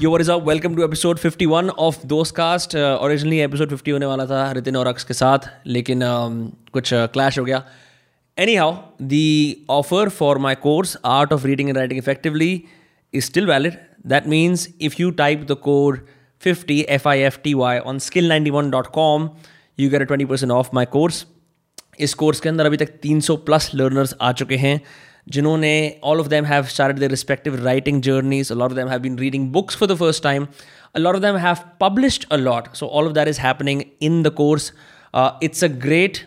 You what is up welcome to episode 51 one of Dost cast originally episode 50 होने वाला था रितिन और अक्स के साथ, लेकिन कुछ क्लैश हो गया। Anyhow the offer for my course art of reading and writing effectively is still valid that means if you type the code fifty F I F T Y on skill ninety one dot com you get twenty percent off my course इस course के अंदर अभी तक तीन सौ plus learners आ चुके हैं। जिन्होंने all of them have started their respective writing journeys lot of them have been reading books for the first time a lot of them have published a lot so all of that is happening in the course uh, it's a great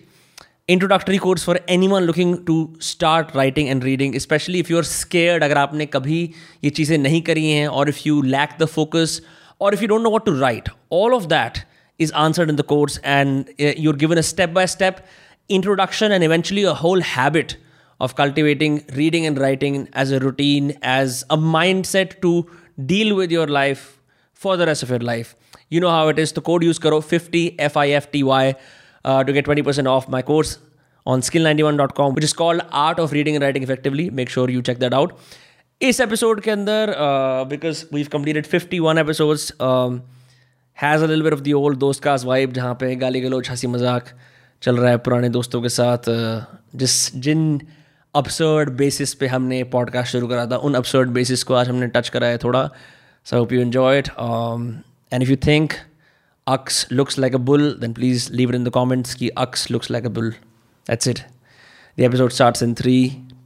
introductory course for anyone looking to start writing and reading especially if you're scared अगर आपने कभी ये चीज़ें नहीं करी हैं or if you lack the focus or if you don't know what to write all of that is answered in the course and uh, you're given a step by step introduction and eventually a whole habit of cultivating reading and writing as a routine, as a mindset to deal with your life for the rest of your life. You know how it is. The code use karo 50 F I F T Y uh, to get 20% off my course on skill91.com, which is called Art of Reading and Writing Effectively. Make sure you check that out. इस episode के अंदर because we completed 51 episodes has a little bit of the old दोस्त cast vibe जहाँ पे गाली गलोच हंसी मजाक चल रहा है पुराने दोस्तों के साथ uh, जिस जिन अपसर्ड बेसिस पे हमने पॉडकास्ट शुरू करा था। उन अपसर्ड बेसिस को आज हमने टच करा है थोड़ा। So hope you enjoy it and if you think Aks looks like a bull then please leave it in the comments की Aks looks like a bull that's it the episode starts in three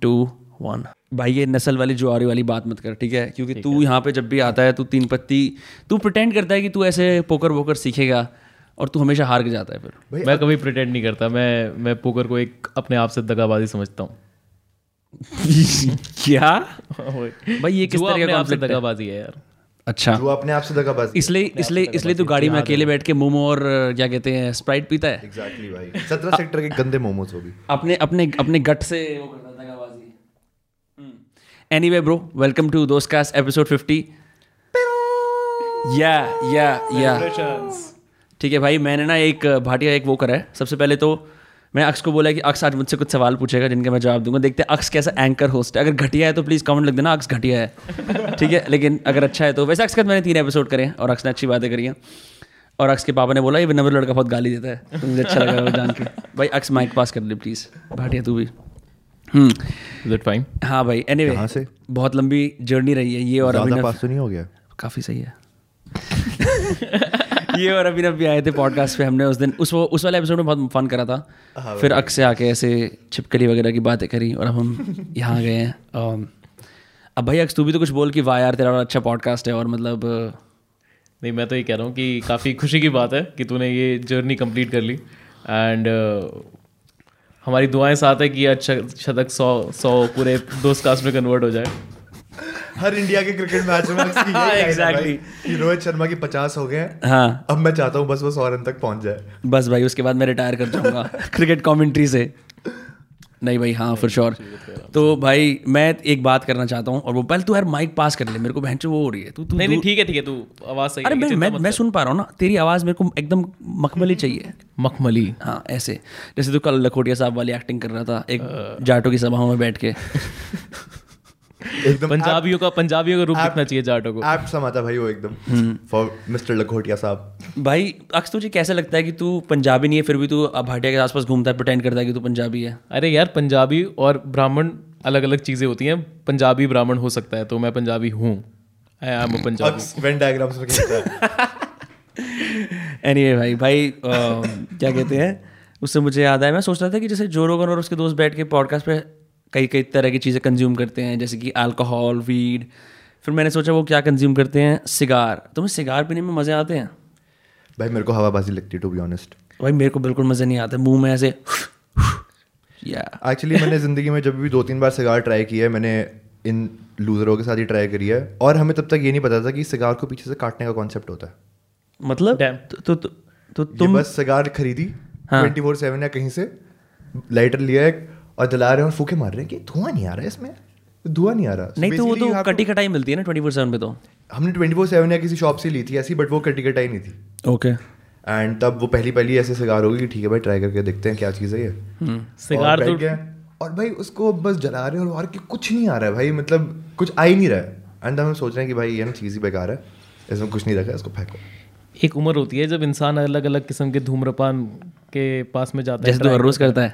two one भाई ये नस्ल वाली जुआरी वाली बात मत कर ठीक है? क्योंकि तू यहाँ पे जब भी आता है तू तीन पत्ती तू प्रटेंड करता है कि तू ऐसे पोकर वोकर सीखेगा और तू हमेशा हार के जाता है फिर। मैं कभी प्रिटेंड नहीं करता मैं मैं पोकर को एक अपने आप से दगाबाजी समझता हूँ। क्या? भाई ये किस तरह का आपसे दगाबाजी है यार। अच्छा। वो अपने आप से दगाबाजी इसलिए इसलिए इसलिए तू गाड़ी में अकेले बैठ के मोमो और क्या कहते हैं स्प्राइट पीता है? एग्जैक्टली भाई। सत्रह सेक्टर के गंदे मोमोज हो भी। अपने अपने अपने गट से वो करता दगाबाजी। Anyway bro welcome to Dost cast episode 50 या या या ठीक है भाई मैंने ना एक भाटिया एक वो करा है। सबसे पहले तो मैं अक्स को बोला कि अक्स आज मुझसे कुछ सवाल पूछेगा जिनके मैं जवाब दूँगा। देखते हैं अक्स कैसा एंकर होस्ट है। अगर घटिया है तो प्लीज़ कमेंट लिख देना अक्स घटिया है। ठीक है? लेकिन अगर अच्छा है तो वैसे अक्स का मैंने तीन एपिसोड करे और अक्स ने अच्छी बातें करी हैं। और अक्स के पापा ने बोला ये नंबर लड़का बहुत गाली देता है। तो मुझे अच्छा लगा वो जान के। भाई अक्स माइक पास कर ले प्लीज़ भाटिया तू भी। फाइन हाँ भाई एनी कहाँ से? बहुत लंबी जर्नी रही है ये और ज़्यादा अभिनव पास तो नहीं हो गया? काफ़ी सही है। ये और अभिनव भी आए थे पॉडकास्ट पे हमने उस दिन उस वो उस वाले एपिसोड में बहुत फन करा था। फिर अक्स से आके ऐसे छिपकली वगैरह की बातें करी और अब हम यहाँ गए हैं। अब भाई अक्स तू भी तो कुछ बोल कि वाह यार तेरा बड़ा अच्छा पॉडकास्ट है और मतलब नहीं मैं तो ये कह रहा हूँ कि काफ़ी खुशी की बात है कि तूने ये जर्नी कंप्लीट कर ली। एंड हमारी दुआएँ साथ है कि अच्छा शतक सौ सौ पूरे दोस्त कास्ट में कन्वर्ट हो जाए। हर इंडिया के क्रिकेट मैच में line है कि रोहित शर्मा की पचास हो गए हाँ अब मैं चाहता हूँ बस वो सौ रन तक पहुँच जाए। बस भाई उसके बाद मैं रिटायर कर जाऊँगा क्रिकेट कमेंट्री से। नहीं भाई हाँ फॉर श्योर तो भाई मैं एक बात करना चाहता हूँ और वो पहले तू यार माइक पास कर ले मेरे को बहन वो हो रही है। तू तू नहीं नहीं ठीक है ठीक है तू आवाज़ सही अरे मैं मैं, मैं सुन पा रहा हूँ ना तेरी आवाज़ मेरे को एकदम मखमली चाहिए। मखमली? हाँ ऐसे। जैसे तू कल लखोटिया साहब वाली एक्टिंग कर रहा था एक जाटो की सभाओं में बैठ के। एकदम पंजाबियों का पंजाबियों का रूप आप- दिखना चाहिए जाटो को। ऐप समाता भाई वो एकदम फॉर मिस्टर लखोटिया साहब। भाई अक्स तुझे कैसा लगता है कि तू पंजाबी नहीं है फिर भी तू भाटिया के आसपास घूमता है प्रटेंड करता है कि तू पंजाबी है? अरे यार पंजाबी और ब्राह्मण अलग अलग चीज़ें होती हैं। पंजाबी ब्राह्मण हो सकता है तो मैं पंजाबी हूँ। I am a Punjabi. Venn diagrams में है? एनीवे भाई भाई क्या कहते हैं? उससे मुझे याद आया मैं सोच रहा था कि जैसे जो रोगन और उसके दोस्त बैठ के पॉडकास्ट पे कई कई तरह की चीज़ें कंज्यूम करते हैं जैसे कि अल्कोहल वीड फिर मैंने सोचा वो क्या कंज्यूम करते हैं? सिगार। तुम्हें सिगार पीने में मज़े आते हैं? भाई मेरे को हवाबाजी लगती है टू बी ऑनेस्ट भाई मेरे को बिल्कुल मज़े नहीं आते। मुँह में ऐसे या एक्चुअली मैंने ज़िंदगी में जब भी दो तीन बार सिगार ट्राई किया है मैंने इन लूजरों के साथ ही ट्राई करी है। और हमें तब तक ये नहीं पता था कि सिगार को पीछे से काटने का कॉन्सेप्ट होता है। मतलब? तो तो, तो, तो तुम बस सिगार खरीदी हाँ। ट्वेंटी फोर सेवन या कहीं से लाइटर लिया एक और जला रहे हैं और फूके मार रहे हैं कि धुआँ नहीं आ रहा है इसमें। धुआँ नहीं आ रहा। नहीं तो वो तो कटी कटाई मिलती है ना ट्वेंटी फोर सेवन पे तो। हमने ट्वेंटी फोर सेवन या किसी शॉप से ली थी ऐसी बट वो कटी कटाई नहीं थी। ओके एंड तब वो पहली पहली ऐसे सिगार होगी कि ठीक है भाई ट्राई करके देखते हैं क्या चीज़ है ये। सिगार तो बैठ और भाई उसको बस जला रहे हैं और और कि कुछ नहीं आ रहा है भाई मतलब कुछ आ ही नहीं रहा है। एंड हम सोच रहे हैं कि भाई ये ना चीज़ ही बेकार है इसमें कुछ नहीं रखा इसको फेंको। एक उम्र होती है जब इंसान अलग अलग किस्म के धूम्रपान के पास में जाता है जैसे हर रोज करता है।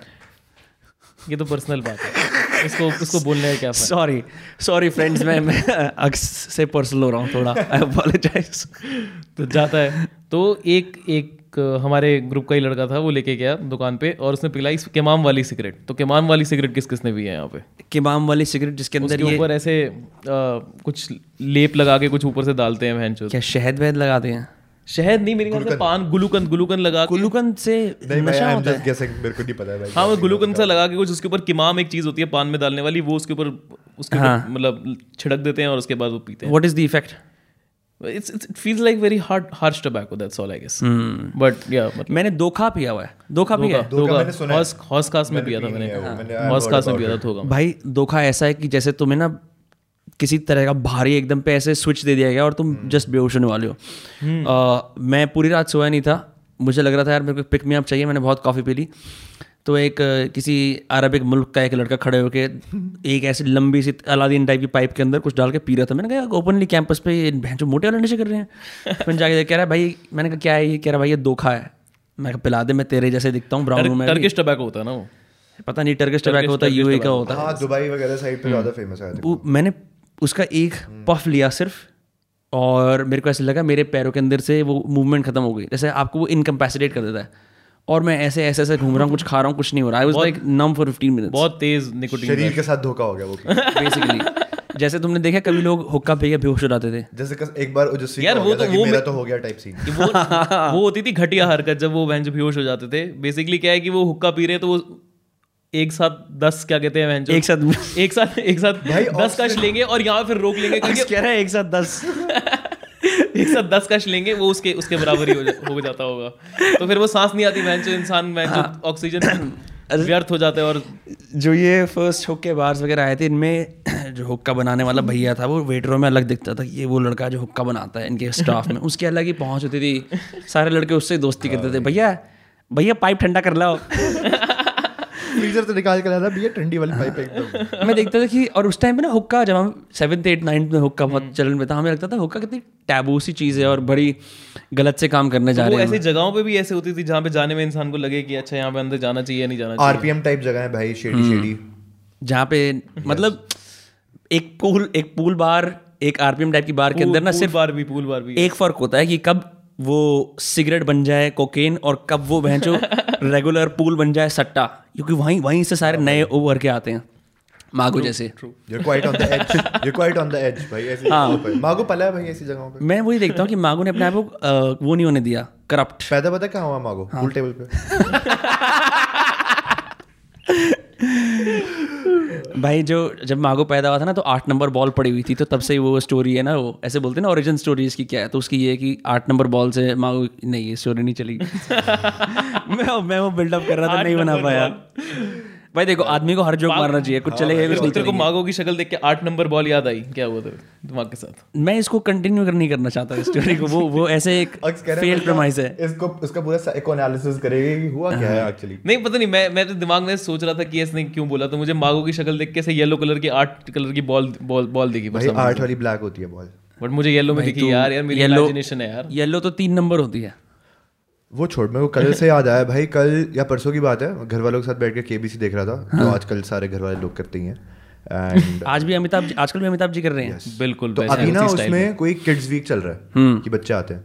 ये तो पर्सनल बात है। इसको इसको बोलने का क्या सॉरी सॉरी फ्रेंड्स मैं मैं अक्स से पर्सनल हो रहा हूँ थोड़ा। आई अपोलोजाइज तो जाता है। तो एक एक हमारे ग्रुप का ही लड़का था वो लेके गया दुकान पे और उसने पिलाई केमाम वाली सिगरेट तो केमाम वाली सिगरेट किस किसने भी है यहाँ पे? केमाम वाली सिगरेट जिसके अंदर ये ऊपर ऐसे अ, कुछ लेप लगा के कुछ ऊपर से डालते हैं क्या शहद वहद लगाते हैं? शहद नहीं मेरे ख्याल से पान गुलूकंद गुलूकंद लगा के। गुलूकंद से नहीं नशा एम होता है। गेसिंग मेरे को नहीं पता है भाई हाँ वो गुलूकंद सा लगा के कुछ उसके ऊपर किमाम एक चीज़ होती है पान में डालने वाली वो उसके ऊपर उसके हाँ। मतलब छिड़क देते हैं और उसके बाद वो पीते हैं। What is the effect it's it feels like very hard harsh tobacco that's all I guess. But या मैंने दोखा पिया हुआ है। दोखा पिया है। दो मैंने सुना है। हॉस हॉस में पिया था मैंने। हॉस में पिया था. भाई धोखा ऐसा है कि जैसे तुम्हें ना किसी तरह का भारी एकदम पे ऐसे स्विच दे दिया गया और तुम जस्ट बेहोश होने वाले हो। अ, मैं पूरी रात सोया नहीं था। मुझे लग रहा था यार मेरे को पिक मी अप चाहिए मैंने बहुत कॉफ़ी पी ली। तो एक किसी अरबिक मुल्क का एक लड़का खड़े होके एक ऐसी लंबी सी अलादीन टाइप की पाइप के अंदर कुछ डाल के पी रहा था। मैंने कहा ओपनली कैंपस पे ये जो मोटे वाले नशे कर रहे हैं। फिर जाके देख, कह रहा है भाई मैंने कहा क्या है ये? कह रहा भाई ये धोखा है। मैं पिला दे मैं तेरे जैसे दिखता हूँ ब्राउन में टर्किश टोबैको होता है ना वो। पता नहीं टर्किश टबैको होता है यूए का होता है। हाँ दुबई वगैरह साइड पे ज़्यादा फ़ेमस है मैंने उसका एक पफ लिया सिर्फ़ और मेरे को ऐसे लगा मेरे पैरों के अंदर से वो मूवमेंट खत्म हो गई। जैसे आपको वो इनकम्पेसिटेट कर देता है। और मैं ऐसे ऐसे ऐसे घूम रहा हूँ कुछ खा रहा हूँ कुछ नहीं हो रहा। I was like numb for 15 minutes बहुत तेज निकोटीन शरीर के साथ धोखा हो गया वो। बेसिकली जैसे तुमने देखा कभी लोग हुक्का पी के बेहोश हो जाते थे। जैसे कस- एक बार ओजस्वी यार, का हो वो तो- वो मेरा तो हो गया टाइप सीन वो वो होती थी घटिया हरकत जब वो बहन जो बेहोश हो जाते थे। बेसिकली क्या है कि वो हुक्का पी रहे तो वो एक साथ दस क्या कहते हैं एक साथ एक साथ एक साथ भाई, दस कश लेंगे और यहाँ फिर रोक लेंगे क्योंकि कह रहा है एक साथ दस। एक साथ दस कश लेंगे वो उसके उसके बराबर ही हो, जा, हो जाता होगा। तो फिर वो सांस नहीं आती बहन इंसान बहन हाँ। ऑक्सीजन व्यर्थ हो जाता है और जो ये फ़र्स्ट हुक्के बार्स वगैरह आए थे इनमें जो हुक्का बनाने वाला भैया था वो वेटरों में अलग दिखता था ये वो लड़का जो हुक्का बनाता है इनके स्टाफ में। उसकी अलग ही पहुँच होती थी। सारे लड़के उससे दोस्ती करते थे। भैया भैया पाइप ठंडा कर लाओ। फ्रीजर से निकाल के लाना भैया ठंडी वाली पाइप एकदम। मैं देखता था कि और उस टाइम पे ना हुक्का जब हम सेवन्थ एट नाइन्थ में हुक्का बहुत चलन में था हमें लगता था हुक्का कितनी टैबू सी चीज़ है और बड़ी गलत से काम करने जा रहे हैं ऐसी जगहों पे भी ऐसे होती थी जहाँ पे जाने में इंसान को लगे कि अच्छा यहाँ पे अंदर जाना चाहिए नहीं जाना चाहिए। आरपीएम टाइप जगह है भाई शेडी शेडी जहाँ पे मतलब एक पूल एक पूल बार एक आरपीएम टाइप की बार के अंदर ना सिर्फ़ बार भी पूल बार भी। एक फ़र्क होता है कि कब वो सिगरेट बन जाए कोकेन और कब वो भैंचो रेगुलर पूल बन जाए सट्टा। क्योंकि वहीं वहीं से सारे नए उभर के आते हैं। मागो जैसे। हाँ। मागो पला है भाई ऐसी जगहों पे। मैं वही देखता हूँ कि मागो ने अपने आप को वो नहीं होने दिया करप्ट पैदा पता कहाँ हुआ मागो? हाँ। पूल टेबल पे। भाई जो जब मागो पैदा हुआ था ना तो आठ नंबर बॉल पड़ी हुई थी तो तब से वो स्टोरी है ना वो ऐसे बोलते हैं ना ओरिजिन स्टोरी इसकी क्या है? तो उसकी ये है कि आठ नंबर बॉल से मागो नहीं ये स्टोरी नहीं चली। मैं मैं वो बिल्डअप कर रहा था नहीं बना पाया। भाई देखो आदमी को हर जोक मारना चाहिए कुछ चलेगा कुछ नहीं को मागो की शक्ल देख के आठ नंबर बॉल याद आई क्या हुआ तेरे? दिमाग के साथ। मैं इसको कंटिन्यू कर नहीं करना चाहता इस स्टोरी को। वो वो ऐसे एक हैं फेल प्रमाइस है। इसको इसका पूरा साइको एनालिसिस करेगा कि हुआ क्या है एक्चुअली नहीं पता नहीं मैं मेरे दिमाग में सोच रहा था कि इसने क्यों बोला तो मुझे मागो की शक्ल देख के ऐसे येलो कलर की आठ कलर की बॉल बॉल बॉल दिखी भाई आठ वाली ब्लैक होती है बॉल बट मुझे येलो में दिखी यार यार मेरी इमेजिनेशन है यार। येलो तो तीन नंबर होती है। वो छोड़ मेरे को कल से याद आया भाई कल या परसों की बात है घर वालों के साथ बैठ के केबीसी देख रहा था जो हाँ। आजकल सारे घर वाले लोग करते ही हैं एंड आज भी अमिताभ जी आजकल भी अमिताभ जी कर रहे हैं। बिल्कुल तो अभी ना उसमें कोई किड्स वीक चल रहा है हम्म। कि बच्चे आते हैं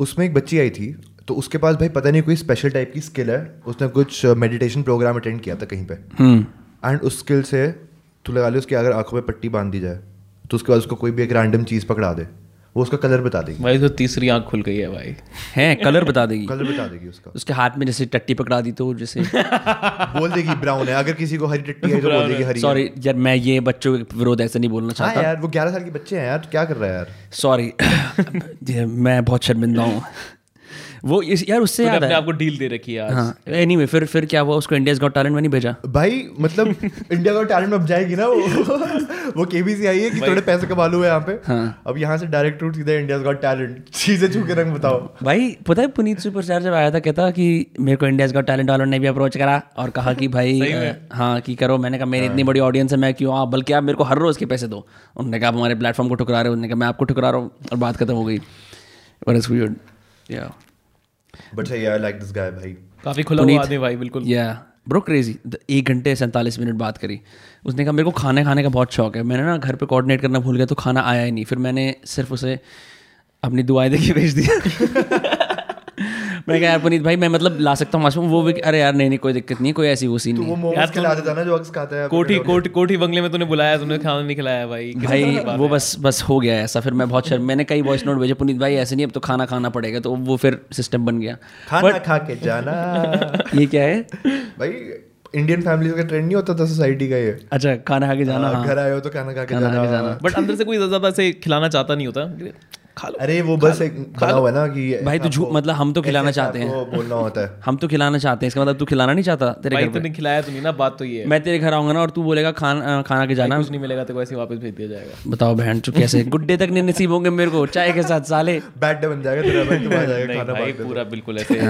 उसमें एक बच्ची आई थी तो उसके पास भाई पता नहीं कोई स्पेशल टाइप की स्किल है उसने कुछ मेडिटेशन प्रोग्राम अटेंड किया था कहीं पे। हम्म। एंड उस स्किल से तू लगा ले उसकी अगर आँखों में पट्टी बाँध दी जाए तो उसके बाद उसको कोई भी एक रैंडम चीज़ पकड़ा दे। वो उसका कलर बता देगी। भाई तो तीसरी आँख खुल गई है भाई। है कलर बता देगी। कलर बता देगी उसका। उसके हाथ में जैसे टट्टी पकड़ा दी तो जैसे। बोल देगी ब्राउन है। अगर किसी को हरी टट्टी है तो बोल देगी हरी सॉरी यार मैं ये बच्चों के विरोध ऐसा नहीं बोलना हाँ चाहता। यार वो ग्यारह साल के बच्चे हैं यार तो क्या कर रहा है यार? सॉरी मैं बहुत शर्मिंदा हूँ। वो इस यार उससे याद है आप को डील दे रखी है आज। हाँ एनीवे फिर फिर क्या हुआ? उसको इंडियाज गॉट टैलेंट में नहीं भेजा? भाई मतलब इंडिया का टैलेंट अब जाएगी ना वो। वो केबीसी आई है कि थोड़े पैसे कमा लो यहाँ पे। हाँ। अब यहाँ से डायरेक्ट रूट सीधा इंडिया गॉट टैलेंट चीज़ें छू के रंग बताओ। भाई पता है पुनीत सुपरस्टार जब आया था कहता कि मेरे को इंडिया का टैलेंट वालों ने भी अप्रोच करा और कहा कि भाई हाँ कि करो। मैंने कहा मेरी इतनी बड़ी ऑडियंस है मैं क्यों हाँ बल्कि आप मेरे को हर रोज के पैसे दो। उन्होंने कहा आप हमारे प्लेटफॉर्म को ठुकरा रहे हो। उन्होंने कहा मैं आपको ठुकरा रहा हूँ और बात खत्म हो गई। But it's weird. Yeah. But सही आई लाइक दिस गाय भाई काफ़ी खुला हुआ आदमी भाई बिल्कुल। या ब्रो क्रेजी एक घंटे सैंतालीस मिनट बात करी। उसने कहा मेरे को खाने खाने का बहुत शौक है। मैंने ना घर पे कोऑर्डिनेट करना भूल गया तो खाना आया ही नहीं। फिर मैंने सिर्फ़ उसे अपनी दुआएँ देखी भेज दिया। मैं कहा यार पुनीत भाई मैं मतलब ला सकता हूँ मशरूम। वो भी अरे यार नहीं नहीं कोई दिक्कत नहीं कोई ऐसी वो सीन तो नहीं वो मोमोज खिला देता ना जो अक्स खाता है। कोठी कोठी कोठी बंगले में तूने बुलाया तुमने खाना नहीं खिलाया भाई। भाई वो बस बस हो गया ऐसा फिर मैं बहुत शर्म मैंने कई वॉइस नोट भेजे पुनीत भाई ऐसे नहीं अब तो खाना खाना पड़ेगा। तो वो फिर सिस्टम बन गया। खाना खा के जाना। ये क्या है? भाई इंडियन फैमिलीज़ का ट्रेंड नहीं होता था सोसाइटी का ये? अच्छा खाना खा के जाना हाँ, हाँ। घर आए हो तो खाना खा के जाना। बट अंदर से कोई ज़्यादा से खिलाना चाहता नहीं होता। अरे वो बस एक बना हुआ ना कि भाई तो झूठ मतलब हम तो खिलाना चाहते हैं। बोलना होता है। हम तो खिलाना चाहते हैं इसका मतलब तू खिलाना नहीं चाहता तेरे घर तूने खिलाया तो नहीं ना बात तो ये मैं तेरे घर आऊँगा ना और तू बोलेगा खाना खाना के जाना। कुछ नहीं मिलेगा तो वैसे वापस भेज दिया जाएगा। बताओ बहन चुप कैसे? गुड्डे तक नहीं नसीब होंगे मेरे को चाय के साथ साले। बैड डे बन जाएगा तेरा भाई आ जाएगा खाना भाई पूरा बिल्कुल ऐसे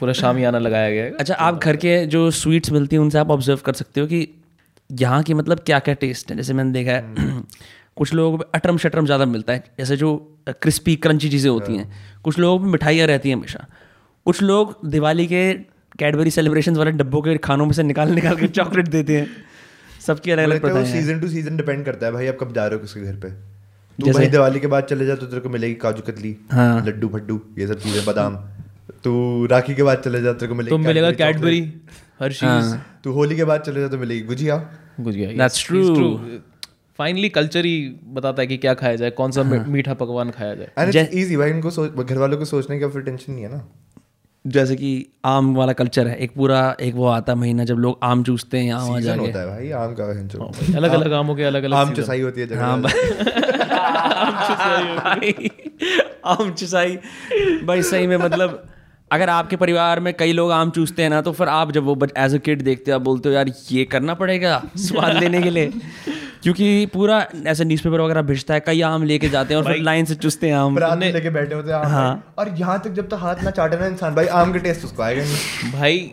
पूरा शामियाना लगाया गया अच्छा आप घर के जो स्वीट्स मिलती हैं उनसे आप ऑब्ज़र्व कर सकते हो कि यहाँ की मतलब क्या क्या टेस्ट है? जैसे मैंने देखा है कुछ लोगों को अटरम शटरम ज़्यादा मिलता है जैसे जो क्रिस्पी क्रंची चीज़ें होती हैं। कुछ लोगों को मिठाइयाँ रहती हैं हमेशा। कुछ लोग दिवाली के कैडबरी सेलिब्रेशन वाले डब्बों के खानों में से निकाल निकाल के चॉकलेट देते हैं। सबकी अलग अलग लगता है प्रथाएँ सीज़न टू सीज़न डिपेंड करता है भाई आप कब जा रहे हो किसके घर पे? तू भाई दिवाली के बाद चले जा तो तेरे को मिलेगी काजू कतली हाँ। लड्डू फड्डू ये सब चीज़ें बादाम। तू राखी के बाद चले जा तेरे को मिलेगी तो मिलेगा कैडबरी हर चीज़ तू होली के बाद चले जा तो मिलेगी गुजिया। बुझ गया That's true. फाइनली कल्चर ही बताता है कि क्या खाया जाए कौन सा हाँ। मीठा पकवान खाया जाए। इजी भाई इनको घर वालों को सोचने का फिर टेंशन नहीं है ना। जैसे कि आम वाला कल्चर है एक पूरा एक वो आता महीना जब लोग आम चूसते हैं सीज़न जाके। होता है भाई आम का है जो अलग अलग आमों के अलग अलग आम चुसाई होती है हाँ जगह। भाई। आम चुसाई भाई सही में मतलब अगर आपके परिवार में कई लोग आम चूसते हैं ना तो फिर आप जब वो एज अ किड देखते हो आप बोलते हो यार ये करना पड़ेगा स्वाद लेने के लिए। क्योंकि पूरा ऐसे न्यूज़पेपर वगैरह भेजता है कई आम लेके जाते हैं और फिर लाइन से चुसते हैं आम। आम में लेके बैठे होते हैं आम। हाँ। और यहाँ तक जब तक हाथ ना चाटे ना इंसान भाई आम का टेस्ट उसको आएगा नहीं। भाई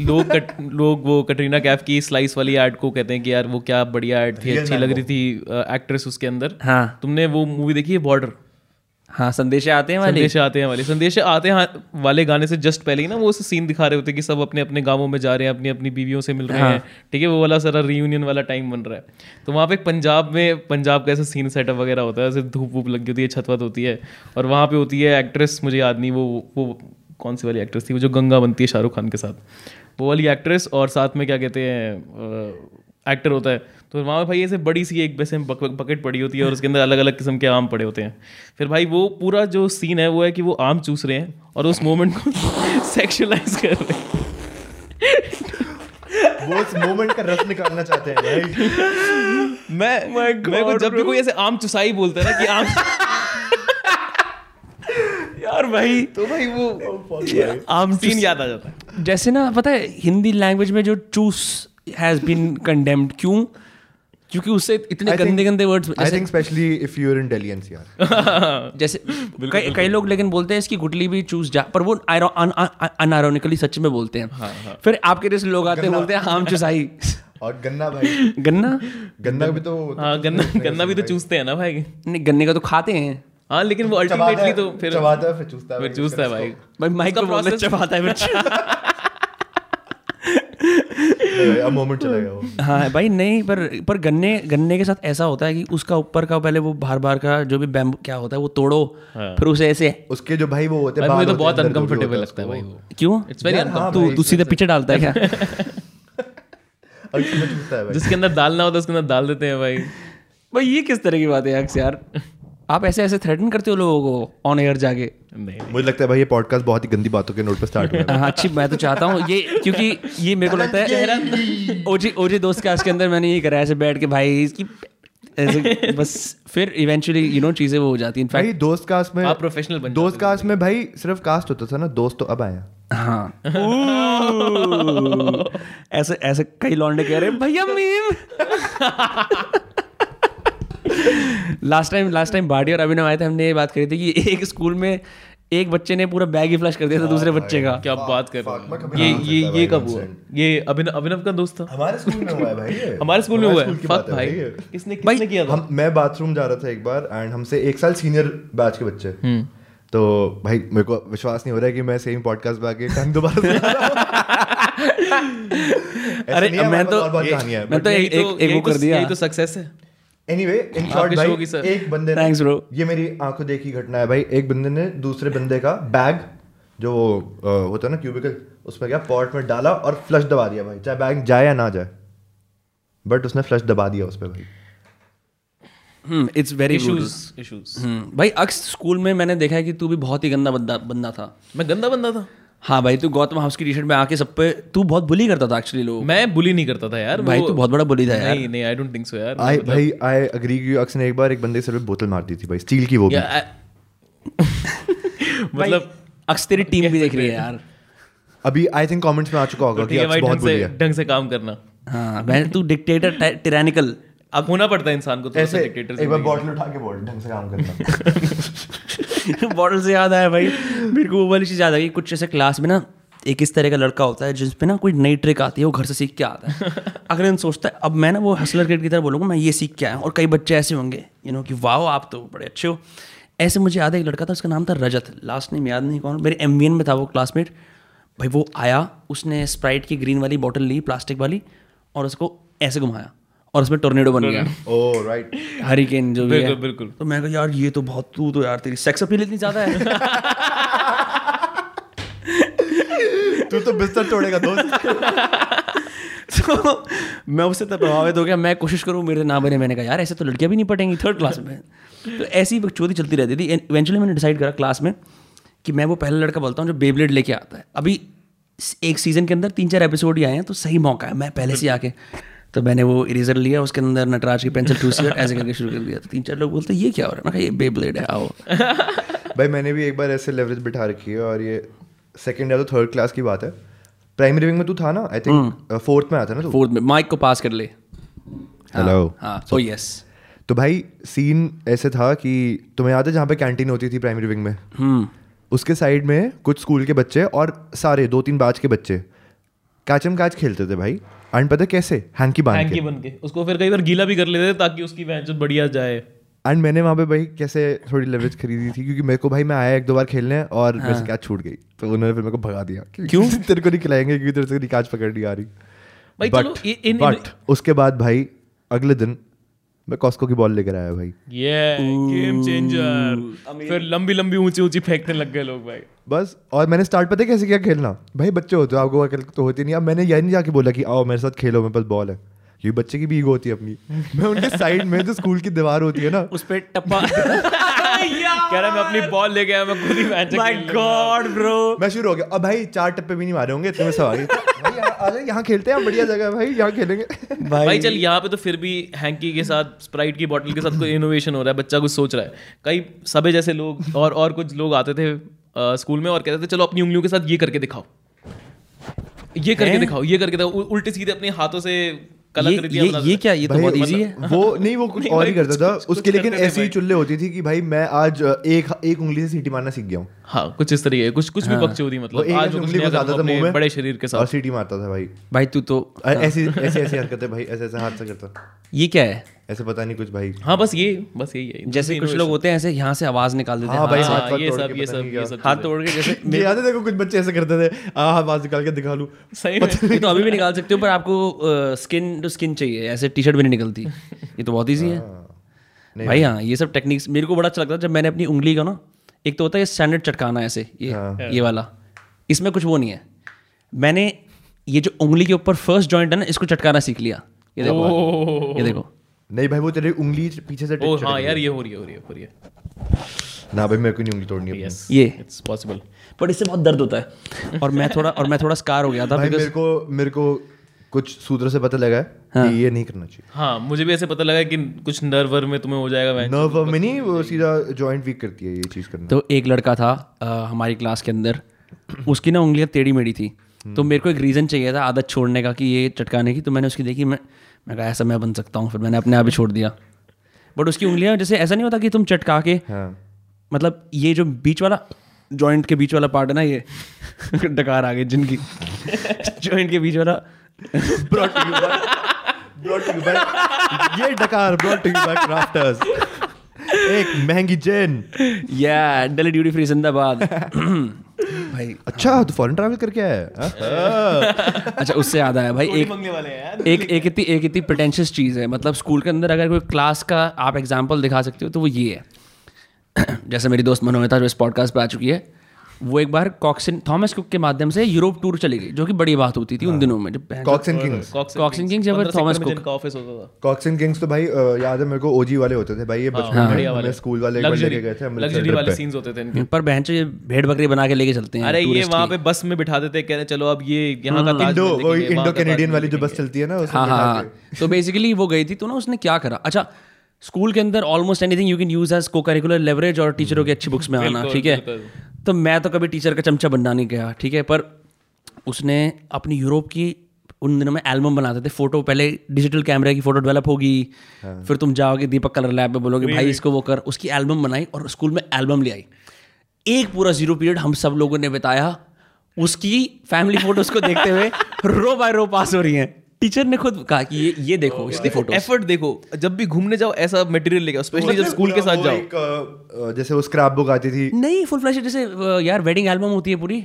लोग कट, लोग वो कटरीना कैफ की स्लाइस वाली एड को कहते हैं कि यार वो क्या बढ़िया एड थी अच्छी लग रही थी एक्ट्रेस उसके अंदर। हाँ। तुमने वो मूवी देखी है बॉर्डर हाँ संदेश आते हैं वाले? संदेश आते हैं वाले। संदेश आते हैं हाँ, वाले गाने से जस्ट पहले ही ना वो सीन दिखा रहे होते हैं कि सब अपने अपने गाँवों में जा रहे हैं अपनी अपनी बीवियों से मिल रहे हाँ. हैं। ठीक है वो वाला सारा रीयूनियन वाला टाइम बन रहा है। तो वहाँ पे पंजाब में पंजाब का ऐसा सीन सेटअप वगैरह होता है ऐसे धूप वूप लगी होती है छत वत होती है और वहाँ पे होती है एक्ट्रेस मुझे याद नहीं वो वो कौन सी वाली एक्ट्रेस थी वो जो गंगा बनती है शाहरुख खान के साथ। वो वाली एक्ट्रेस और साथ में क्या कहते हैं एक्टर होता है। तो वहाँ पे भाई ऐसे बड़ी सी एक वैसे बकेट पड़ी होती है और उसके अंदर अलग अलग किस्म के आम पड़े होते हैं। फिर भाई वो पूरा जो सीन है वो है कि वो आम चूस रहे हैं और उस मोमेंट को सेक्सुअलाइज कर रहे हैं। वो उस मोमेंट का रस निकालना चाहते हैं भाई मैं मेरे को जब भी कोई ऐसे आम चुसाई बोलता है ना कि आम यार भाई। तो भाई वो आम सीन याद आ जाता है। जैसे ना पता है हिंदी लैंग्वेज में जो चूस हैज़ बीन कंडेम्ड क्यों? क्योंकि उससे इतने I think- गंदे गंदे words I think specially if you are in Delhi NCR जैसे कई कई लोग लेकिन बोलते हैं इसकी गुटली भी चूस जा पर वो अनआयरोनिकली सच में बोलते हैं। फिर आपके जैसे लोग आते हैं बोलते हैं आम चुसाई। और गन्ना भाई। गन्ना? गन्ना भी तो हाँ गन्ना गन्ना भी तो चूसते हैं ना भाई। नहीं गन्ने का तो खाते हैं। हाँ लेकिन वो अल्टीमेटली तो फिर चबाता है फिर चूसता है फिर चूसता है भाई। भाई माइक उसका पे बोलना चबाता है मोमेंट चला गया हाँ। भाई नहीं पर पर गन्ने गन्ने के साथ ऐसा होता है कि उसका ऊपर का पहले वो बार बार का जो भी बैम्बू क्या होता है वो तोड़ो फिर उसे ऐसे उसके जो भाई वो होते हैं मुझे तो बहुत हैं, अनकंफर्टेबल लगता है भाई वो। क्यों? इट्स वेरी हाँ तू तू सीधे पीछे डालता है क्या? है जिसके अंदर डालना होता है उसके अंदर डाल देते हैं भाई। भाई ये किस तरह की बात है यार? आप ऐसे ऐसे थ्रेटन करते हो लोगों को ऑन एयर जाके? नहीं मुझे लगता है भाई ये पॉडकास्ट बहुत ही गंदी बातों के नोट पे स्टार्ट हुआ है। हाँ अच्छी मैं तो चाहता हूँ ये क्योंकि ये मेरे को लगता है ओजी ओजी दोस्त के के अंदर मैंने ये करा ऐसे बैठ के भाई इसकी ऐसे बस फिर इवेंचुअली यू नो चीज़ें वो हो जाती हैं। भाई इनफैक्ट दोस्त कास्ट में आप प्रोफेशनल बन दोस्त कास्ट में भाई सिर्फ़ कास्ट होता था ना दोस्त तो अब आया। हाँ। ऐसे ऐसे कई लौंडे कह रहे भैया meme last time last time बाडी और अभिनव आए थे हमने ये बात करी थी कि एक स्कूल में एक बच्चे ने पूरा बैग ही फ्लश कर दिया था दूसरे बच्चे का। क्या बात कर रहे हो। ये ये ये कब हुआ? ये अभिनव अभिनव का दोस्त था? हमारे स्कूल में हुआ है भाई ये। हमारे स्कूल में हुआ है। फक भाई किसने किसने किया था? मैं बाथरूम जा रहा था एक बार एंड हमसे एक साल सीनियर बैच के बच्चे। हम्म। तो भाई मेरे को विश्वास नहीं हो रहा है कि मैं सेम पॉडकास्ट पे आके कहानी दोबारा सुना रहा हूँ। अरे, मैं तो- और बहुत कहानी है। मैं तो एक- एक- एक वो कर तो- दिया। यही तो सक्सेस है। एनीवे इन शॉर्ट भाई एक बंदे ने Thanks, bro. ये मेरी आँखों देखी घटना है भाई। एक बंदे ने दूसरे बंदे का बैग जो वो होता है ना क्यूबिकल उसमें क्या पॉट में डाला और फ्लश दबा दिया भाई। चाहे बैग जाए या ना जाए। बट उसने फ्लश दबा दिया उस पर भाई। इट्स वेरी इश्यूज़ इश्यूज़ भाई अक्स स्कूल में मैंने देखा है कि तू भी बहुत ही गंदा बंदा बंदा था। मैं गंदा बंदा था? हाँ भाई तू गौतम हाउस की टी शर्ट में आके सब पे तू बहुत बुली करता था एक्चुअली लोग। मैं बुली नहीं करता था यार भाई तू बहुत बड़ा बुली था यार। नहीं नहीं आई डोंट थिंक सो यार। आई भाई आई अग्री की अक्स ने एक बार एक बंदे के सर पे बोतल मार दी थी भाई स्टील की वो भी। मतलब अक्स तेरी टीम भी देख रही है यार। अभी आई थिंक कमेंट्स में आ चुका होगा तो कि अक्स बहुत से है। ढंग से काम करना। हाँ मैं तू डिक्टेटर टिरानिकल अब होना पड़ता है इंसान को थोड़ा सा ऐसे डिक्टेटर एक बार बॉटल उठा के बोल ढंग से काम करना। बॉटल से याद आया भाई। मेरे को वो वाली चीज़ याद आ गई कुछ ऐसे क्लास में ना एक इस तरह का लड़का होता है जिस पे ना कोई नई ट्रिक आती है वो घर से सीख के आता है। अगर इन सोचता है अब मैं ना वो हसलर किड की तरह बोलूँगा मैं ये सीख के आया और कई बच्चे ऐसे होंगे यू नो कि वाह आप तो बड़े अच्छे हो। ऐसे मुझे याद है एक लड़का था उसका नाम था रजत। लास्ट नेम याद नहीं कौन मेरे एम में था वो क्लासमेट भाई वो आया उसने स्प्राइट की ग्रीन वाली बॉटल ली प्लास्टिक वाली और उसको ऐसे घुमाया। और उसमें टोर्नेडो बन गया। ओ राइट हरिकेन जो भी है। बिल्कुल तो मैं कहा यार ये तो बहुत तू तो यार तेरी सेक्स अपील इतनी ज़्यादा है। तू तो बिस्तर तोड़ेगा दोस्त। तो मैं उससे तो प्रभावित हो गया मैं कोशिश करूँ मेरे ना बने। मैंने कहा यार ऐसे तो लड़कियाँ भी नहीं पटेंगी थर्ड क्लास में। तो ऐसी चोरी चलती रहती थी। इवेंचुअली मैंने डिसाइड करा क्लास में कि मैं वो पहला लड़का बोलता हूँ जो बेबलेट लेके आता है। अभी एक सीज़न के अंदर तीन चार एपिसोड ही आए हैं तो सही मौका है। मैं पहले से आके तो मैंने वो इरेजर लिया उसके अंदर नटराज की पेंसिल टूसी और ऐसे करके शुरू कर दिया। तो तीन चार लोग बोलते ये क्या हो रहा है? ये बेबलेट है आओ। भाई मैंने भी एक बार ऐसे लेवरेज बिठा रखी है और ये सेकंड या तो थर्ड क्लास की बात है। प्राइमरी विंग में तू था ना? आई थिंक फोर्थ में था ना तू? फोर्थ में। माइक को पास कर ले। हेलो हाँ। ओ यस तो भाई सीन ऐसे था कि तुम्हें याद है जहाँ पे कैंटीन होती थी प्राइमरी विंग में? हम्म। उसके साइड में कुछ स्कूल के बच्चे और सारे दो तीन बैच के बच्चे कैचम कैच खेलते थे भाई। एंड पता कैसे? हैंकी बाँध हैंकी के। बन के। उसको फिर कई बार गीला भी कर लेते थे ताकि उसकी वैंच बढ़िया जाए। एंड मैंने वहाँ पे भाई कैसे थोड़ी लेवरेज खरीदी थी क्योंकि मेरे को भाई मैं आया एक दो बार खेलने और मेरे से कैच छूट गई। तो उन्होंने फिर मेरे को भगा दिया क्यों? तेरे को नहीं खिलाएँगे क्योंकि तेरे से नहीं कैच पकड़ नहीं आ रही। भाई चलो इ- इन बट उसके बाद भाई अगले दिन मैं कॉस्को की बॉल लेकर आया भाई। ये गेम चेंजर फिर लंबी लंबी ऊँची ऊँची फेंकने लग गए लोग भाई। बस और मैंने स्टार्ट पता है कैसे किया खेलना? भाई बच्चे होते हो आपको अकल तो होती नहीं। अब मैंने यह नहीं जाके बोला कि आओ मेरे साथ खेलो मेरे पास बॉल है। क्योंकि बच्चे की भी ईगो होती है अपनी। मैं उनके साइड में जो स्कूल की दीवार होती है ना। उस पे टप्पा कह रहा मैं अपनी बॉल लेके आया मैं खुद ही मैच माय गॉड ब्रो मैं शुरू हो गया। अब भाई चार टप्पे भी नहीं मारे होंगे इतने में सवारी। भाई यहाँ खेलते हैं बढ़िया जगह है भाई यहाँ खेलेंगे। भाई भाई। चल यहाँ पे तो फिर भी हैंकी के साथ स्प्राइट की बोतल के साथ कोई इनोवेशन हो रहा है बच्चा कुछ सोच रहा है। कई सबे जैसे लोग और और कुछ लोग आते थे स्कूल में और कहते थे चलो अपनी उंगलियों के साथ ये करके दिखाओ। ये करके दिखाओ ये करके दिखाओ उल्टे सीधे अपने हाथों से कला ये कर दिया ये ये क्या ये तो बहुत इजी है? वो नहीं वो कुछ और ही करता था। उसके लेकिन ऐसी ही चुल्ले होती थी कि भाई मैं आज एक एक उंगली से सीटी मारना सीख गया हूँ। हाँ कुछ इस तरीके कुछ कुछ भी बकचोदी वो मतलब आज उंगली को ज़्यादा था मुँह में बड़े शरीर के और साथ सीटी मारता था भाई। भाई तू तो ऐसी ऐसी ऐसी हरकतें भाई ऐसे ऐसे हाथ से करता। ये क्या है? ऐसे पता नहीं कुछ भाई। हाँ बस ये बस यही है। जैसे कुछ लोग होते हैं ऐसे यहाँ से आवाज़ निकाल देते हैं हाँ भाई हाथ ये तोड़ सब के ये सब ये सब हाथ तोड़ के जैसे याद है देखो कुछ बच्चे ऐसे करते थे आ आवाज़ निकाल के दिखा लूँ। सही में। तो अभी भी निकाल सकते हो पर आपको स्किन टू स्किन चाहिए। ऐसे टी शर्ट भी नहीं निकलती। ये तो बहुत ईजी है। भाई हाँ ये सब टेक्निक्स मेरे को बड़ा अच्छा लगता है जब मैंने अपनी उंगली का ना एक तो होता है स्टैंडर्ड चटकाना ऐसे ये हाँ। ये वाला। इसमें कुछ वो नहीं है। मैंने ये जो उंगली के ऊपर फ़र्स्ट जॉइंट है ना इसको चटकाना सीख लिया। ये देखो ये देखो। नहीं भाई वो तेरी उंगली पीछे से ओ टिक हाँ यार ये हो रही है हो रही है हो रही है। ना भाई मेरे को नहीं उंगली तोड़नी है ये। इट्स पॉसिबल बट इससे बहुत दर्द होता है। और मैं थोड़ा और मैं थोड़ा स्कार हो गया था मेरे को मेरे को कुछ सूत्रों से पता लगा है हाँ। कि ये नहीं करना चाहिए। हाँ मुझे भी ऐसे पता लगा कि कुछ नर्व वर्व में तुम्हें हो जाएगा नर्व में नहीं वो सीधा जॉइंट वीक करती है ये चीज़ करना। तो एक लड़का था अ, हमारी क्लास के अंदर। उसकी ना उंगलियाँ टेढ़ी मेढ़ी थी। तो मेरे को एक रीज़न चाहिए था आदत छोड़ने का कि ये चटकाने की। तो मैंने उसकी देखी मैं मैं कहा ऐसा मैं बन सकता हूँ। फिर मैंने अपने आप ही छोड़ दिया। बट उसकी उंगलियाँ जैसे ऐसा नहीं होता कि तुम चटका के हाँ। मतलब ये जो बीच वाला जॉइंट के बीच वाला पार्ट है ना ये डकार आ गई जिनकी जॉइंट के बीच वाला। ये डकार crafters एक महँगी चेन। या दिल्ली ड्यूटी फ्री जिंदाबाद। भाई अच्छा तो फॉरेन ट्रैवल करके आया हाँ। अच्छा उससे याद आया भाई एक वाले एक एक इतनी एक इतनी प्रिटेंशियस चीज़ है। मतलब स्कूल के अंदर अगर कोई क्लास का आप एग्ज़ाम्पल दिखा सकते हो तो वो ये है। जैसे मेरी दोस्त मनोमिता जो इस पॉडकास्ट पर आ चुकी है वो एक बार कॉक्सिन थॉमस कुक के माध्यम से यूरोप टूर चली गई जो कि बड़ी बात होती थी उन दिनों में जब Cox and Kings Cox and Kings या फिर Thomas Cook? का ऑफ़िस होता था। कॉक्स एंड किंग्स तो भाई याद है मेरे को ओजी वाले होते थे भाई ये बचपन हाँ, में बढ़िया हमें स्कूल वाले एक बार लेके गए थे लग्जरी वाले सीन्स होते थे इनके। पर बहन ये भेड़ बकरी बना के लेके चलते हैं अरे ये वहाँ पे बस में बिठा देते कह रहे चलो अब ये यहाँ का ताज इंडो महल वो इंडो कैनेडियन वाली जो बस चलती है ना उसमें हाँ हाँ के। तो बेसिकली वो गई थी तो ना उसने क्या करा? अच्छा स्कूल के अंदर almost anything you can use as co-curricular leverage और टीचरों की अच्छी बुक्स में आना ठीक है? तो मैं तो कभी टीचर का चमचा बनना नहीं गया ठीक है? पर उसने अपनी यूरोप की उन दिनों में एल्बम बनाते थे फ़ोटो पहले डिजिटल कैमरे की फ़ोटो डेवलप होगी फिर तुम जाओगे दीपक कलर लैब में बोलोगे भाई इसको वो कर। उसकी एल्बम बनाई और स्कूल में एल्बम ले आई। एक पूरा ज़ीरो पीरियड हम सब लोगों ने बिताया उसकी फैमिली फ़ोटोज़ को देखते हुए रो बाय रो पास हो रही हैं। टीचर ने खुद कहा कि ये ये देखो इसकी फ़ोटो एफर्ट देखो जब भी घूमने जाओ ऐसा मटेरियल लेके स्पेशली जब स्कूल के साथ जाओ। एक, जैसे वो स्क्रैप बुक आती थी। नहीं फुल फ्लैश जैसे यार वेडिंग एल्बम होती है पूरी।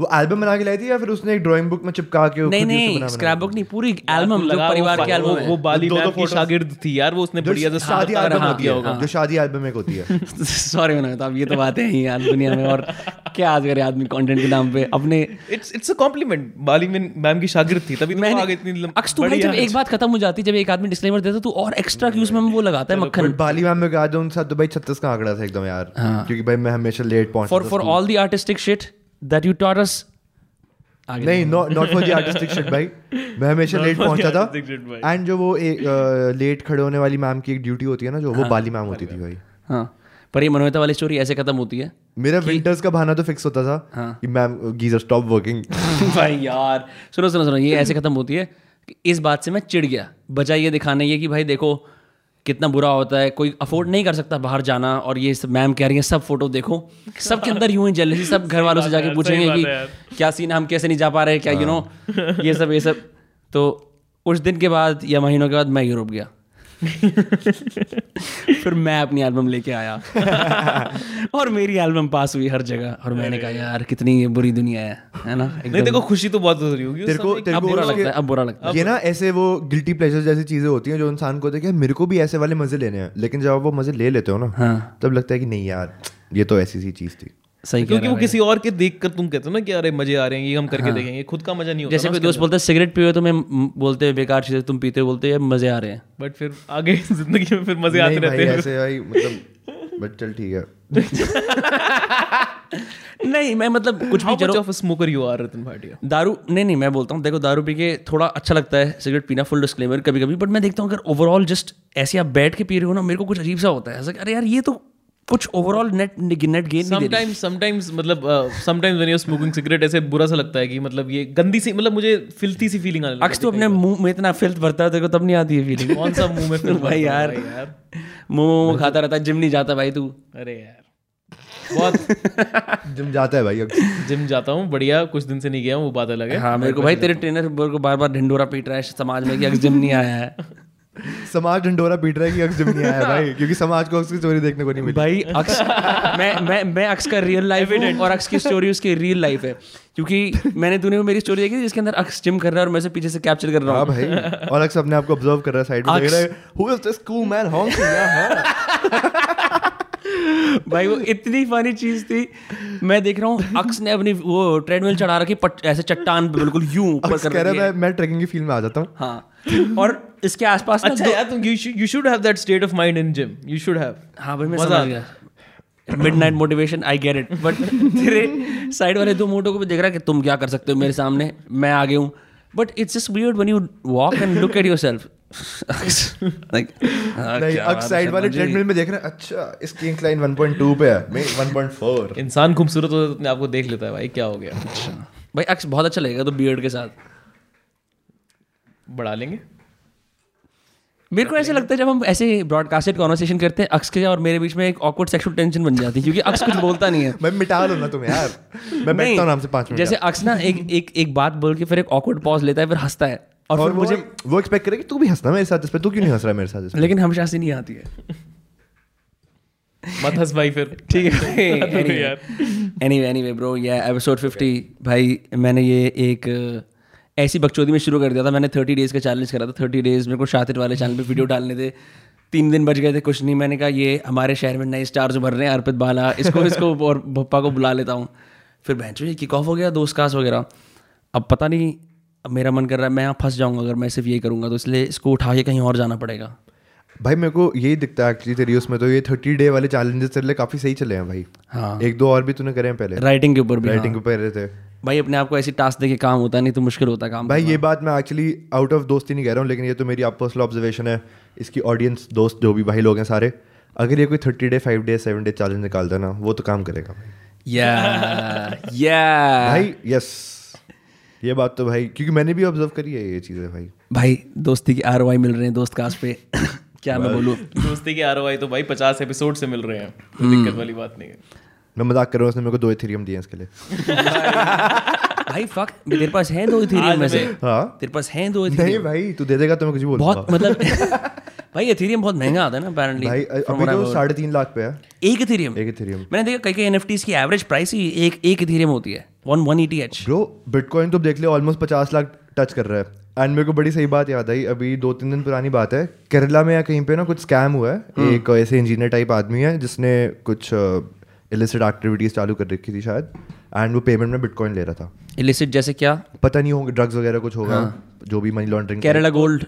वो एल्बम बना के लाई थी या फिर उसने एक ड्राइंग बुक में चिपका के नहीं नहीं बना- बना स्क्रैप बुक नहीं पूरी एल्बम जो लगा परिवार की एल्बम वो बाली मैम की शागिर्द थी यार वो उसने बढ़िया से शादी एल्बम हाँ, होती है हाँ, जो शादी एल्बम एक होती है। सॉरी मैंने तो अब ये तो बातें हैं यार दुनिया में और क्या आज करे आदमी कंटेंट के नाम पे? अपने it's it's a compliment Bali ma'am की शागिर्द थी तभी तो मैंने आगे इतनी अक्स तू भाई जब एक बात खत्म हो जाती जब एक आदमी डिस्क्लेमर देता तो और एक्स्ट्रा क्यूज में वो लगाता है मक्खन। बाली मैम में कहा जो उन साथ तो छत्तीस का आंकड़ा था एकदम यार हाँ। क्योंकि भाई मैं हमेशा लेट पहुँचता for for all the artistic shit that you taught us नहीं not for the artistic shit भाई। मैं हमेशा लेट पहुँचा था। एंड जो वो एक लेट खड़े होने वाली मैम की एक ड्यूटी होती है ना जो वो हाँ। बाली मैम होती थी भाई। हाँ पर ये मनोहता वाली स्टोरी ऐसे खत्म होती है मेरा विंटर्स का बहाना तो फिक्स होता था हाँ। कि मैम गीजर स्टॉप वर्किंग भाई यार सुनो सुनो सुनो ये ऐसे खत्म होती है कि इस बात से मैं चिढ़ गया। बजाय ये दिखाने ये कि भाई देखो कितना बुरा होता है कोई अफोर्ड नहीं कर सकता बाहर जाना और ये सब मैम कह रही है सब फ़ोटो देखो। सब के अंदर यूँ ही जेलसी सब घर वालों से जाके पूछेंगे कि क्या सीन है हम कैसे नहीं जा पा रहे क्या यू नो ये सब ये सब। तो उस दिन के बाद या महीनों के बाद मैं यूरोप गया। फिर मैं अपनी एल्बम लेके आया। और मेरी एल्बम पास हुई हर जगह। और मैंने कहा यार कितनी ये बुरी दुनिया है। है ना? नहीं देखो खुशी तो बहुत हो रही होगी तेरे को तेरे अब को बुरा लगता है अब बुरा लगता है। ये ना ऐसे वो गिल्टी प्लेजर जैसी चीज़ें होती हैं जो इंसान को देखे मेरे को भी ऐसे वाले मज़े लेने हैं। लेकिन जब आप वो मज़े ले लेते हो ना हाँ। तब लगता है कि नहीं यार ये तो ऐसी सी चीज़ थी। सही क्योंकि वो किसी और के देख कर तुम कहते हो ना कि अरे मज़े आ रहे हैं ये हम करके हाँ। देखेंगे खुद का मज़ा नहीं होता जैसे कोई दोस्त बोलता है सिगरेट पियो तो मैं बोलते हैं बेकार चीज़ें तुम पीते हो बोलते हैं मज़े आ रहे हैं। बट फिर आगे ज़िंदगी में फिर मज़े आते नहीं रहते हैं। ऐसे भाई मतलब बट चल ठीक है। नहीं मैं मतलब कुछ भी चलो of a smoker you रतन भाटिया? दारू नहीं नहीं मैं बोलता हूँ देखो दारू पी के थोड़ा अच्छा लगता है सिगरेट पीना फुल डिस्क्लेमर कभी कभी बट मैं देखता हूँ अगर ओवरऑल जस्ट ऐसे आप बैठ के पी रहे हो ना मेरे को कुछ अजीब सा होता है ऐसा अरे यार ये तो कुछ ओवरऑल नेट नेट गेन नहीं दे रही। Sometimes, sometimes मतलब sometimes when you're smoking cigarette ऐसे बुरा सा लगता है कि मतलब ये गंदी सी मतलब मुझे फिल्थी सी फीलिंग आने अक्स तो अपने मुँह में इतना फिल्थ भरता है तेरे को तब नहीं आती है फीलिंग कौन सा मुँह में फिर भाई यार। मुँह मुँह खाता रहता है जिम नहीं जाता भाई तू। अरे यार। बहुत जिम जाता है भाई जिम जाता हूँ बढ़िया कुछ दिन से नहीं गया हूँ वो बात अलग है। हाँ मेरे को भाई तेरे ट्रेनर मेरे को बार बार ढिंडोरा पीट रहा है समाज में कि अक्स जिम नहीं आया है। समाज ढंडोरा पीट रहा है कि अक्स जिम नहीं आया भाई क्योंकि समाज को अक्स की स्टोरी देखने को नहीं मिली। भाई अक्स मैं मैं मैं अक्स का रियल लाइफ हूँ और अक्स की स्टोरी उसकी रियल लाइफ है। क्योंकि मैंने तूने वो मेरी स्टोरी देखी जिसके अंदर अक्स जिम कर रहा है और मैं से पीछे से कैप्चर कर रहा हाँ हूँ। भाई और अक्स अपने आप को ऑब्ज़र्व कर रहा है साइड में। देख रहा है who is this cool man honking यार भाई वो इतनी फनी चीज़ थी। मैं देख रहा हूँ अक्स ने अपनी वो ट्रेडमिल चढ़ा रखी ऐसे चट्टान पे बिल्कुल यूँ ऊपर कर रहा है है। मैं मैं ट्रैकिंग की फ़ील्ड में आ जाता हूँ। हाँ। और इसके आसपास अच्छा यार तुम you should have that state of mind in gym you should have हाँ भाई मैं समझ गया। Midnight motivation I get it but तेरे साइड वाले दो मोटो को भी देख रहा है कि तुम क्या कर सकते हो मेरे सामने? मैं आगे हूँ। But it's just weird when you walk and look at yourself like नहीं अक्स साइड वाले ट्रेडमिल में देख रहा है अच्छा इसकी इंक्लाइन 1.2 पे है मैं 1.4 इंसान खूबसूरत होता है तो अपने आप को देख लेता है भाई क्या हो गया? भाई अक्स बहुत अच्छा लगेगा तो बियर्ड के साथ। बढ़ा लेंगे। मेरे को ऐसा लगता है जब हम ऐसे ब्रॉडकास्टेड कॉन्वर्सेशन करते हैं अक्स के और मेरे बीच में एक ऑकवर्ड सेक्सुअल टेंशन बन जाती है क्योंकि अक्स कुछ बोलता नहीं है। मैं मिटा लो ना तुम यार। मैं नहीं, बैठता हूँ नाम से पाँच मिनट। जैसे अक्स ना एक एक एक बात बोल के फिर एक ऑकवर्ड पॉज लेता है फिर हंसता है। और, और फिर वो मुझे वो एक्सपेक्ट करे कि तू भी हंसना मेरे साथ इस पे तू क्यों नहीं हंस रहा मेरे साथ इस लेकिन हमेशा हँसी नहीं आती है। मत हंस भाई फिर। ठीक है। यार। एनीवे एनीवे ब्रो ये एपिसोड 50 भाई मैंने ये एक ऐसी बकचोदी में शुरू कर दिया था। मैंने 30 डेज़ का चैलेंज करा था। 30 डेज़ मेरे को शातिर वाले चैनल पे वीडियो डालने थे। तीन दिन बच गए थे कुछ नहीं। मैंने कहा ये हमारे शहर में नए स्टार्स उभर रहे हैं अर्पित बाला। इसको इसको और भप्पा को बुला लेता हूँ। फिर बहन ये किक ऑफ़ हो गया दोस्त कास्ट वगैरह। अब पता नहीं अब मेरा मन कर रहा है मैं यहाँ फंस जाऊँगा अगर मैं सिर्फ़ ये करूँगा तो इसलिए इसको उठा के कहीं और जाना पड़ेगा। भाई मेरे को यही दिखता है एक्चुअली तेरी उसमें तो ये थर्टी डे वाले चैलेंजेस तेरे लिए काफ़ी सही चले हैं भाई। हाँ। एक दो और भी तूने करे हैं पहले। राइटिंग के ऊपर भी राइटिंग के पहले थे। भाई अपने आप को ऐसी टास्क दे के काम होता नहीं तो मुश्किल होता काम भाई ये बात मैं एक्चुअली आउट ऑफ़ दोस्ती नहीं कह रहा हूँ लेकिन ये तो मेरी आप पर्सनल ऑब्जर्वेशन है इसकी ऑडियंस दोस्त जो भी भाई लोग हैं सारे अगर ये कोई thirty day five day seven day challenge निकालता है ना वो तो काम करेगा भाई। या या भाई यस ये बात तो भाई क्योंकि मैंने भी ऑब्ज़र्व करी है ये चीज़ें भाई। भाई दोस्ती की आर मिल रहे हैं दोस्त कास्ट पे। क्या मैं बोलूँ? दोस्ती के आर तो भाई पचास एपिसोड से मिल रहे हैं दिक्कत वाली बात नहीं है। मैं मज़ाक कर रहा हूँ उसने मेरे को दो इथेरियम दिए इसके लिए। भाई फक तेरे पास हैं दो इथेरियम में से हाँ। तेरे पास हैं दो इथेरियम नहीं भाई तू दे देगा तो मैं कुछ भी बोलूँगा। बहुत मतलब भाई इथेरियम बहुत महँगा आता है ना अपेरेंटली भाई अभी तो साढ़े तीन लाख पे है। एक इथेरियम एक इथेरियम मैंने देखा कई कई एनएफटीज की एवरेज प्राइस ही एक एक इथेरियम होती है one one E H bro bitcoin तो देख ले ऑलमोस्ट पचास लाख टच कर रहा है। एंड मेरे को बड़ी सही बात याद आई अभी दो तीन दिन पुरानी बात है केरला में या कहीं पे ना कुछ स्कैम हुआ है। एक ऐसे इंजीनियर टाइप आदमी है जिसने कुछ इलिसिट एक्टिविटीज़ चालू कर रखी थी शायद एंड वो पेमेंट में बिटकॉइन ले रहा था। इलिसिट जैसे क्या? पता नहीं होगा ड्रग्स वगैरह कुछ होगा जो भी मनी लॉन्ड्रिंग केरला गोल्ड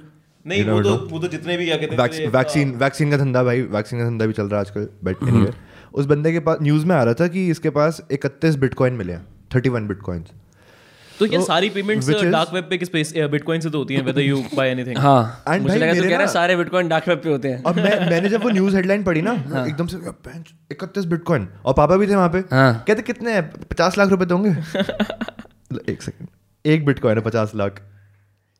नहीं वो तो वो तो जितने भी क्या कहते हैं वैक्सीन वैक्सीन का धंधा भाई वैक्सीन का धंधा भी चल रहा है आजकल बट एनीवे उस बंदे के पास न्यूज़ में आ रहा था कि इसके पास इकतीस बिटकॉइन मिले हैं थर्टी वन बिटकॉइन तो ये सारी पेमेंट्स डार्क वेब पे किस बिटकॉइन से तो होती हैं वेदर यू बाय एनीथिंग हाँ। And मुझे लगा तो कह रहा है सारे बिटकॉइन डार्क वेब पे होते हैं। अब मैं मैंने जब वो न्यूज़ हेडलाइन पढ़ी ना हाँ। एकदम से इकतीस बिटकॉइन और पापा भी थे वहाँ पे। हाँ। कहते कितने हैं? पचास लाख रुपए दोगे एक सेकंड एक बिटकॉइन है पचास लाख।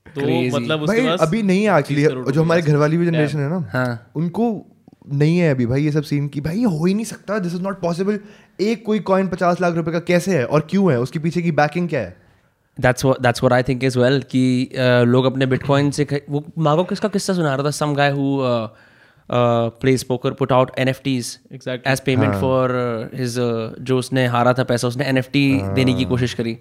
तो मतलब उसके पास अभी नहीं है एक्चुअली जो हमारे घर वाली भी जनरेशन है ना हाँ। उनको नहीं है अभी भाई ये सब सीन की। भाई ये हो ही नहीं सकता। दिस इज़ नॉट पॉसिबल एक कोई कॉइन पचास लाख रुपए का कैसे है? और क्यों है? उसके पीछे की बैकिंग क्या है? That's that's what I think is well कि uh, लोग अपने बिटकॉइन से वो मागो किसका किस्सा सुना रहा था? Some guy who plays poker put out NFTs Exactly. As payment for his जो उसने हारा था पैसा उसने एनएफटी देने की कोशिश करी।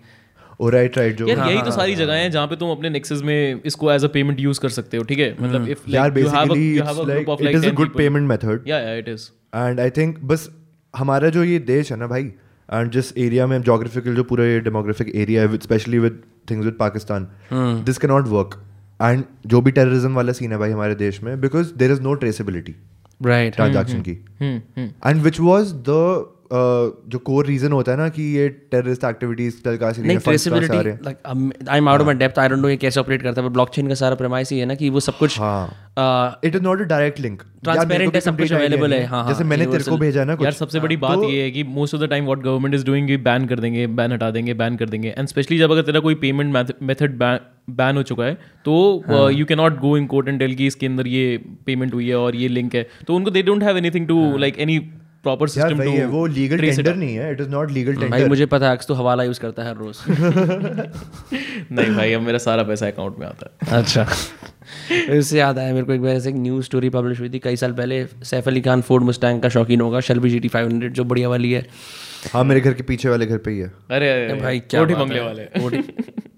राइट राइट जो यार हाँ, यही तो सारी जगह हैं जहाँ पे तुम अपने नेक्सेस में इसको एज अ पेमेंट यूज़ कर सकते हो ठीक है? मतलब इफ़ यार basically it is a good payment method या या it is and I think बस हमारा जो ये देश है ना भाई एंड जिस एरिया में जोग्राफिकल जो पूरा ये डेमोग्राफिक एरिया है specially with things with Pakistan this के नॉट वर्क एंड जो भी टेररिज्म वाला सीन है भाई हमारे देश में because there is no traceability right transaction की. एंड विच वॉज़ द जो कोर रीजन होता है ना कि ये टेररिस्ट एक्टिविटीज़ कल से नहीं traceability like I am out of my depth I don't know ये कैसे ऑपरेट करता है बट ब्लॉकचेन का सारा प्रेमाइस ही है ना कि वो सब कुछ हाँ। It is not a direct link Transparent है, सब कुछ available है, हाँ, जैसे हाँ, मैंने तेरे को भेजा ना कुछ। यार सबसे बड़ी बात ये है कि most of the time what government is doing ban कर देंगे बैन हटा देंगे बैन कर देंगे। एंड स्पेशली जब अगर तेरा कोई पेमेंट मेथड बैन हो चुका है तो you can not go in court and tell कि इसके अंदर ये पेमेंट हुई है और ये लिंक है। तो उनको they don't have anything to like any proper system है वो लीगल टेंडर नहीं है it is not legal tender भाई मुझे पता है अक्स तो हवाला यूज़ करता है हर रोज। नहीं भाई अब मेरा सारा पैसा अकाउंट में आता है। अच्छा। इससे याद आया मेरे को एक बार ऐसे एक न्यूज़ स्टोरी पब्लिश हुई थी कई साल पहले सैफ अली खान फोर्ड मुस्टैंग का शौकीन होगा शलबी जी टी फाइव हंड्रेड जो बढ़िया वाली है। हाँ मेरे घर के पीछे वाले घर पे ही है। अरे अरे भाई क्या बंगले वाले।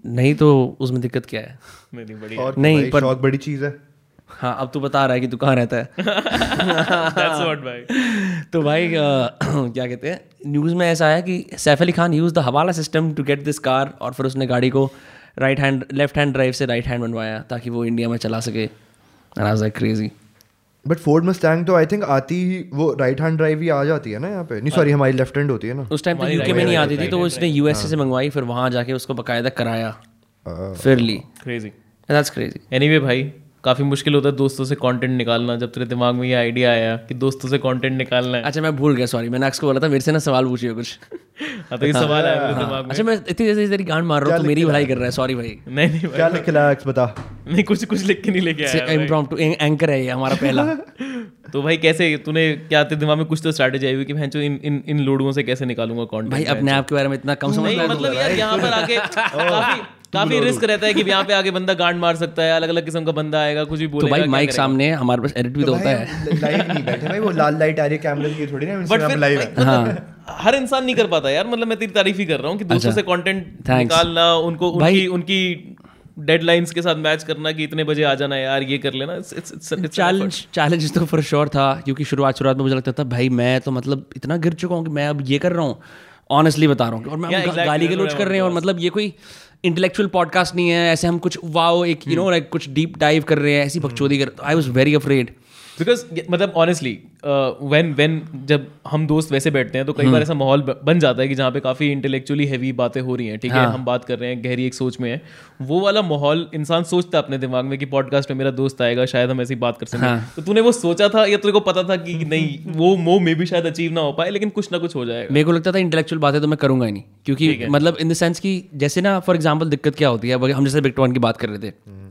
नहीं तो उसमें दिक्कत क्या है? नहीं बड़ी नहीं, पर- शौक बड़ी चीज़ है। हाँ अब तू बता रहा है कि तू कहाँ रहता है। दैट्स व्हाट भाई। तो भाई क्या कहते हैं न्यूज़ में ऐसा आया कि Saif Ali Khan use the hawala system to get this car और फिर उसने गाड़ी को right hand left hand drive से राइट हैंड बनवाया ताकि वो इंडिया में चला सके। क्रेजी बट फोर्ड मस्टैंग तो आई थिंक आती ही वो राइट हैंड ड्राइव ही आ जाती है ना यहाँ पे? नहीं सॉरी हमारी लेफ़्ट हैंड होती है ना। उस टाइम पे यूके में नहीं आती थी तो वो उसने यूएसए से मंगवाई फिर वहाँ जाके उसको बकायदा कराया। फिर ली। क्रेजी दैट्स क्रेजी एनीवे भाई काफ़ी मुश्किल होता है दोस्तों से कंटेंट निकालना जब तेरे दिमाग में ये आइडिया आया कि दोस्तों से कंटेंट निकालना है। अच्छा मैं भूल गया सॉरी मैंने अक्स को बोला था मेरे से ना सवाल पूछिए कुछ। हाँ तो ये सवाल आया मेरे दिमाग में। अच्छा मैं इतनी देर से तेरी गांड मार रहा हूँ तो मेरी भलाई कर रहा है सॉरी भाई। नहीं नहीं क्या लिख एक्स बता। नहीं कुछ कुछ लिख के नहीं लेके आया। इम्प्रॉम्प्टू एंकर है ये हमारा पहला। तो भाई कैसे तूने क्या तेरे दिमाग में कुछ तो स्ट्रैटेजी आई हुई कि भैंचो इन इन इन लोडुओं से कैसे निकालूँगा कंटेंट भाई अपने आप के बारे में इतना कम समझ नहीं मतलब यार यहाँ पर आके काफ़ी रिस्क रहता है कि यहाँ पे आगे बंदा गांड मार सकता है अलग अलग किस्म का बंदा आएगा कुछ भी बोलेगा तो भाई माइक सामने है, हमारे पास एडिट भी तो होता है। लाइव नहीं बैठे भाई वो लाल लाइट आ रही है कैमरे की थोड़ी ना इंस्टाग्राम लाइव है। मतलब हाँ। हर इंसान नहीं कर पाता यार मतलब मैं तेरी तारीफ़ ही कर रहा हूँ कि दूसरों अच्छा। से कंटेंट निकालना उनको उनकी उनकी डेडलाइंस के साथ मैच करना कि इतने बजे आ जाना यार ये कर लेना चैलेंज चैलेंज तो फॉर श्योर था क्योंकि शुरुआत शुरुआत में मुझे लगता था भाई मैं तो मतलब इतना गिर चुका हूँ कि मैं अब ये कर रहा हूँ ऑनेस्टली बता रहा हूँ और मैं गाली गलोच कर रहे हैं और मतलब ये कोई इंटेलेक्चुअल पॉडकास्ट नहीं है, ऐसे हम कुछ वाओ एक यू नो लाइक कुछ डीप डाइव कर रहे हैं, ऐसी बकचोदी कर I was very afraid because मतलब ऑनेस्टली व्हेन व्हेन जब हम दोस्त वैसे बैठते हैं तो कई बार हम्म। ऐसा माहौल बन जाता है कि जहाँ पे काफ़ी इंटेलेक्चुअली हैवी बातें हो रही हैं ठीक है हाँ। हम बात कर रहे हैं गहरी एक सोच में है। वो वाला माहौल इंसान सोचता है अपने दिमाग में कि पॉडकास्ट में मेरा दोस्त आएगा शायद हम ऐसी बात कर सकते हैं। तो तूने वो सोचा था या तेरे को पता था कि नहीं वो मो मे भी शायद अचीव ना हो पाए लेकिन कुछ ना कुछ हो जाएगा। मेरे को लगता था इंटेलेक्चुअल बातें तो मैं करूँगा ही नहीं क्योंकि मतलब इन द सेंस कि जैसे ना फॉर एग्ज़ाम्पल दिक्कत क्या होती है हम जैसे बिटकॉइन की बात कर रहे थे।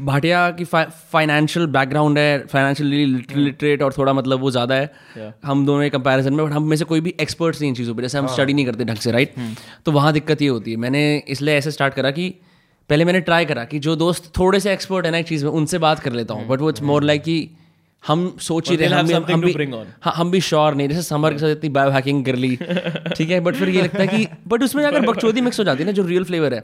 भाटिया की फाइनेंशियल बैकग्राउंड है फाइनेंशियली लिटरेट और थोड़ा मतलब वो ज़्यादा है। हम दोनों के कंपैरिजन में बट हम में से कोई भी एक्सपर्ट्स नहीं इन चीज़ों पर जैसे हम स्टडी नहीं करते ढंग से राइट तो वहाँ दिक्कत ये होती है। मैंने इसलिए ऐसे स्टार्ट करा कि पहले मैंने ट्राई करा कि जो दोस्त थोड़े से एक्सपर्ट है ना एक चीज़ में उनसे बात कर लेता हूँ। बट वो इट्स मोर लाइक कि हम सोच ही रहे हम भी हम भी हाँ हम भी श्योर नहीं जैसे समर के साथ इतनी बायो हैकिंग कर ली ठीक है? बट फिर ये लगता है कि बट उसमें अगर बकचोदी मिक्स हो जाती है ना जो रियल फ्लेवर है।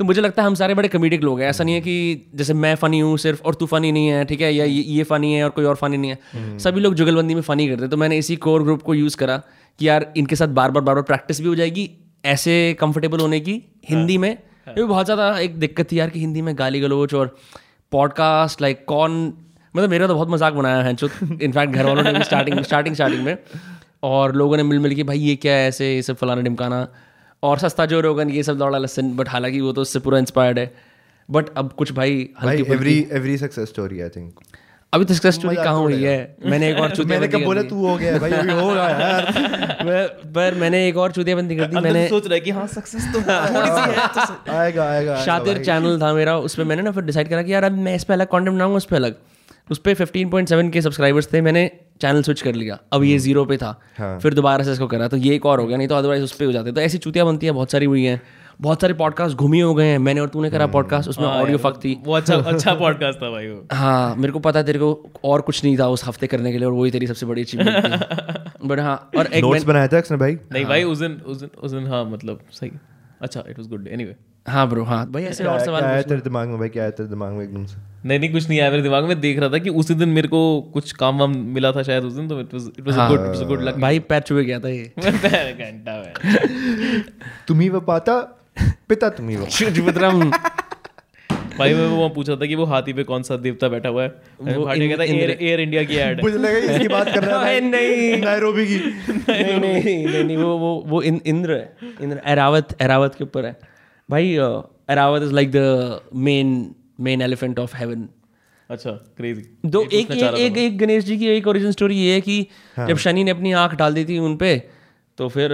तो मुझे लगता है हम सारे बड़े कमेडिक लोग हैं। ऐसा नहीं है कि जैसे मैं फनी हूँ सिर्फ़ और तू फनी नहीं है ठीक है? या ये, फनी है और कोई और फनी नहीं है। सभी लोग जुगलबंदी में फनी करते हैं। तो मैंने इसी कोर ग्रुप को यूज़ करा कि यार इनके साथ बार बार बार बार प्रैक्टिस भी हो जाएगी ऐसे कंफर्टेबल होने की हिंदी में। ये बहुत ज़्यादा एक दिक्कत थी यार कि हिंदी में गाली गलोच और पॉडकास्ट लाइक कौन मतलब मेरा तो बहुत मज़ाक बनाया है जो इनफैक्ट घर वालों ने भी स्टार्टिंग स्टार्टिंग स्टार्टिंग में। और लोगों ने मिल मिल के भाई ये क्या है ऐसे ये सब फलाना ढिमकाना? और सस्ता जो रोगन ये सब दौड़ा लसन बट हालाँकि वो तो उससे पूरा इंस्पायर्ड है। बट अब कुछ भाई every every success story I think अभी तक सक्सेस स्टोरी कहाँ हुई है। मैंने एक और तो मैंने कब बोला तू हो गया भाई अभी होगा यार। पर मैंने एक और चुतियाबंदी कर दी मैंने सोच रहा है कि हाँ सक्सेस तो थोड़ी सी है तो आएगा आएगा आएगा शातिर चैनल था मेरा उसमें मैंने ना फिर डिसाइड करा कि यार अब मैं इस पे अलग कंटेंट बनाऊँगा उस पे अलग। उस पर fifteen point seven K subscribers थे मैंने चैनल स्विच कर लिया। अब ये ज़ीरो पे था। हाँ। फिर दोबारा से इसको करा तो ये एक और हो गया नहीं तो अदरवाइज़ उस पर हो जाते। तो ऐसी चुतियाँ बनती हैं बहुत सारी हुई हैं। बहुत सारे पॉडकास्ट घूमी हो गए हैं। मैंने और तूने करा पॉडकास्ट उसमें ऑडियो फक थी। वो अच्छा अच्छा पॉडकास्ट था भाई वो। हाँ मेरे को पता है तेरे को और कुछ नहीं था उस हफ़्ते करने के लिए और वही तेरी सबसे बड़ी अचीवमेंट बट हाँ और एक बनाया था उसने भाई? नहीं भाई उस दिन उस दिन उस दिन हाँ मतलब सही। अच्छा इट वाज गुड एनीवे हाँ ब्रो हाँ। भाई ऐसे और सवाल आया तेरे दिमाग में भाई? क्या आया तेरे दिमाग में एकदम से? नहीं नहीं कुछ नहीं आया मेरे दिमाग में। देख रहा था कि उसी दिन मेरे को कुछ काम वाम मिला था शायद उस दिन तो इट वाज इट वाज हाँ। गुड इट गुड लक भाई पैर चुभे गया था ये। घंटा में तुम्ही व पाता पिता तुम्ही वो। शिवत्रम भाई मैं वो पूछा था कि वो हाथी पे कौन सा देवता बैठा हुआ है? वो भाटी इन- कहता है एयर एयर इंडिया की है। मुझे लगा इसकी बात कर रहा है नहीं। नैरोबी की। नहीं नहीं नहीं वो वो वो इंद्र है। इंद्र एरावत एरावत के ऊपर है। भाई Airavat is like the main main elephant of heaven अच्छा क्रेजी दो एक एक एक, एक गणेश जी की एक ओरिजिन स्टोरी ये है कि जब शनि ने अपनी आँख डाल दी थी उन पे तो फिर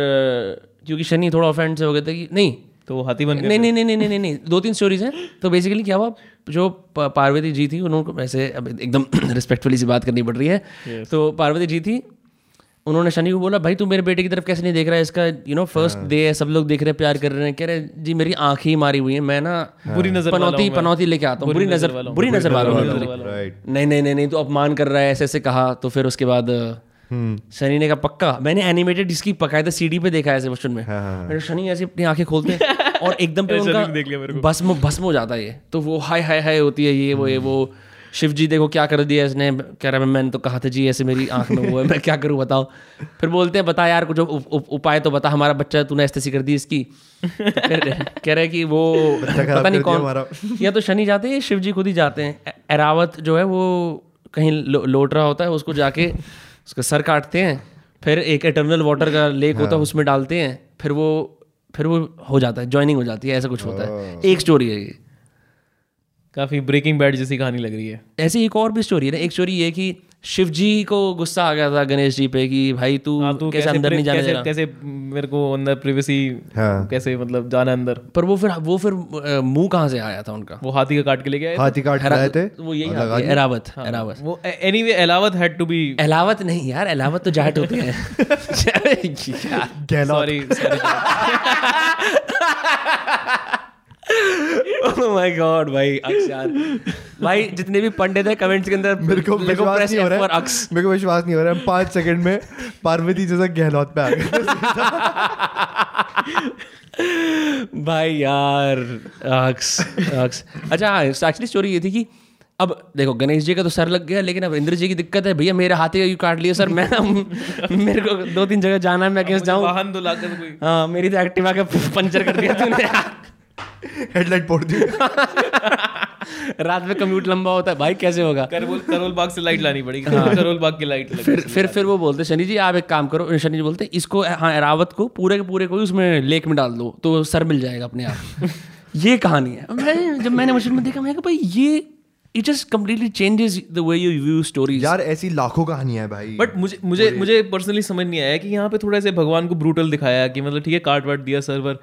क्योंकि शनि थोड़ा ऑफेंड से हो गया था कि नहीं। तो वो हाथी बन गए नहीं नहीं नहीं नहीं नहीं नहीं नहीं दो तीन स्टोरीज हैं। तो बेसिकली क्या हुआ? जो पार्वती जी थी उन्होंने वैसे अब एकदम रिस्पेक्टफुली सी बात करनी पड़ रही है। तो पार्वती जी थी उन्होंने शनि को बोला भाई तू मेरे बेटे की तरफ़ कैसे नहीं देख रहा है? इसका यू नो फ़र्स्ट डे है सब लोग देख रहे हैं प्यार कर रहे हैं। कह रहे जी मेरी आँखें ही मारी हुई है मैं ना बुरी नज़र पनौती पनौती लेके आता हूँ बुरी नज़र बुरी नज़र वाला हूँ। हूँ। नहीं नहीं नहीं नहीं तो अपमान कर रहा है ऐसे ऐसे कहा तो फिर उसके बाद शनि ने कहा पक्का मैंने एनिमेटेड इसकी बकायदा सीडी पे देखा है ऐसे बचपन में। मैंने शनि ऐसे अपनी आँखें खोलते हैं। और एकदम पे उनका। भस्म भस्म हो जाता है ये। तो वो हाय हाय हाय होती है ये वो ये वो। शिव जी देखो क्या कर दिया इसने। कह रहा है मैंने तो कहा था जी ऐसे मेरी आँख में वो है मैं क्या करूँ बताओ? फिर बोलते हैं बता यार कुछ उप, उप, उपाय तो बता हमारा बच्चा तूने ऐसे कर दी इसकी। कह रहे कि वो पता नहीं कौन या तो शनि जाते हैं या शिव जी खुद ही जाते हैं। एरावत जो है वो कहीं लौट रहा होता है उसको जाके उसका सर काटते हैं फिर एक एटर्नल वाटर का लेक होता है उसमें डालते हैं फिर वो फिर वो हो जाता है ज्वाइनिंग हो जाती है ऐसा कुछ होता है। एक स्टोरी है ये। काफ़ी ब्रेकिंग बैड जैसी कहानी लग रही है। ऐसी एक और भी स्टोरी है ना एक स्टोरी ये कि शिव जी को गुस्सा आ गया था गणेश जी पे कि भाई तू हाँ तू कैसे अंदर नहीं जाने कैसे, कैसे मेरे को अंदर प्रिवेसी हाँ। कैसे मतलब जाना अंदर। पर वो फिर वो फिर मुँह कहाँ से आया था उनका? वो हाथी का काट के लेके आए हाथी काट लाए थे। वो यही हाथी लगा है, वो एनीवे अलावत हैड टू बी एलावत नहीं यार एलावत तो जाट होते हैं। सॉरी oh my God, भाई अक्स यार। भाई जितने भी पंडित है कमेंट्स के अंदर मेरे को विश्वास नहीं हो रहा है। अक्स। मेरे को विश्वास नहीं हो रहा है। हम पाँच सेकंड में पार्वती जैसा गहलोत पे आ गए भाई यार अक्स अक्स। अच्छा हाँ एक्चुअली स्टोरी ये थी कि अब देखो गणेश जी का तो सर लग गया लेकिन अब इंद्र जी की दिक्कत है। भैया मेरे हाथी का यू काट लिया सर? मैं मेरे को दो तीन जगह जाना है मैं अगेंस्ट जाऊँ। वाहन हाँ मेरी तो एक्टिवा का पंचर कर दिया तूने। हेडलाइट फोड़ दी। रात में कम्यूट लंबा होता है। भाई कैसे होगा? करोल करोल बाग से लाइट लानी पड़ेगी। हाँ। करोल बाग की लाइट फिर फिर फिर वो बोलते शनि जी आप एक काम करो। शनि जी बोलते इसको हाँ रावत को पूरे के पूरे को उसमें लेक में डाल दो तो सर मिल जाएगा अपने आप. ये कहानी है। मैं जब मैंने मशीन में देखा मैं कहा भाई ये it just completely changes the way you view stories यार ऐसी लाखों कहानियाँ हैं भाई। बट मुझे मुझे मुझे पर्सनली समझ नहीं आया कि यहाँ पे थोड़ा से भगवान को ब्रूटल दिखाया कि मतलब ठीक है काट वाट दिया सर्वर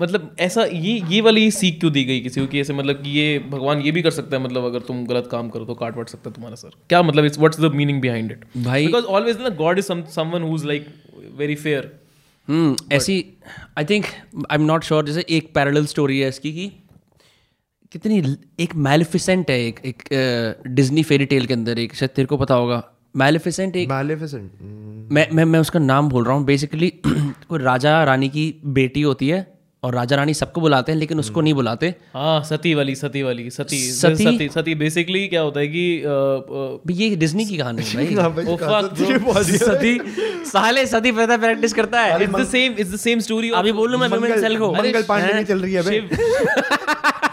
मतलब ऐसा ये ये वाली सीख क्यों दी गई किसी को कि ऐसे मतलब कि ये भगवान ये भी कर सकता है मतलब अगर तुम गलत काम करो तो काट वाट सकता है तुम्हारा सर क्या मतलब it's what's the meaning behind it भाई बिकॉज़ ऑलवेज ना god is someone who is like very fair ऐसी I think I am not sure जैसे एक पैरल स्टोरी है इसकी कि कितनी एक मैलिफिसेंट है एक एक डिज्नी फेरी टेल के अंदर एक शायद तेरे को पता होगा। मैलिफिसेंट एक मैलेफिसेंट मैं मैं मैं उसका नाम बोल रहा हूँ। बेसिकली कोई राजा रानी की बेटी होती है और राजा रानी सबको बुलाते हैं लेकिन उसको नहीं बुलाते। हाँ सती वाली सती वाली सती सती? सती सती बेसिकली क्या होता है कि अ, भी ये डिज्नी की कहानी है भाई। Oh, fuck, सती साले सती पैदा प्रैक्टिस करता है। It's the same it's the same story of अभी बोलूँ मैं विमेन सेल को। मंगल पांडे हैं? की चल रही है भाई।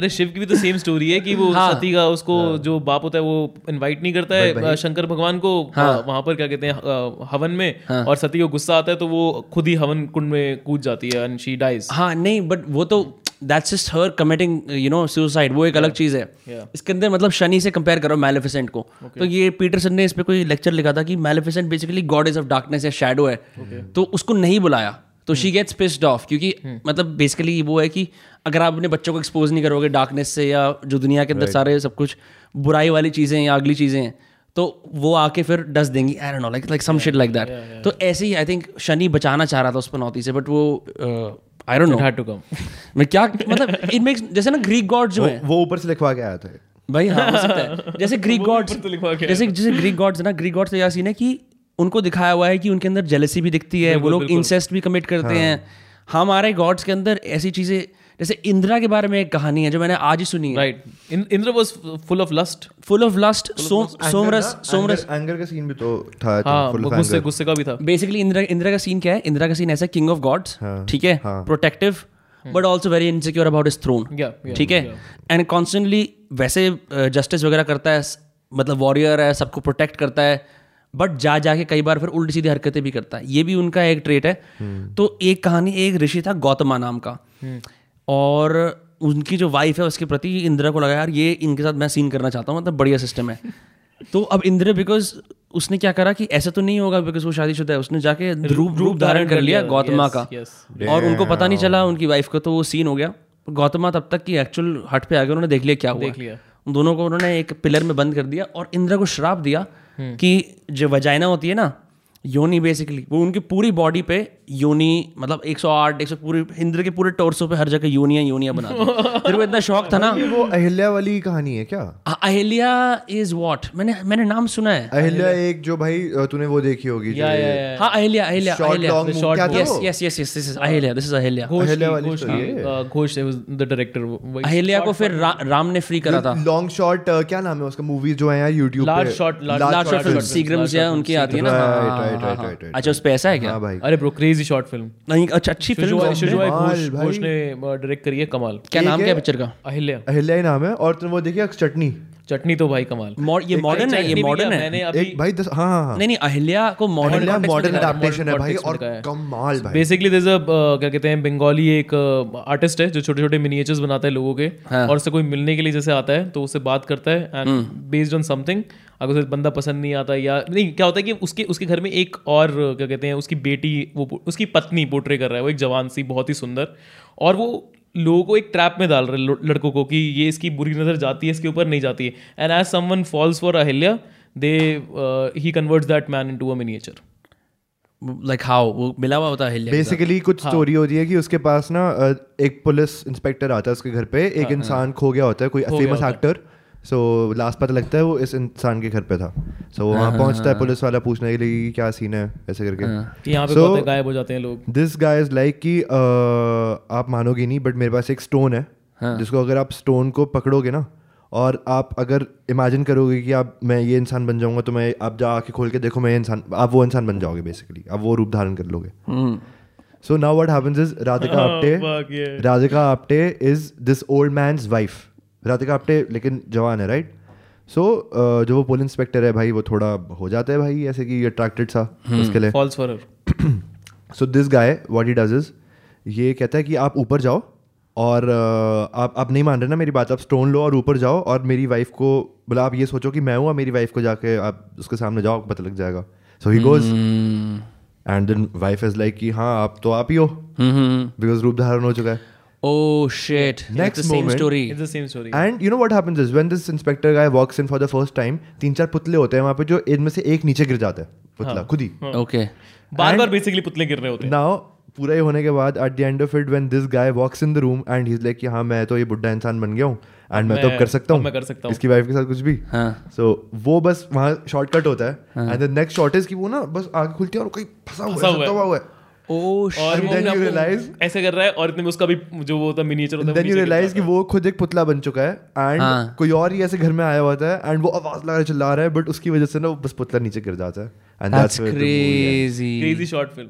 अरे शिव की भी तो सेम स्टोरी है कि वो हाँ। सती का उसको हाँ, जो बाप होता है वो इनवाइट नहीं करता है शंकर भगवान को हाँ, वहाँ पर क्या कहते हैं हवन में हाँ, और सती को गुस्सा आता है तो वो खुद ही हवन कुंड में कूद जाती है एंड शी डाइज हाँ नहीं बट वो तो that's just her committing you know suicide वो एक अलग चीज़ है. इसके अंदर मतलब शनि से कंपेयर करो मैलिफिसेंट को। तो ये पीटरसन ने इस पे कोई लेक्चर लिखा था कि Maleficent basically god is of darkness या शेडो है। तो उसको नहीं बुलाया। तो शी गेट्स पिस्ड ऑफ़ क्योंकि मतलब बेसिकली वो है कि अगर आप अपने बच्चों को एक्सपोज नहीं करोगे डार्कनेस से या जो दुनिया के अंदर right. सारे सब कुछ बुराई वाली चीज़ें या अगली चीज़ें हैं तो वो आके फिर डस देंगी। I don't know like like some shit like that तो ऐसे ही आई थिंक शनि बचाना चाह रहा था उस पनौती से बट वो I don't know had to come. मैं क्या मतलब इट मेक्स जैसे ना ग्रीक गॉड जो है। वो ऊपर से लिखवा के आया था। भाई हाँ हो सकता है। जैसे ग्रीक गॉड्स जैसे जैसे ग्रीक गॉड्स है ना ग्रीक गॉड्स यह सीन है कि उनको दिखाया हुआ है कि उनके अंदर जेलसी भी दिखती है वो लोग इंसेस्ट भी कमिट करते हैं। हमारे गॉड्स के अंदर ऐसी चीज़ें जैसे इंदिरा के बारे में एक कहानी है जो मैंने आज ही सुनी है। Right Indra was full of lust full of lust somras somras. Anger का सीन भी तो था हाँ गुस्से गुस्से का भी था। बेसिकली इंदिरा इंदिरा का सीन क्या है? इंदिरा का सीन ऐसा किंग ऑफ़ गॉड्स ठीक है? Protective but also very insecure about is throne ठीक है? एंड कॉन्स्टेंटली वैसे जस्टिस वगैरह करता है मतलब वॉरियर है सबको प्रोटेक्ट करता है। बट जा जाके कई बार फिर उल्टी सीधी हरकतें भी करता है। ये भी उनका एक ट्रेट है। तो एक कहानी एक ऋषि था गौतमा नाम का। और उनकी जो वाइफ है उसके प्रति इंदिरा को लगा यार ये इनके साथ मैं सीन करना चाहता हूँ मतलब बढ़िया सिस्टम है। तो अब इंद्र बिकॉज़ उसने क्या करा कि ऐसा तो नहीं होगा बिकॉज़ वो शादीशुदा है उसने जाके रूप रूप धारण कर लिया गौतमा का। और उनको पता नहीं चला उनकी वाइफ को तो वो सीन हो गया। गौतमा तब तक की एक्चुअल हट पे आ गए उन्होंने देख लिया क्या हुआ। देख लिया। दोनों को उन्होंने एक पिलर में बंद कर दिया और इंद्र को श्राप दिया कि जो वजाइना होती है ना योनी बेसिकली वो उनकी पूरी बॉडी पे योनी मतलब 108 100 पूरे इंद्र के पूरे टोर्सो पे हर जगह यूनिया यूनिया बना दी। तेरे को इतना शौक था ना? वो अहिल्या वाली कहानी है क्या? अहिल्या इज़ व्हाट मैंने मैंने नाम सुना है। अहिल्या एक जो भाई तूने वो देखी होगी जो या ये या हाँ Ahilya Ahilya Ahilya yes? Yes yes yes this is Ahilya this is Ahilya. Ahilya वाली Ghosh was the director Ahilya को फिर राम ने फ्री करा था। लॉन्ग शॉट क्या नाम है उसका मूवीज़ जो है पे? Large shot, large shot Seagram's या उनकी आती है ना? हाँ, हाँ, हाँ. अच्छा उस पे ऐसा है क्या? अरे ब्रो क्रेजी शॉर्ट फ़िल्म नहीं अच्छा अच्छी फ़िल्म शिजुआई। घोष ने डायरेक्ट करी है कमाल। क्या नाम क्या पिक्चर का? अहिल्या। अहिल्या ही नाम है और तुम वो देखिए चटनी चटनी तो भाई कमाल। ये मॉडर्न है ये मॉडर्न है। मैंने अभी एक भाई दस हाँ हाँ हाँ। नहीं नहीं अहिल्या को मॉडर्न मॉडर्न दिखाया, है भाई और कमाल भाई। बेसिकली दिस क्या कहते हैं बंगाली एक आर्टिस्ट है जो छोटे छोटे मिनिएचर्स बनाता है लोगों के हाँ। और उससे कोई मिलने के लिए जैसे आता है तो उससे बात करता है एंड। बेस्ड ऑन समथिंग अगर उसे बंदा पसंद नहीं आता या नहीं क्या होता है कि उसके उसके घर में एक और uh, क्या कहते हैं उसकी बेटी वो उसकी पत्नी पोर्ट्रे कर रहा है वो एक जवान सी बहुत ही सुंदर और वो लोगों को एक ट्रैप में डाल रहे लड़कों को कि ये इसकी बुरी नज़र जाती है इसके ऊपर नहीं जाती है। And as someone falls for Ahilya they he converts that man into a miniature like how वो मिला हुआ होता है। बेसिकली कुछ हाँ। स्टोरी होती है कि उसके पास ना एक पुलिस इंस्पेक्टर आता है उसके घर पे। एक इंसान खो गया होता है कोई हाँ, फ़ेमस एक्टर सो लास्ट पता लगता है वो इस इंसान के घर पे था। सो हाँ, वहाँ पहुँचता है पुलिस वाला पूछने के लिए कि क्या सीन है ऐसे करके। कि यहाँ पे So- गायब हो जाते हैं लोग। दिस गाय इज़ लाइक कि आप मानोगे नहीं बट मेरे पास एक स्टोन है हाँ। जिसको अगर आप स्टोन को पकड़ोगे ना और आप अगर इमेजिन करोगे कि आप मैं ये इंसान बन जाऊँगा तो मैं आप जा आके खोल के देखो मैं इंसान आप वो इंसान बन जाओगे बेसिकली आप वो रूप धारण कर लोगे। So now what happens is Radhika Apte Radhika Apte is this old man's wife Radhika Apte लेकिन जवान है राइट सो so, uh, जो वो पुलिस इंस्पेक्टर है भाई वो थोड़ा हो जाता है भाई ऐसे कि अट्रैक्टेड सा उसके लिए। Falls for so this guy what he does is ये कहता है कि आप ऊपर जाओ और uh, आप आप नहीं मान रहे ना मेरी बात आप स्टोन लो और ऊपर जाओ और मेरी वाइफ को बोला आप ये सोचो कि मैं हूँ और मेरी वाइफ को जाके आप उसके सामने जाओ पता लग जाएगा। So he goes hmm, and then wife is like कि हाँ आप तो आप ही हो। हम्म, बिकॉज़ रूप धारण हो चुका है। Oh shit! Yeah. Next it's the moment, same story. It's the same story and you know what happens is when this inspector guy walks in for the first time तीन चार पुतले होते हैं वहाँ पे जो इनमें से एक नीचे गिर जाता है पुतला खुद ही Okay. बार बार बेसिकली पुतले गिर रहे होते हैं नाउ पूरा ही होने के बाद at the end of it when this guy walks in the room and he is like कि हाँ मैं तो ये बुढ़ा इंसान बन गया हूँ एंड मैं तो मैं- कर सकता अब हूँ मैं कर सकता हूँ। इसकी वाइफ के साथ कुछ भी हाँ सो वो बस वहाँ शॉर्टकट होता है and the next short is कि वो ना बस आगे खुलती है और कोई फंसा हुआ है हुआ है। Oh और then you अपने आप को realize- ऐसे कर रहा है और इतने में उसका भी जो वो होता मिनिएचर होता है देन यू कि वो खुद एक पुतला बन चुका है एंड हाँ। कोई और ही ऐसे घर में आया होता है एंड वो आवाज़ लगा चिल्ला रहा है बट उसकी वजह से ना वो बस पुतला नीचे गिर जाता है। And that's crazy. Crazy short film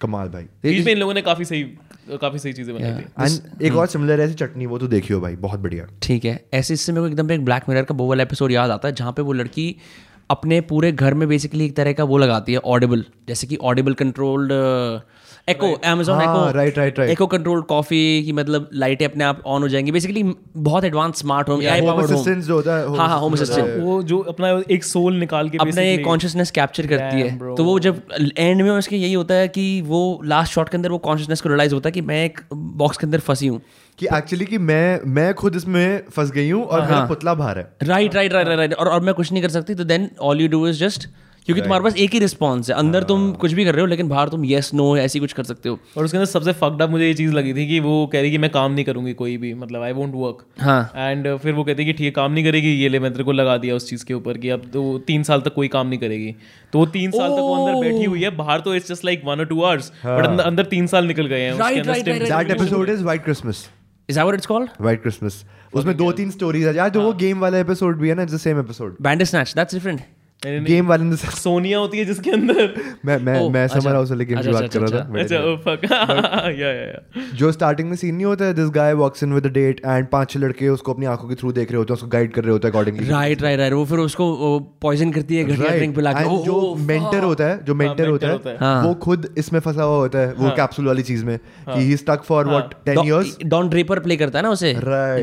कमाल भाई। बीच में इन लोगों ने काफ़ी सही काफ़ी सही चीज़ें बनाई एंड एक और सिमिलर ऐसी चटनी वो तो देखियो भाई बहुत बढ़िया। ठीक है। ऐसे इससे मेरे को एकदम एक ब्लैक मिरर का वो वाला एपिसोड याद आता है जहाँ पे वो लड़की अपने पूरे घर में बेसिकली एक तरह का वो लगाती है ऑडिबल जैसे कि ऑडिबल कंट्रोल्ड एको अमेजोन हाँ, Echo right, right, right. Echo controlled coffee की मतलब लाइटें अपने आप ऑन हो जाएँगी। बेसिकली बहुत advance smart home AI home powered assistant जो होता है होम हाँ हाँ होम असिस्टेंट वो जो अपना एक सोल निकाल के अपना basically- कॉन्शियसनेस कैप्चर करती है। तो वो जब एंड में उसके यही होता है कि वो लास्ट शॉट के अंदर वो कॉन्शियसनेस को रियलाइज़ होता है कि मैं एक बॉक्स के अंदर फंसी हूँ। कि एक्चुअली कि मैं मैं खुद इसमें फंस गई हूँ और मेरा पुतला बाहर है। राइट राइट राइट राइट और और मैं कुछ नहीं कर सकती तो then all you do is just क्योंकि तुम्हारे पास एक ही रिस्पॉन्स है। अंदर तुम कुछ भी कर रहे हो लेकिन बाहर तुम येस नो ऐसी कुछ कर सकते हो। और उसके अंदर सबसे फक्ड अप मुझे ये चीज़ लगी थी कि वो कह रही कि मैं काम नहीं करूँगी कोई भी मतलब आई वोंट वर्क हाँ। एंड फिर वो कहती कि ठीक है काम नहीं करेगी ये ले मैं तेरे को लगा दिया उस चीज़ के ऊपर कि अब तो तीन साल तक कोई काम नहीं करेगी। तो वो तीन साल तक वो अंदर बैठी हुई है बाहर तो इट्स जस्ट लाइक वन और टू आवर्स बट अंदर तीन साल निकल गए हैं is that what it's called White Christmas उसमें दो तीन स्टोरीज है। यार जो वो गेम वाला एपिसोड भी है ना it's the same episode different नहीं, नहीं, गेम वाले ने सोनिया होती है जिसके अंदर। मैं मैं Oh, मैं अच्छा, समर हाउस वाले गेम की अच्छा, बात कर रहा था अच्छा। फक या या या जो स्टार्टिंग में सीन नहीं होता है this guy walks in with a date and पाँच छह लड़के उसको अपनी आँखों के थ्रू देख रहे होते हैं उसको गाइड कर रहे होते हैं अकॉर्डिंगली राइट राइट राइट वो फिर उसको पॉइजन करती है घटिया ड्रिंक पिला के। Oh, जो oh, मेंटर होता है जो मेंटर होता होता है है। वो खुद इसमें फंसा हुआ होता है वो कैप्सूल वाली चीज़ में कि he stuck for what 10 years Don Draper play करता है ना उसे?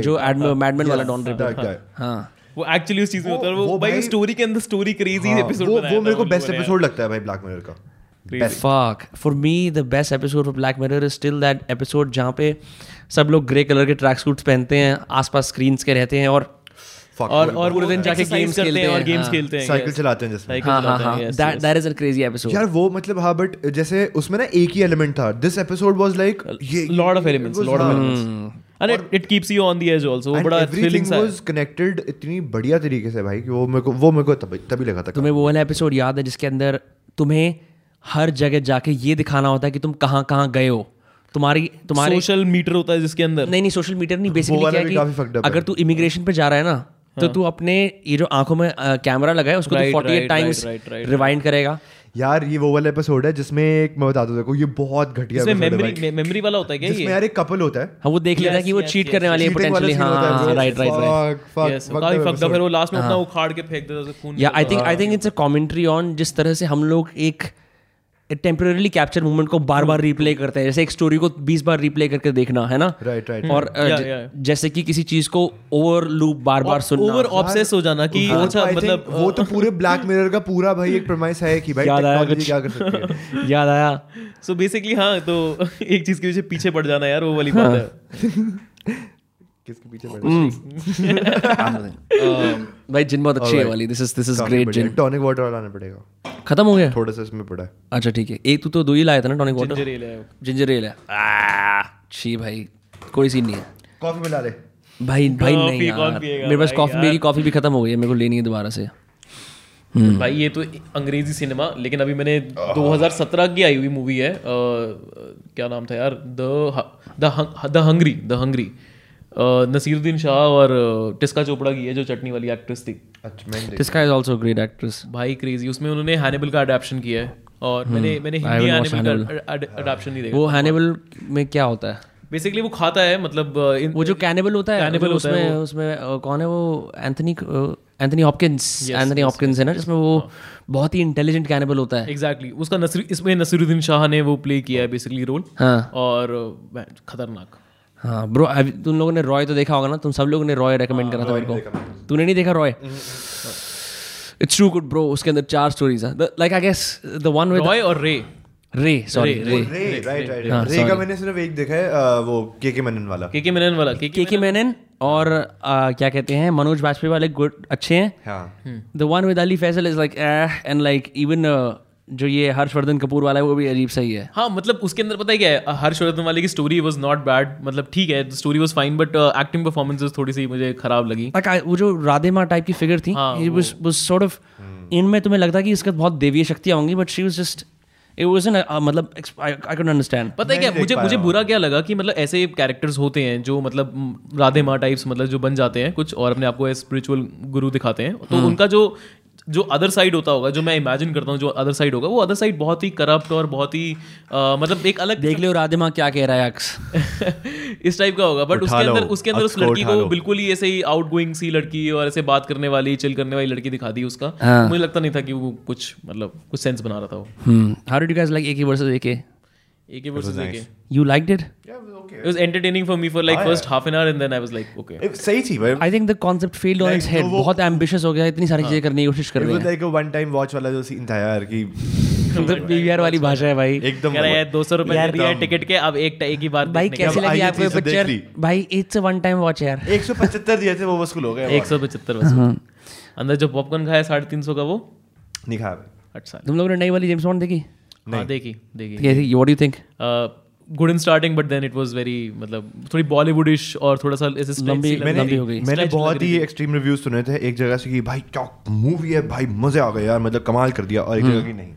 जो मैडमैन वाला डॉन ड्रेपर हाँ। वो एक्चुअली उस चीज़ में होता है वो भाई स्टोरी के अंदर स्टोरी क्रेजी एपिसोड वो बनाया वो मेरे को बेस्ट एपिसोड लगता है भाई ब्लैक मिरर का। Best fuck. For me the best episode of black mirror is still that episode जहाँ पे सब लोग ग्रे कलर के ट्रैक सूट्स पहनते हैं आसपास स्क्रीन्स के रहते हैं और और और पूरे दिन जाके games करते खेलते हैं और गेम्स हाँ। खेलते हैं साइकिल चलाते हैं साइकिल हाँ हाँ हाँ हैं। yes. that is a crazy episode. यार वो मतलब हाँ बट जैसे उसमें ना एक ही एलिमेंट था। दिस एपिसोड वाज लाइक ये lot of elements it was- lot हाँ. and it, it keeps you on the edge also. वो And बड़ा everything सा है। was connected इतनी बढ़िया तरीके से भाई कि वो मेरे को वो मेरे को तभी तभी लगा था तुम्हें वो वाला एपिसोड याद है जिसके अंदर तुम्हें हर जगह जाके ये दिखाना होता है कि तुम कहाँ कहाँ गए हो? तुम्हारी तुम्हारे सोशल मीटर होता है जिसके अंदर। नहीं नहीं सोशल मीडिया नहीं बेसिकली क्या है कि अगर तू इमिग्रेशन पे जा रहा है ना तो तू अपने ये जो आँखों में कैमरा लगा है उसको तू 48 टाइम्स रिवाइंड करेगा। यार ये वो वाला एपिसोड है जिसमें एक मैं बता दूँ देखो ये बहुत घटिया इसमें है। मेमोरी मेमोरी वाला होता है क्या जिसमें ये? यार एक कपल होता है। हाँ वो देख लेता है कि वो चीट करने वाले हैं पोटेंशियली है हाँ। Right right right fuck fuck काफ़ी फक फिर वो लास्ट में अपना उखाड़ के फेंक देता है खून या I think I think it's a commentary on जिस तरह से हम लोग एक टेम्पररी कैप्चर मूवमेंट को बार बार रिप्ले करते हैं। जैसे एक स्टोरी को 20 बार रिप्ले करके देखना है ना? Right, right. और Yeah, yeah. जैसे कि किसी चीज़ को ओवर लूप बार बार सुनना। ओवर ऑब्सेस हो जाना कि वो तो अच्छा मतलब वो तो पूरे ब्लैक मिरर का पूरा भाई एक प्रमाइस है कि भाई याद आया कुछ। क्या कर सकती है। याद आया। सो बेसिकली हाँ तो एक चीज़ के पीछे पीछे पड़ जाना यार वो वाली बात है। किसके पीछे पड़ भाई जिन बहुत अच्छी है वाली। This is this is great gin tonic water वाला आना पड़ेगा। खत्म हो गया? थोड़ा सा इसमें पड़ा है। अच्छा ठीक है। एक तू तो दो ही लाया था ना टॉनिक वाटर जिंजर एल है जिंजर एल है। छी भाई कोई सीन नहीं है। कॉफ़ी मिला ले भाई भाई नहीं यार। मेरे पास कॉफ़ी मेरी कॉफ़ी भी खत्म हो गई है मेरे को लेनी है दोबारा से। भाई ये तो अंग्रेज़ी सिनेमा लेकिन अभी मैंने 2017 की आई हुई मूवी है अ, क्या नाम था यार? The the hungry the hungry Naseeruddin Shah और टिस्का चोपड़ा की है जो चटनी वाली एक्ट्रेस थी। अच्छा guy is also great actress भाई क्रेजी उसमें उन्होंने हैनिबल का अडेप्शन किया है और मैंने मैंने हिंदी हैनिबल का अडेप्शन नहीं देखा। वो हैनिबल में क्या होता है? बेसिकली वो खाता है मतलब इन- वो जो कैनिबल होता है Cannibal जो होता है उसमें उसमें कौन है वो? Anthony Anthony Hopkins Anthony Hopkins है ना जिसमें वो बहुत ही इंटेलिजेंट कैनिबल होता है। एग्जैक्टली उसका नसर इसमें नसीरुद्दीन शाह ने वो प्ले किया है बेसिकली रोल हाँ। और खतरनाक। हाँ ब्रो तुम लोगों ने रॉय तो देखा होगा ना? तुम सब लोगों ने रॉय रेकमेंड करा था मेरे को। तूने नहीं देखा Roy it's too good bro उसके अंदर चार स्टोरीज हैं। Like I guess the one with Roy और Ray Ray sorry Ray right right Ray का मैंने सिर्फ़ एक देखा है वो के के मनन वाला। के के मेनन वाला। के के के मेनन और क्या कहते हैं मनोज बाजपेयी वाले गुड अच्छे हैं। हाँ। The one with Ali Fazal is like and like even जो ये हर्षवर्धन कपूर वाला है वो भी अजीब सही है। हाँ मतलब उसके अंदर पता है क्या है? हर्षवर्धन वाले की स्टोरी वाज नॉट बैड मतलब ठीक है story was fine but acting performances थोड़ी सी मुझे खराब लगी। I- वो जो राधे माँ टाइप की फिगर थी हाँ, it was was इनमें तुम्हें लगता कि इसका बहुत देवीय शक्तियाँ होंगी but she was just it was मतलब आई कैन अंडरस्टैंड पता है क्या मुझे मुझे बुरा क्या लगा कि मतलब ऐसे कैरेक्टर्स होते हैं जो मतलब राधे माँ टाइप्स मतलब जो बन जाते हैं कुछ और अपने आप को स्पिरिचुअल गुरु दिखाते हैं। तो उनका जो जो अदर साइड होता होगा जो मैं इमेजिन करता हूँ जो अदर साइड होगा वो अदर साइड बहुत ही करप्ट और बहुत ही आ, मतलब एक अलग देख लो राधे माँ क्या कह रहा है अक्स। इस टाइप का होगा बट उसके अंदर उसके अंदर उस लड़की को बिल्कुल ही ऐसे ही आउट गोइंग सी लड़की और ऐसे बात करने वाली चिल करने वाली लड़की दिखा दी उसका। हाँ। मुझे लगता नहीं था कि वो कुछ मतलब कुछ सेंस बना रहा था वो। How did you guys like he versus AK एक ही वर्सेस एक you liked it It? Was okay. It was entertaining for me for like ah, first yeah. half an hour and then I was like okay. ए, सही थी भाई I think the concept failed on its Like, head वो- बहुत ambitious हो गया इतनी सारी चीज़ें करने की कोशिश कर इट रहे वाज हैं like a one time watch वाला जो सीन था यार कि पीवीआर वाली भाषा है भाई। एकदम कह रहा है दो सौ रुपए दिया टिकट के अब एक एक ही बार भाई कैसे लगी आपको ये पिक्चर भाई it's a one time watch यार 175 दिए थे वो वसूल हो गए एक सौ पचहत्तर अंदर जो पॉपकॉर्न खाया साढ़े तीन सौ का वो? नहीं खाया अच्छा तुम लोगों ने नई वाली जेम्स बॉन्ड देखी? हाँ देखी देखी। कैसी? What do you think good in starting but then it was very मतलब थोड़ी बॉलीवुडिश और थोड़ा सा ऐसे लंबी- लंबी हो गई। मैंने बहुत ही एक्सट्रीम रिव्यूज़ सुने थे एक जगह से कि भाई क्या मूवी है? भाई मज़े आ गए यार मतलब कमाल कर दिया और एक जगह की नहीं।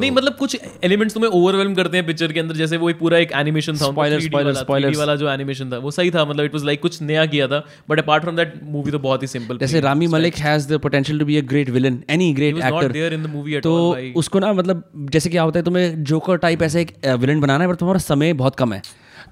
नहीं मतलब कुछ एलिमेंट्स तुम्हें ओवरवेलम करते हैं पिक्चर के अंदर जैसे वो एक पूरा एक एनिमेशन था spoiler, spoiler, 3D वाला, spoilers. वाला जो एनिमेशन था वो सही था मतलब इट वाज लाइक कुछ नया किया था but apart from that movie तो बहुत ही सिंपल जैसे Rami Malek has the potential to be a great villain any great actor in the movie तो उसको ना मतलब जैसे क्या होता है तुम्हें जोकर टाइप ऐसे एक विलन बनाना है पर तुम्हारा समय बहुत कम है।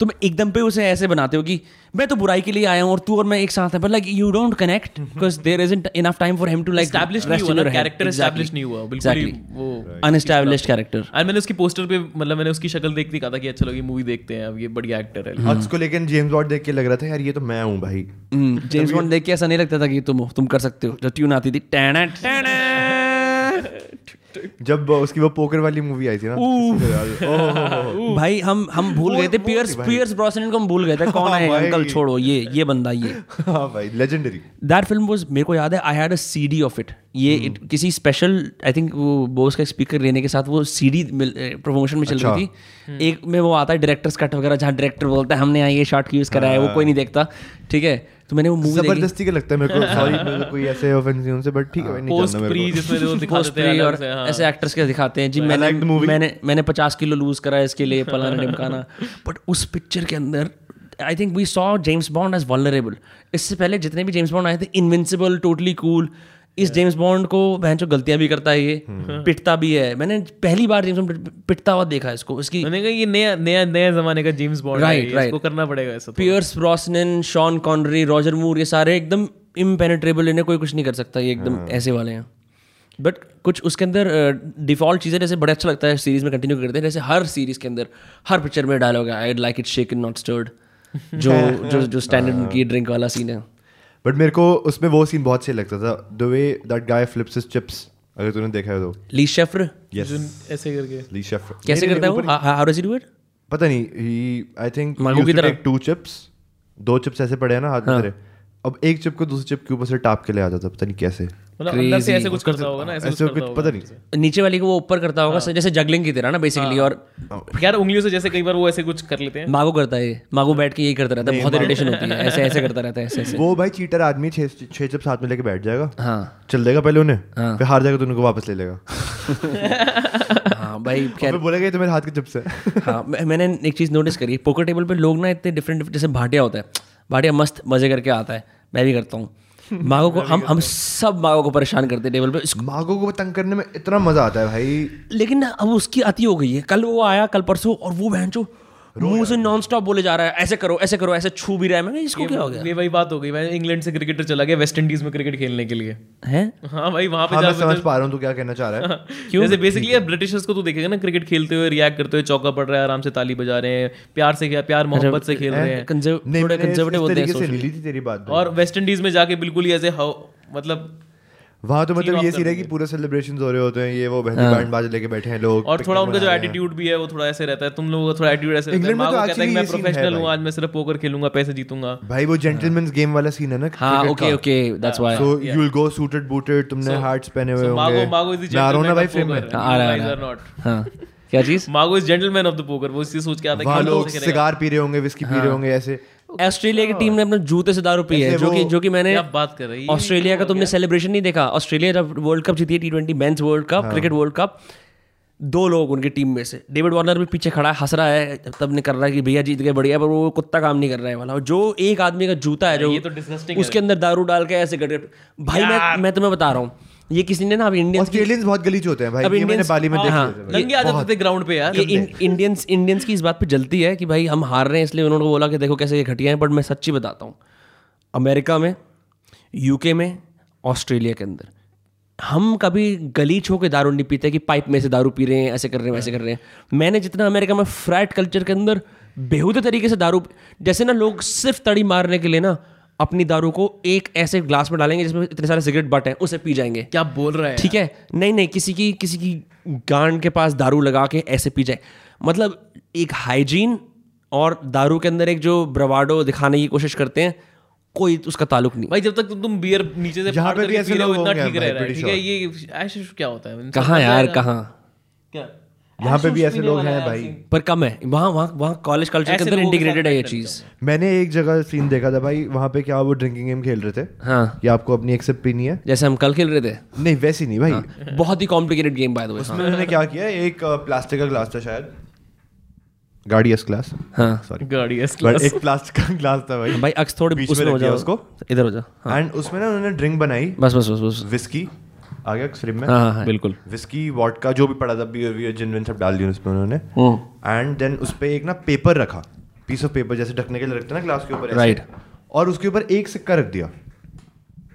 तुम एकदम पे उसे ऐसे बनाते हो कि मैं तो बुराई के लिए आया हूँ और तू और मैं एक साथ हैं but like you don't connect because there isn't enough time for him to like establish नहीं हुआ कैरेक्टर एस्टैब्लिश नहीं हुआ बिल्कुल ही वो अनएस्टैब्लिश्ड कैरेक्टर और मैंने उसकी पोस्टर पे मतलब मैंने उसकी शक्ल देख देखती कहा था कि अच्छा लोग मूवी देखते हैं अब ये बढ़िया एक्टर है। और उसको लेकिन जेम्स बॉन्ड देख के लग रहा था यार ये तो मैं हूँ भाई। जेम्स बॉन्ड देख के ऐसा नहीं लगता था कि तुम तुम कर सकते हो। जो ट्यून आती थी टैना टैना जब उसकी वो पोकर वाली मूवी आई थी ना। भाई हम हम भूल गए थे पियर्स पियर्स ब्रॉसनन को हम भूल गए थे कौन है अंकल छोड़ो ये ये बंदा ये। हाँ भाई लेजेंडरी दैट फ़िल्म वाज मेरे को याद है I had a CD of it ये it, किसी स्पेशल आई थिंक वो बोस का स्पीकर लेने के साथ वो सीडी प्रमोशन में चल रही थी। एक में वो आता है डायरेक्टर्स कट वगैरह जहाँ डायरेक्टर बोलता है हमने यहाँ ये शॉट यूज़ करा है वो कोई नहीं देखता। ठीक है? तो मैंने वो मूवी ज़बरदस्ती का लगता है मेरे को सॉरी मेरे कोई ऐसे ऑफेंस नहीं उनसे बट ठीक है नहीं पोस्ट मेरे प्री को जिसमें वो दिखाते हैं और हाँ। ऐसे एक्टर्स के दिखाते हैं। जी मैंने. मैंने मैंने पचास किलो लूज करा इसके लिए फलाना ढिमकाना। बट उस पिक्चर के अंदर I think we saw James Bond as vulnerable इससे पहले जितने भी जेम्स बॉन्ड आए थे इनविंसिबल टोटली कूल इस जेम्स बॉन्ड को बहन जो गलतियाँ भी करता है ये। पिटता भी है। मैंने पहली बार जेम्स बॉन्ड पिटता हुआ देखा इसको। इसकी मैंने कहा ये नया नया नया जमाने का जेम्स बॉन्ड है इसको करना पड़ेगा ऐसा तो। Pierce Brosnan Sean Connery Roger Moore ये सारे एकदम इम्पेनेट्रेबल इन्हें कोई कुछ नहीं कर सकता ये एकदम ऐसे वाले हैं। बट कुछ उसके अंदर डिफ़ॉल्ट चीज़ें जैसे बड़ा अच्छा लगता है सीरीज़ में कंटिन्यू करते हैं जैसे हर सीरीज़ के अंदर हर पिक्चर में डायलॉग है I like it shaken not stirred जो जो जो स्टैंडर्ड उनकी ड्रिंक वाला सीन है। बट मेरे को उसमें वो सीन बहुत सही लगता था. The way that guy flips his chips अगर तूने देखा है तो. ली शेफर यस ऐसे करके. ली शेफर कैसे करता है वो? How does he do it पता नहीं. ही आई थिंक मांगू की तरह? टू चिप्स दो चिप्स ऐसे पड़े हैं ना हाथ में तेरे. अब एक चिप को दूसरे चिप के ऊपर से टाप के ले आता था पता नहीं कैसे. मतलब से ऐसे कुछ करता होगा ना ऐसे ऐसे कुछ कुछ पता नहीं। नीचे वाली को वो ऊपर करता होगा जैसे जगलिंग की तरह ना बेसिकली और यार उंगलियों से जैसे कई बार वो ऐसे कुछ कर लेते हैं। मागो करता है मागो बैठ के यही करता रहता है बहुत इरिटेशन होती है ऐसे ऐसे करता रहता है ऐसे ऐसे। वो भाई चीटर आदमी छह छह चिप्स हाथ में लेके बैठ जाएगा हाँ। चल देगा पहले उन्हें हाँ। फिर हार जाएगा तो उनको वापस ले लेगा। हाँ भाई फिर बोलेगा तो मेरे हाथ के चिप्स है। हाँ मैंने एक चीज़ नोटिस करी पोकर टेबल पे लोग ना इतने डिफरेंट जैसे भाटिया होता है भाटिया मस्त मज़े करके आता है मैं भी करता हूँ। मागो को हम हम सब मागो को परेशान करते हैं टेबल पे। इसको मागो को तंग करने में इतना मज़ा आता है भाई। लेकिन अब उसकी अति हो गई है। कल वो आया कल परसों और वो बहन चो मुँह से नॉन स्टॉप बोले जा रहा है ऐसे करो ऐसे करो ऐसे छू भी रहा है। मैं इसको क्या हो गया? ये वही बात हो गई मैं इंग्लैंड से क्रिकेटर चला गया वेस्ट इंडीज में क्रिकेट खेलने के लिए। है? हाँ भाई वहाँ पे हाँ मैं समझ पा रहा हूँ तू क्या कहना चाह रहा है। क्यों? जैसे बेसिकली ब्रिटिशर्स को तू देखेगा ना क्रिकेट खेलते हुए रिएक्ट करते हुए चौका पड़ रहा है आराम से ताली बजा रहे हैं प्यार से क्या प्यार मोहब्बत से खेल रहे हैं। कंजर्वेटिव होते हैं और वेस्ट इंडीज में जाके बिल्कुल ही ऐसे हाउ मतलब वहाँ तो मतलब ये कर सीन है कि पूरे सेलिब्रेशन हो रहे होते हैं ये वो बहनी बैंड बाजे लेके बैठे हैं लोग और थोड़ा उनका जो रहे हैं। एटीट्यूड भी है वो थोड़ा ऐसे रहता है। तुम लोगों का थोड़ा एटीट्यूड ऐसे रहता है। इंग्लैंड में तो को कहता है मैं है प्रोफेशनल हूँ आज मैं सिर्फ़ पोकर खेलूँगा पैसे जीतूँगा। भाई वो जेंटलमैन्स गेम वाला सीन है ना हाँ okay okay that's why so you will go suited booted तुमने हार्ट्स पहने हुए होंगे। मागो मागो इज़ द मैं आ रहा हूँ ना भाई जेंटलमैन में आ रहा है, रहा हाँ। क्या चीज़? मागो is gentleman of the poker वो इससे सोच के आता है कि लोग सिगार पी रहे होंगे विस्की पी रहे होंगे ऐसे। ऑस्ट्रेलिया की टीम ने अपने जूते से दारू पी है जो कि जो कि मैंने बात कर रही है? ऑस्ट्रेलिया का तुमने सेलिब्रेशन नहीं देखा? ऑस्ट्रेलिया जब वर्ल्ड कप जीती है T twenty men's world cup cricket world cup दो लोग उनकी टीम में से। डेविड वार्नर भी पीछे खड़ा है हंस रहा है तब ने कर रहा है कि भैया जीत गए बढ़िया पर वो कुत्ता काम नहीं कर रहा है वाला। और जो एक आदमी का जूता है जो ये तो उसके अंदर दारू डाल के ऐसे कर भाई मैं मैं तुम्हें बता रहा हूँ ये किसी ने ना अब इंडियंस ऑस्ट्रेलियंस बहुत गलीच होते हैं भाई अब ये मैंने बाली में हाँ, देखा नंगे आ जाते थे ग्राउंड पे यार। ये इंडियंस इंडियंस की इस बात पे जलती है कि भाई हम हार रहे हैं इसलिए उन्होंने बोला कि देखो कैसे ये घटिया है बट मैं सच्ची बताता हूँ। अमेरिका में यूके में ऑस्ट्रेलिया के अंदर। हम कभी गलीच होकर दारू नहीं पीते कि पाइप में से दारू पी रहे हैं ऐसे कर रहे हैं वैसे कर रहे हैं। मैंने जितना अमेरिका में फ्रैट कल्चर के अंदर बेहूदे तरीके से दारू जैसे ना लोग सिर्फ़ तड़ी मारने के लिए ना अपनी दारू को एक ऐसे ग्लास में डालेंगे जिसमें इतने सारे सिगरेट बट हैं उसे पी जाएँगे। क्या बोल रहा है ठीक है? नहीं नहीं किसी की किसी की गांड के पास दारू लगा के ऐसे पी जाए। मतलब एक हाइजीन और दारू के अंदर एक जो ब्रवाडो दिखाने की कोशिश करते हैं कोई उसका ताल्लुक नहीं। भाई जब तक तुम बियर नीचे से फाड़ पे भी करके ऐसे पी रहे हो लोग इतना ठीक रह रहा है ठीक है ये ऐश क्या होता है? कहाँ यार आएगा। कहाँ? क्या? यहाँ पे भी ऐसे लोग हैं भाई। पर कम है वहाँ वहाँ वहाँ कॉलेज कल्चर के अंदर इंटीग्रेटेड है ये चीज़। मैंने एक जगह सीन देखा था भाई वहाँ पे क्या वो ड्रिंकिंग गेम खेल रहे थे? हाँ। या आपको अपनी एक सिप पीनी है? जैसे हम कल खेल रहे थे। नहीं वैसी नहीं भाई। बहुत ही complicated game by the way उसमें उन्होंने क्या किया एक प्लास्टिक का ग्लास था शायद। गाड़ी एस ग्लास हाँ सॉरी एस बट एक प्लास्टिक का ग्लास था भाई। भाई अक्स थोड़े बीच में हो जाओ। उसको। इधर हो जाओ एंड उसमें ना उन्होंने ड्रिंक बनाई। बस बस बस बस। विस्की आ गया फ्रेम में। हाँ हाँ। बिल्कुल। विस्की वॉडका जो भी पड़ा था बियर वियर जिन विन सब डाल दिया उसमें उन्होंने। हम्म, एंड देन उस पे एक ना पेपर रखा पीस ऑफ़ पेपर जैसे ढकने के लिए रखते हैं ना ग्लास के ऊपर ऐसे। Right. और उसके ऊपर एक सिक्का रख दिया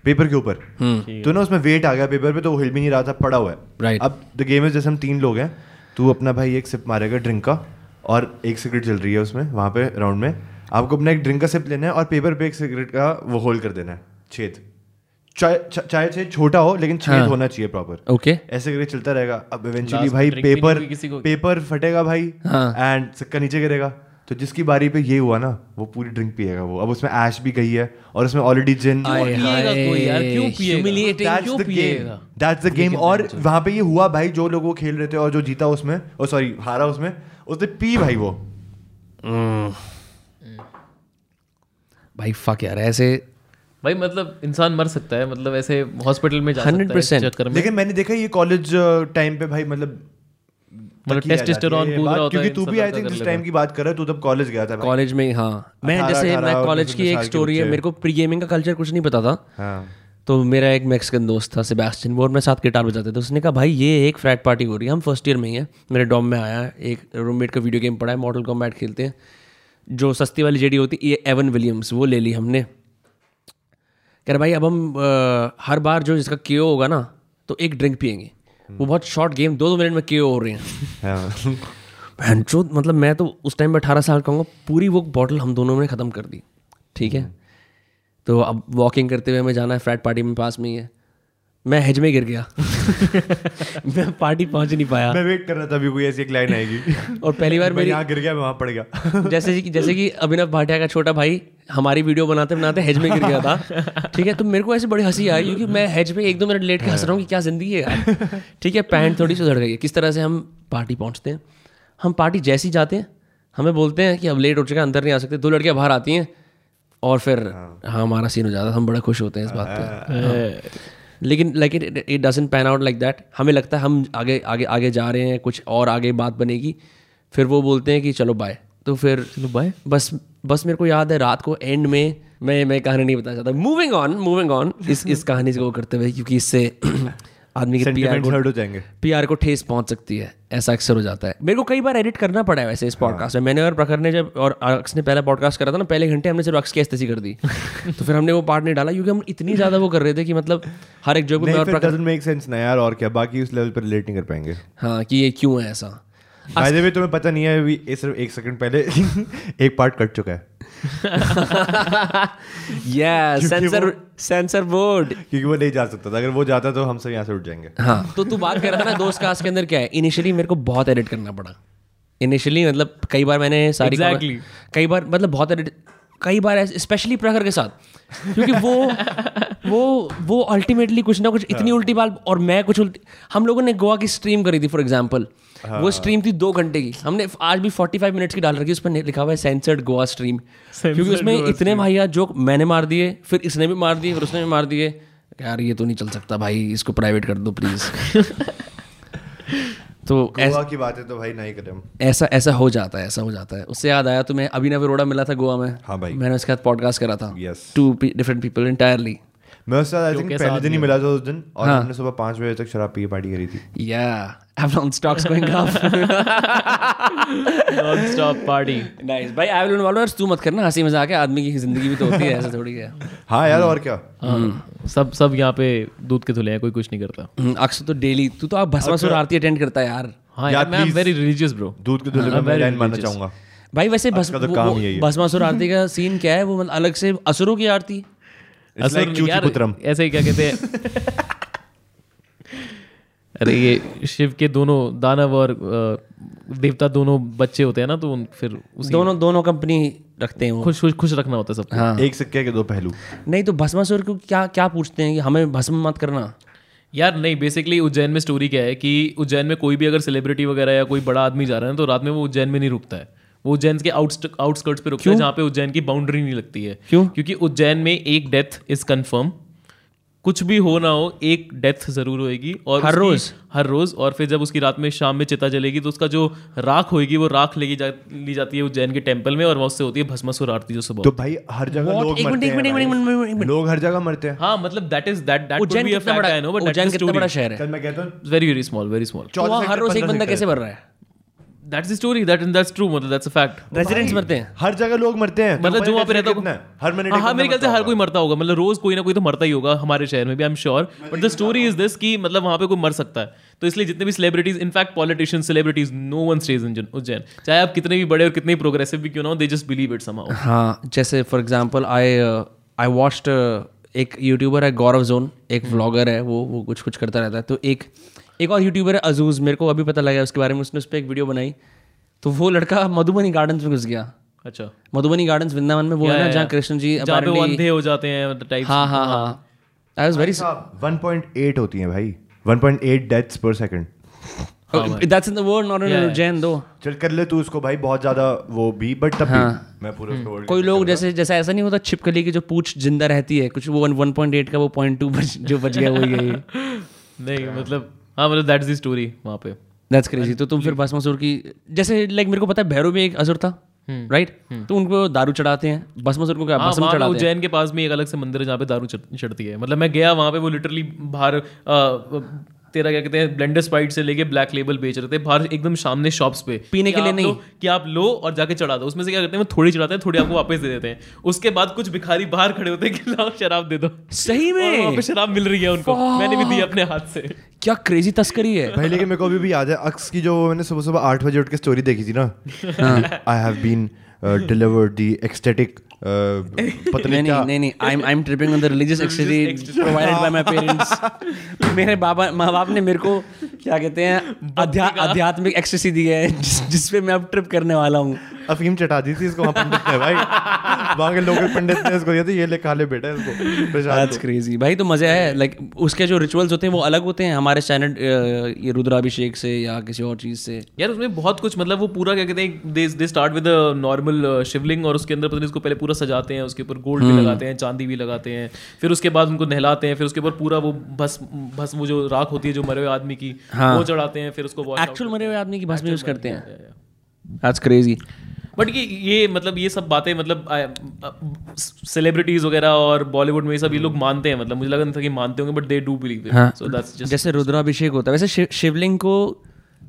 पेपर के ऊपर। हम्म। तो ना उसमें वेट आ गया पेपर पे तो वो हिल भी नहीं रहा था पड़ा हुआ है। Right. अब द गेम इज़ जैसे हम तीन लोग हैं तू अपना भाई एक सिप मारेगा ड्रिंक का और एक सिगरेट चल रही है उसमें वहाँ पे राउंड में। आपको अपना एक ड्रिंक का सिप लेना है और पेपर पे एक सिगरेट का वो होल्ड कर देना है छेद। चाहे चा- चाहे छोटा हो लेकिन छेद हाँ। होना चाहिए प्रॉपर ओके ऐसे करके चलता रहेगा। अब इवेंचुअली भाई पेपर। पेपर फटेगा भाई हाँ। एंड सिक्का नीचे गिरेगा। तो जिसकी बारी पे ये हुआ ना वो पूरी ड्रिंक पिएगा वो। अब उसमें ऐश भी गई है और उसमें ऑलरेडी जिन आए पिएगा कोई यार, क्यों पिएगा? Humiliating, दैट्स क्यों the game that's the game और वहाँ पे ये हुआ भाई जो लोग वो खेल रहे थे और जो जीता उसमें और सॉरी हारा उसमें उसने पी भाई वो। भाई फक यार ऐसे भाई मतलब इंसान मर सकता है मतलब ऐसे हॉस्पिटल में जा सकता है चक्कर में। लेकिन मैंने देखा ये कॉलेज टाइम पे भाई मतलब मतलब कूद रहा होता क्योंकि तू भी आई थिंक टाइम की बात कर रहा है तू तब कॉलेज गया था कॉलेज में हाँ मैं जैसे मैं कॉलेज की एक स्टोरी है मेरे को प्री गेमिंग का कल्चर कुछ नहीं पता था। हाँ। तो मेरा एक मैक्सिकन दोस्त था सेबेस्टियन वो और मैं साथ गिटार बजाते थे। उसने कहा भाई ये एक फ्लैट पार्टी हो रही है हम फ़र्स्ट ईयर में ही हैं। मेरे डॉम में आया है एक रूममेट का वीडियो गेम पड़ा है मॉडल कॉम्बैट खेलते हैं। जो सस्ती वाली जेडी होती है एवन विलियम्स वो ले ली हमने। कह रहे भाई अब हम आ, हर बार जो इसका के होगा ना तो एक ड्रिंक पियेंगे। वो बहुत शॉर्ट गेम दो दो मिनट में केओ हो रहे हैं। बहन भैंचो मतलब मैं तो उस टाइम में अठारह साल का हूँ पूरी वो बॉटल हम दोनों ने ख़त्म कर दी। ठीक है? तो अब वॉकिंग करते हुए हमें जाना है फ्लैट पार्टी में पास में ही है। मैं हेज में गिर गया। मैं पार्टी पहुँच नहीं पाया। मैं वेट कर रहा था अभी कोई ऐसी एक लाइन आएगी। और पहली बार मैं मेरी यहाँ गिर गया मैं वहाँ पड़ गया। जैसे कि जैसे कि अभिनव भाटिया का छोटा भाई हमारी वीडियो बनाते बनाते हेज में गिर गया था। ठीक है तो मेरे को ऐसे बड़ी हँसी आई क्योंकि मैं हेज में एक दो मिनट लेट के हंस रहा हूँ कि क्या ज़िंदगी है यार। ठीक है पैंट थोड़ी सुधर गई है। किस तरह से हम पार्टी पहुँचते हैं? हम पार्टी जैसी जाते हैं। हमें बोलते हैं कि अब लेट हो चुका है अंदर नहीं आ सकते। दो लड़कियाँ बाहर आती हैं और फिर हाँ। हमारा सीन हो जाता है। हम बड़ा खुश होते हैं इस बात पे। लेकिन like it it doesn't pan out like that हमें लगता है हम आगे आगे आगे जा रहे हैं कुछ और आगे बात बनेगी। फिर वो बोलते हैं कि चलो बाय तो फिर चलो बाय बस बस मेरे को याद है रात को एंड में मैं मैं कहानी नहीं बताना चाहता। मूविंग ऑन मूविंग ऑन इस इस कहानी से वो करते हुए क्योंकि इससे आदमी के पीआर को हो जाएँगे। पीआर को ठेस पहुँच सकती है ऐसा अक्सर हो जाता है। मेरे को कई बार एडिट करना पड़ा है वैसे इस पॉडकास्ट में। मैंने और प्रखर ने जब और अक्स ने पहला पॉडकास्ट करा था ना पहले घंटे हमने सिर्फ़ अक्स की एस्तेसी कर दी। तो फिर हमने वो पार्ट नहीं डाला क्योंकि हम इतनी ज़्यादा वो कर रहे थे कि मतलब हर एक जो भी और प्रखर मेक सेंस ना यार और क्या? बाकी उस लेवल पर रिलेट नहीं कर पाएँगे। हाँ कि ये क्यों है ऐसा? बाय द वे तुम्हें पता नहीं है अभी सिर्फ़ एक सेकंड पहले एक पार्ट कट चुका है। या सेंसर सेंसर बोर्ड क्योंकि वो नहीं जा सकता था। अगर वो जाता तो हम सब यहाँ से उठ जाएँगे। हाँ। तो तू बात कर रहा था ना दोस्त कास्ट के अंदर क्या है? इनिशियली मेरे को बहुत एडिट करना पड़ा। इनिशियली मतलब कई बार मैंने सारी Exactly. कई बार मतलब बहुत एडिट कई बार स्पेशली प्रखर के साथ। क्योंकि वो वो वो अल्टीमेटली कुछ ना कुछ इतनी उल्टी बाल और मैं कुछ उल्टी हम लोगों ने गोवा की स्ट्रीम करी थी फॉर एग्ज़ाम्पल वो स्ट्रीम थी दो घंटे की। हमने आज भी 45 मिनट्स की डाल रखी है उस पर लिखा हुआ है सेंसर्ड गोवा स्ट्रीम क्योंकि उसमें इतने भैया जोक मैंने मार दिए फिर इसने भी मार दिए फिर उसने भी मार दिए। यार ये तो नहीं चल सकता भाई इसको प्राइवेट कर दो प्लीज़ तो गोवा की बातें तो भाई नहीं करें ऐसा ऐसा हो जाता है ऐसा हो जाता है। उससे याद आया तो मैं अभिनव अरोड़ा मिला था गोवा में? हाँ भाई। मैंने उसके साथ पॉडकास्ट करा था. टू डिफरेंट पीपल इंटायरली मैं उसके साथ आई थिंक पहले दिन ही ही मिला था उस दिन और हाँ। हमने सुबह पाँच बजे तक शराब पी के पार्टी करी थी। या Avalon stocks going up. Non stop party nice. भाई Avalon वालों तू मत करना हँसी मज़ाक है आदमी की ज़िंदगी भी तो होती है ऐसा थोड़ी है। हाँ यार और क्या? सब सब यहाँ पे दूध के धुले हैं कोई कुछ नहीं करता। हम्म, अक्सर तो डेली तू तो आप भस्मासुर आरती अटेंड करता है यार। हाँ यार, मैं. वेरी रिलीजियस ब्रो दूध के दूल्हे में मैं लाइन मारना चाहूँगा। भाई वैसे तो वो- काम वो ही यही है। भस्मासुर आरती का सीन क्या है? वो मतलब अलग से असुरों की आरती? ऐसे ही क्या कहते हैं? अरे ये शिव के दोनों दानव और देवता दोनों बच्चे होते हैं ना तो उन फिर उसी दोनों दोनों कंपनी रखते हैं खुश खुश खुश रखना होता है सब हाँ। एक सिक्के के दो पहलू? नहीं तो भस्मासुर को क्या क्या पूछते हैं? कि हमें भस्म मत करना। यार नहीं बेसिकली उज्जैन में स्टोरी क्या है कि उज्जैन में कोई भी अगर सेलिब्रिटी वगैरह या कोई बड़ा आदमी जा रहा है तो रात में वो उज्जैन में नहीं रुकता है। वो उज्जैन के आउटस्कर्ट्स पे रुकता है जहाँ पे उज्जैन की बाउंड्री नहीं लगती है। क्यों? क्योंकि उज्जैन में एक डेथ इज़ कंफर्म कुछ भी हो ना हो एक डेथ ज़रूर होएगी और हर रोज? हर रोज और फिर जब उसकी रात में शाम में चिता जलेगी तो उसका जो राख होएगी वो राख लेगी जा, ली जाती है उज्जैन के टेंपल में और वहाँ उससे होती है भस्मासुर आरती जो सुबह तो भाई हर जगह लोग मरते एक एक मिनट, एक मिनट, हैं लोग हर जगह मरते हैं। हाँ मतलब that is that that Ujjain be a कितना फैक्ट बड़ा आई नो बट उज्जैन कितना बड़ा शहर है? कल मैं कहता हूँ very very small very small तो हर रोज एक बंदा कैसे भर रहा है? That's the story that that's true मतलब दैट्स अ फैक्ट रेजिडेंट्स मरते हैं। हर जगह लोग मरते हैं। मतलब जो वहाँ पे रहता कितना है? हर मिनट हाँ मेरे ख्याल से हर कोई मरता होगा। मतलब रोज कोई ना कोई तो मरता ही होगा हमारे शहर में भी I am sure but the story is this कि मतलब वहाँ पे कोई मर सकता है। तो इसलिए जितने भी celebrities in fact politician celebrities no one stage in Ujjain. चाहे आप कितने भी बड़े और कितने प्रोग्रेसिव भी क्यों ना हो they just believe it somehow हाँ जैसे for example I I watched एक यूट्यूबर है गौरव जोन एक व्लॉगर है वो वो कुछ कुछ करता रहता है। तो एक एक और यूट्यूबर है अजूज मेरे को अभी पता लगा उसके बारे में उसने उस पर एक वीडियो बनाई। तो वो लड़का मधुबनी गार्डन्स में घुस गया। अच्छा। मधुबनी गार्डन्स वृंदावन में वो है ना जहाँ कृष्ण जी जहाँ पे वो apparently- अंधे हो जाते हैं टाइप हाँ हाँ हाँ। आई वाज वेरी 1.8 होती हैं भाई। 1.8 deaths per second that's in the world not in Ujjain दो चल कर ले तू उसको भाई बहुत ज़्यादा वो भी बट तब हाँ। भी मैं पूरा उसको world कोई लोग जैसे जैसे ऐसा नहीं होता छिपकली की जो पूछ ज़िंदा रहती है कुछ वो वन पॉइंट एट का वो पॉइंट टू जो बच गया वही गई नहीं मतलब हाँ मतलब दैट इज़ द स्टोरी वहाँ पे। दैट्स क्रेजी तो तुम फिर भस्म असुर की जैसे लाइक मेरे को पता है भैरव में एक असुर था राइट तो उनको दारू चढ़ाते हैं भस्म से को क्या हाँ भस्म चढ़ाते हैं? उज्जैन के पास में एक अलग से मंदिर है जहाँ पे दारू चढ़ती है। मतलब मैं गया वहाँ पे वो लिटरली बाहर तेरा क्या कहते हैं ब्लेंडर स्पाइट से लेके ब्लैक लेबल बेच रहे थे बाहर एकदम सामने शॉप्स पे। पीने के लिए नहीं। कि आप लो और जाके चढ़ा दो। उसमें से क्या करते हैं वो थोड़ी चढ़ाते हैं थोड़ी आपको वापस दे देते हैं। उसके बाद कुछ भिखारी बाहर खड़े होते हैं कि लाओ शराब दे दो। सही में? शराब मिल रही है उनको। मैंने भी दी अपने हाथ से। क्या क्रेजी तस्करी है। भाई लेकिन मेरे को अभी भी याद है अक्स की जो मैंने सुबह सुबह आठ बजे उठ के स्टोरी देखी थी ना? I have been delivered the ecstatic पता नहीं नहीं नहीं नहीं नहीं I I am tripping on the religious extent provided by my parents मेरे बाबा माँ बाप ने मेरे को क्या कहते हैं अध्या, आध्यात्मिक एक्सटेसी दी है जिस, जिस मैं अब ट्रिप करने वाला हूँ। अफीम चटा दी थी इसको वहाँ पंडित ने भाई। वहाँ के लोकल पंडित ने इसको दिया था ये ले खा ले बेटा इसको दैट्स क्रेजी भाई तो मज़ा है लाइक उसके जो रिचुअल्स होते हैं वो अलग होते हैं हमारे स्टैंडर्ड ये रुद्राभिषेक से या किसी और चीज़ से? यार उसमें बहुत कुछ मतलब वो पूरा क्या कहते हैं they they start with normal Shivling और उसके अंदर पता नहीं उसको पहले पूरा सजाते हैं उसके ऊपर गोल्ड भी लगाते हैं चांदी भी लगाते हैं फिर उसके बाद उनको नहलाते हैं फिर उसके ऊपर पूरा वो भस्म भस्म वो जो राख होती है जो मरे हुए आदमी की हाँ। वो चढ़ाते हैं फिर उसको एक्चुअल मरे हुए आदमी की भस्म यूज़ करते हैं। करते हैं। दैट्स क्रेजी बट ये ये मतलब ये सब बातें मतलब सेलिब्रिटीज वगैरह और बॉलीवुड में ये सब ये लोग मानते हैं मतलब मुझे लगा नहीं था कि मानते होंगे बट दे डू बिलीव हाँ। सो दैट्स जस्ट जैसे रुद्राभिषेक होता है वैसे शिवलिंग को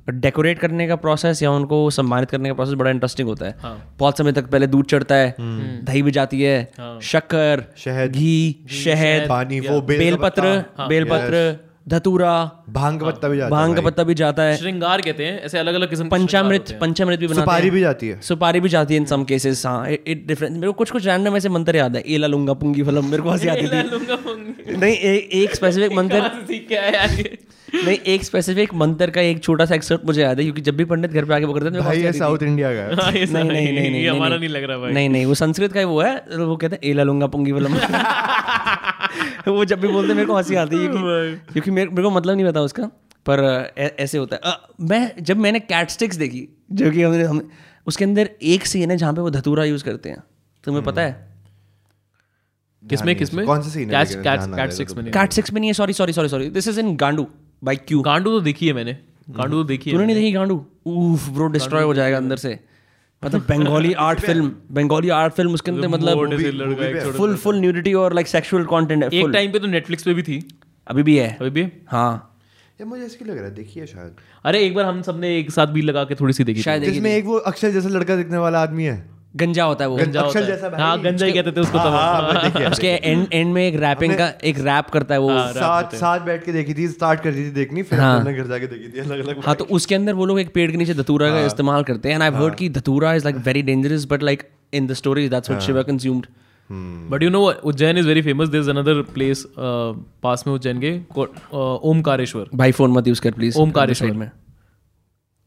डेकोरेट करने का प्रोसेस या उनको सम्मानित करने का प्रोसेस बड़ा इंटरेस्टिंग होता है। बहुत समय तक पहले दूध चढ़ता है दही भी जाती है शक्कर शहद, घी शहद पानी वो बेल बेलपत्र पत्ता, बेलपत्र धतूरा भाँग का पत्ता भी जाता भाँग है पत्ता भी जाता है। श्रृंगार कहते हैं ऐसे अलग अलग किस्म पंचामृत पंचामृत भी बनाते सुपारी हैं। भी जाती है। सुपारी भी जाती है इन सम केसेस हाँ इट डिफरेंट मेरे को कुछ कुछ रैंडम ऐसे मंत्र याद है। एला लुंगा पुंगी फलम मेरे को हँसी आती थी नहीं एक स्पेसिफिक मंत्र क्या है यार ये? नहीं एक स्पेसिफिक मंत्र का एक छोटा सा एक्सर्ट मुझे याद है क्योंकि जब भी पंडित घर पे आके करते थे भाई ये साउथ इंडिया का है। हाँ, नहीं नहीं नहीं नहीं हमारा नहीं, लग रहा भाई। नहीं नहीं वो संस्कृत का ही वो है तो वो कहते हैं एला लूँगा पुंगी वलम वो जब भी बोलते मेरे को हँसी आती है क्योंकि मेरे को मतलब नहीं पता उसका पर ऐसे होता है। मैं जब मैंने कैट स्टिक्स देखी जो कि हमने हम उसके अंदर एक सीन है जहाँ पे वो धतूरा यूज़ करते हैं। तुम्हें पता है? किसमें किसमें? कौन सा scene है? कैट कैट सिक्स में नहीं है। Sorry sorry sorry sorry this is in Gandu by Q Gandu तो देखी है मैंने। गांडू तो देखी है तूने नहीं देखी गांडू? उफ ब्रो डिस्ट्रॉय हो जाएगा अंदर से। मतलब Bengali art film Bengali art film उसके अंदर मतलब मोटे से लड़का एक छोटा- फुल फुल न्यूडिटी और लाइक सेक्सुअल कंटेंट है एक टाइम पे तो नेटफ्लिक्स पे भी थी। अभी भी है? अभी भी है? ये मुझे ऐसे लग रहा है? देखिए शायद। अरे एक बार हम सबने एक साथ बील लगा के थोड़ी सी देखी थी। शायद जिसमें एक वो अक्षय जैसा लड़का दिखने वाला आदमी है। गंजा होता है वो। गंजा होता अक्षर है। जैसा हाँ गंजा ही कहते थे उसको तब हाँ, उसके एंड एंड में एक रैपिंग का एक रैप करता है वो। साथ साथ बैठ के देखी थी स्टार्ट कर दी थी देखनी फिर हाँ। घर जाके देखी थी अलग अलग हाँ तो उसके अंदर वो लोग एक पेड़ के नीचे धतूरा का इस्तेमाल करते हैं एंड आई हर्ड कि धतूरा is like very dangerous but like in the story that's what Shiva consumed but you know Ujjain is very famous there is another place पास में उज्जैन के uh, ओमकारेश्वर। भाई फ़ोन मत यूज़ कर प्लीज़ ओमकारेश्वर। में।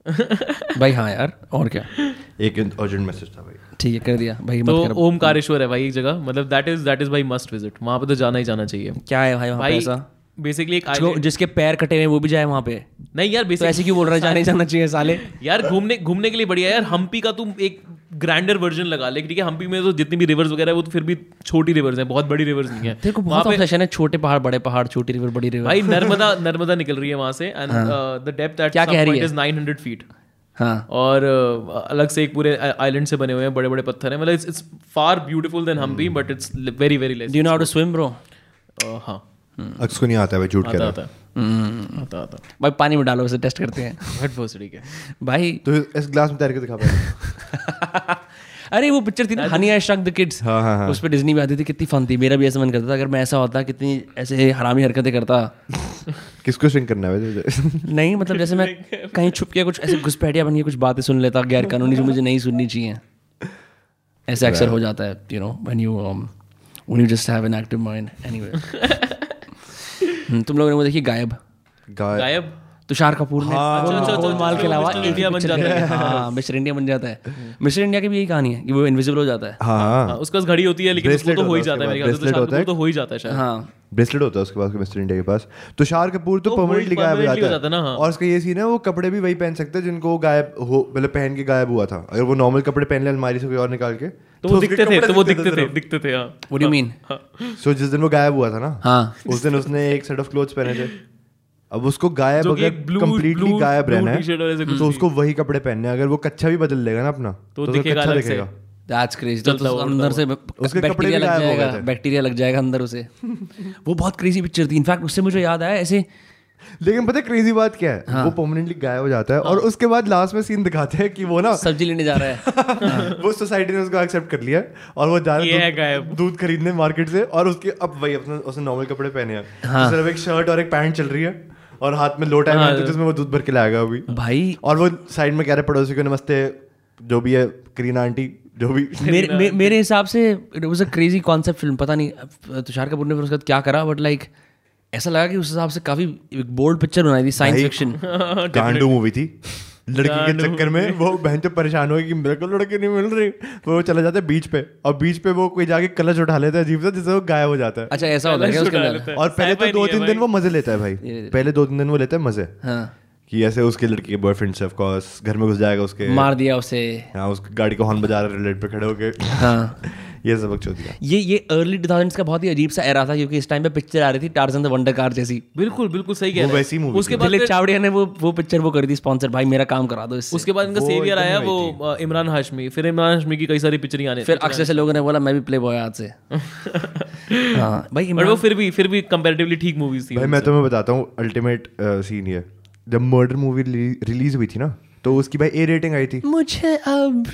भाई हाँ यार और क्या? एक अर्जेंट मैसेज था भाई। ठीक है कर दिया। भाई तो मत कर। ओमकारेश्वर है भाई एक जगह। मतलब दैट इज़ दैट इज़ भाई मस्ट विज़िट वहाँ पे तो जाना ही जाना चाहिए। क्या है भाई वहाँ पे भाई ऐसा? बेसिकली एक जो जिसके पैर कटे हुए वो भी जाए वहाँ पे। नहीं यार तो ऐसे क्यों बोल रहा है जाने जाना चाहिए साले? यार घूमने घूमने के लिए बढ़िया है यार। हम्पी का तुम एक ग्रैंडर वर्जन लगा ले ठीक है? हम्पी में तो जितनी भी रिवर्स वगैरह वो तो फिर भी छोटी रिवर्स हैं। बहुत बड़ी रिवर्स नहीं है। को बहुत ऑब्सेशन है छोटे पहाड़ बड़े पहाड़ छोटी रिवर बड़ी रिवर भाई नर्मदा नर्मदा निकल रही है वहाँ से। एंड द डेप्थ एट क्या कह रही है? इज़ 900 फीट हाँ। और uh, अलग से एक पूरे आइलैंड से बने हुए हैं बड़े बड़े पत्थर हैं। मतलब it's it's far beautiful then हम भी but it's very very less do you know how to swim bro हाँ। अक्स को नहीं आता है भाई झूठ कह आता रहा आता है। आता आता। भाई पानी में डालो उसे टेस्ट करते हैं। हट भोसड़ी के भाई तो इस ग्लास में तैर के दिखा पाए अरे वो पिक्चर थी ना honey I shrunk the kids हाँ, हाँ, हाँ। उस पर डिज्नी भी आती थी कितनी फन थी मेरा भी ऐसा मन करता था अगर मैं ऐसा होता कितनी ऐसे हरामी हरकतें करता। किसको स्विंग करना है नहीं मतलब जैसे मैं कहीं छुप के कुछ ऐसे घुसपैठिया बन के कुछ बातें सुन लेता गैर कानूनी जो मुझे नहीं सुननी चाहिए। ऐसे अक्सर हो जाता है you know when you when you just have an active mind anyway तुम लोगों ने वो देखी गायब? गायब? तुषार कपूर ने हाँ, गोलमाल अच्छा, के अलावा इंडिया बन जाता है। हाँ। मिस्टर इंडिया बन जाता है। मिस्टर इंडिया की भी यही कहानी है कि वो इनविजिबल हो जाता है। हाँ। हाँ, उसके पास घड़ी होती है लेकिन उसको तो हो ही जाता है मेरे ख्याल से। तो हो। ही जाता है शायद। हाँ। ब्रेसलेट होता है उसके पास मिस्टर इंडिया के पास। तुषार कपूर तो तो परमानेंटली गायब हो जाता है ना, हाँ। और उसका ये सीन है वो कपड़े भी वही पहन सकते हैं जिनको गायब हो मतलब पहन के गायब हुआ था। अगर वो नॉर्मल कपड़े पहन ले अलमारी से कोई और निकाल के तो वो दिखते थे तो वो दिखते थे दिखते थे हाँ। What do you mean so जिस दिन वो गायब हुआ था ना हाँ। उस दिन उसने एक सेट ऑफ़ क्लोथ्स पहने थे। अब उसको गायब अगर कंप्लीटली गायब रहना है तो उसको वही कपड़े पहनने अगर वो कच्चा भी बदल लेगा ना अपना तो तो दिखेगा कच्चा दिखेगा। दैट्स क्रेजी तो, तो अंदर से उसके बैक्टीरिया लग हो जाएगा बैक्टीरिया लग जाएगा अंदर उसे। वो बहुत क्रेजी पिक्चर थी। इनफैक्ट उससे मुझे याद आया ऐसे लेकिन पता है क्रेजी बात क्या है? हाँ। वो परमानेंटली गायब हो जाता है और उसके बाद लास्ट में सीन दिखाते हैं कि वो ना सब्ज़ी लेने जा रहा है। वो सोसाइटी ने उसको एक्सेप्ट कर लिया और वो जा रहा है। दूध खरीदने मार्केट से और उसके अब वही अपने उसने नॉर्मल कपड़े पहने हैं। हाँ। तो सिर्फ़ एक शर्ट और एक पैंट चल रही है। और हाथ में लोटा हाँ, तो जिसमें वो दूध भर के लाएगा अभी। भाई। और वो साइड में कह रहे पड़ोसी को नमस्ते जो भी है करीना आंटी जो भी। मेरे मे, मेरे हिसाब से it was a crazy concept film पता नहीं तुषार कपूर ने फिर उसके बाद क्या करा बट लाइक ऐसा लगा कि उस हिसाब से काफ़ी बोल्ड पिक्चर बनाई थी साइंस फिक्शन गांडू मूवी थी। लड़की के चक्कर में वो बहन जो परेशान होगी गई कि मेरे को लड़की नहीं मिल रही। वो चला जाता है बीच पे। और बीच पे वो कोई जाके कलच उठा लेता है अजीब सा जिससे वो गायब हो जाता है। अच्छा ऐसा होता है है। और पहले तो दो तीन दिन वो मज़े लेता है भाई। पहले दो तीन दिन वो लेता है मज़े। हाँ। कि ऐसे उसके लड़की के बॉयफ्रेंड से ऑफ़ कोर्स घर में घुस जाएगा उसके। मार दिया उसे। हाँ उसकी गाड़ी को हॉर्न बजा रहा है रेड पे खड़े होके। हाँ। ये सबक चो दिया ये ये अर्ली 2000s का बहुत ही अजीब सा एरा था क्योंकि इस टाइम पे पिक्चर आ रही थी टार्जन द वंडर कार जैसी। बिल्कुल बिल्कुल सही कह वैसी movie उसके बाद चावड़िया ने वो वो पिक्चर वो करी थी स्पॉन्सर भाई मेरा काम करा दो इससे। उसके बाद इनका सेवियर आया वो इमरान हाशमी। फिर इमरान हाशमी की कई सारी पिक्चर आने फिर अक्षय से लोगों ने बोला मैं भी प्ले बॉय आज से। हाँ भाई वो फिर भी फिर भी कंपैरेटिवली ठीक मूवीज़ थी भाई मैं तुम्हें बताता हूँ अल्टीमेट सीन ये। जब मर्डर मूवी रिलीज़ हुई थी ना तो उसकी भाई ए रेटिंग आई थी। मुझे अब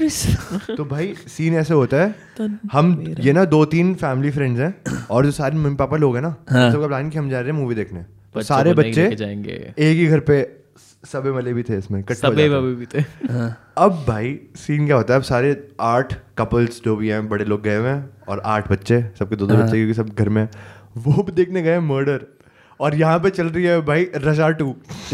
तो भाई सीन ऐसे होता है हम ये ना दो तीन फैमिली फ्रेंड्स हैं और जो सारे मम्मी पापा लोग हैं ना हाँ। सबका प्लान कि हम जा रहे हैं मूवी देखने। तो सारे बच्चे जाएँगे। एक ही घर पे सबे मले भी थे इसमें सबे भी थे। अब भाई सीन क्या होता है अब सारे आठ कपल्स जो भी हैं बड़े लोग गए हुए हैं और आठ बच्चे सबके दो दो बच्चे क्योंकि सब घर में वो भी देखने गए मर्डर और यहाँ पे चल रही है भाई रजा टू।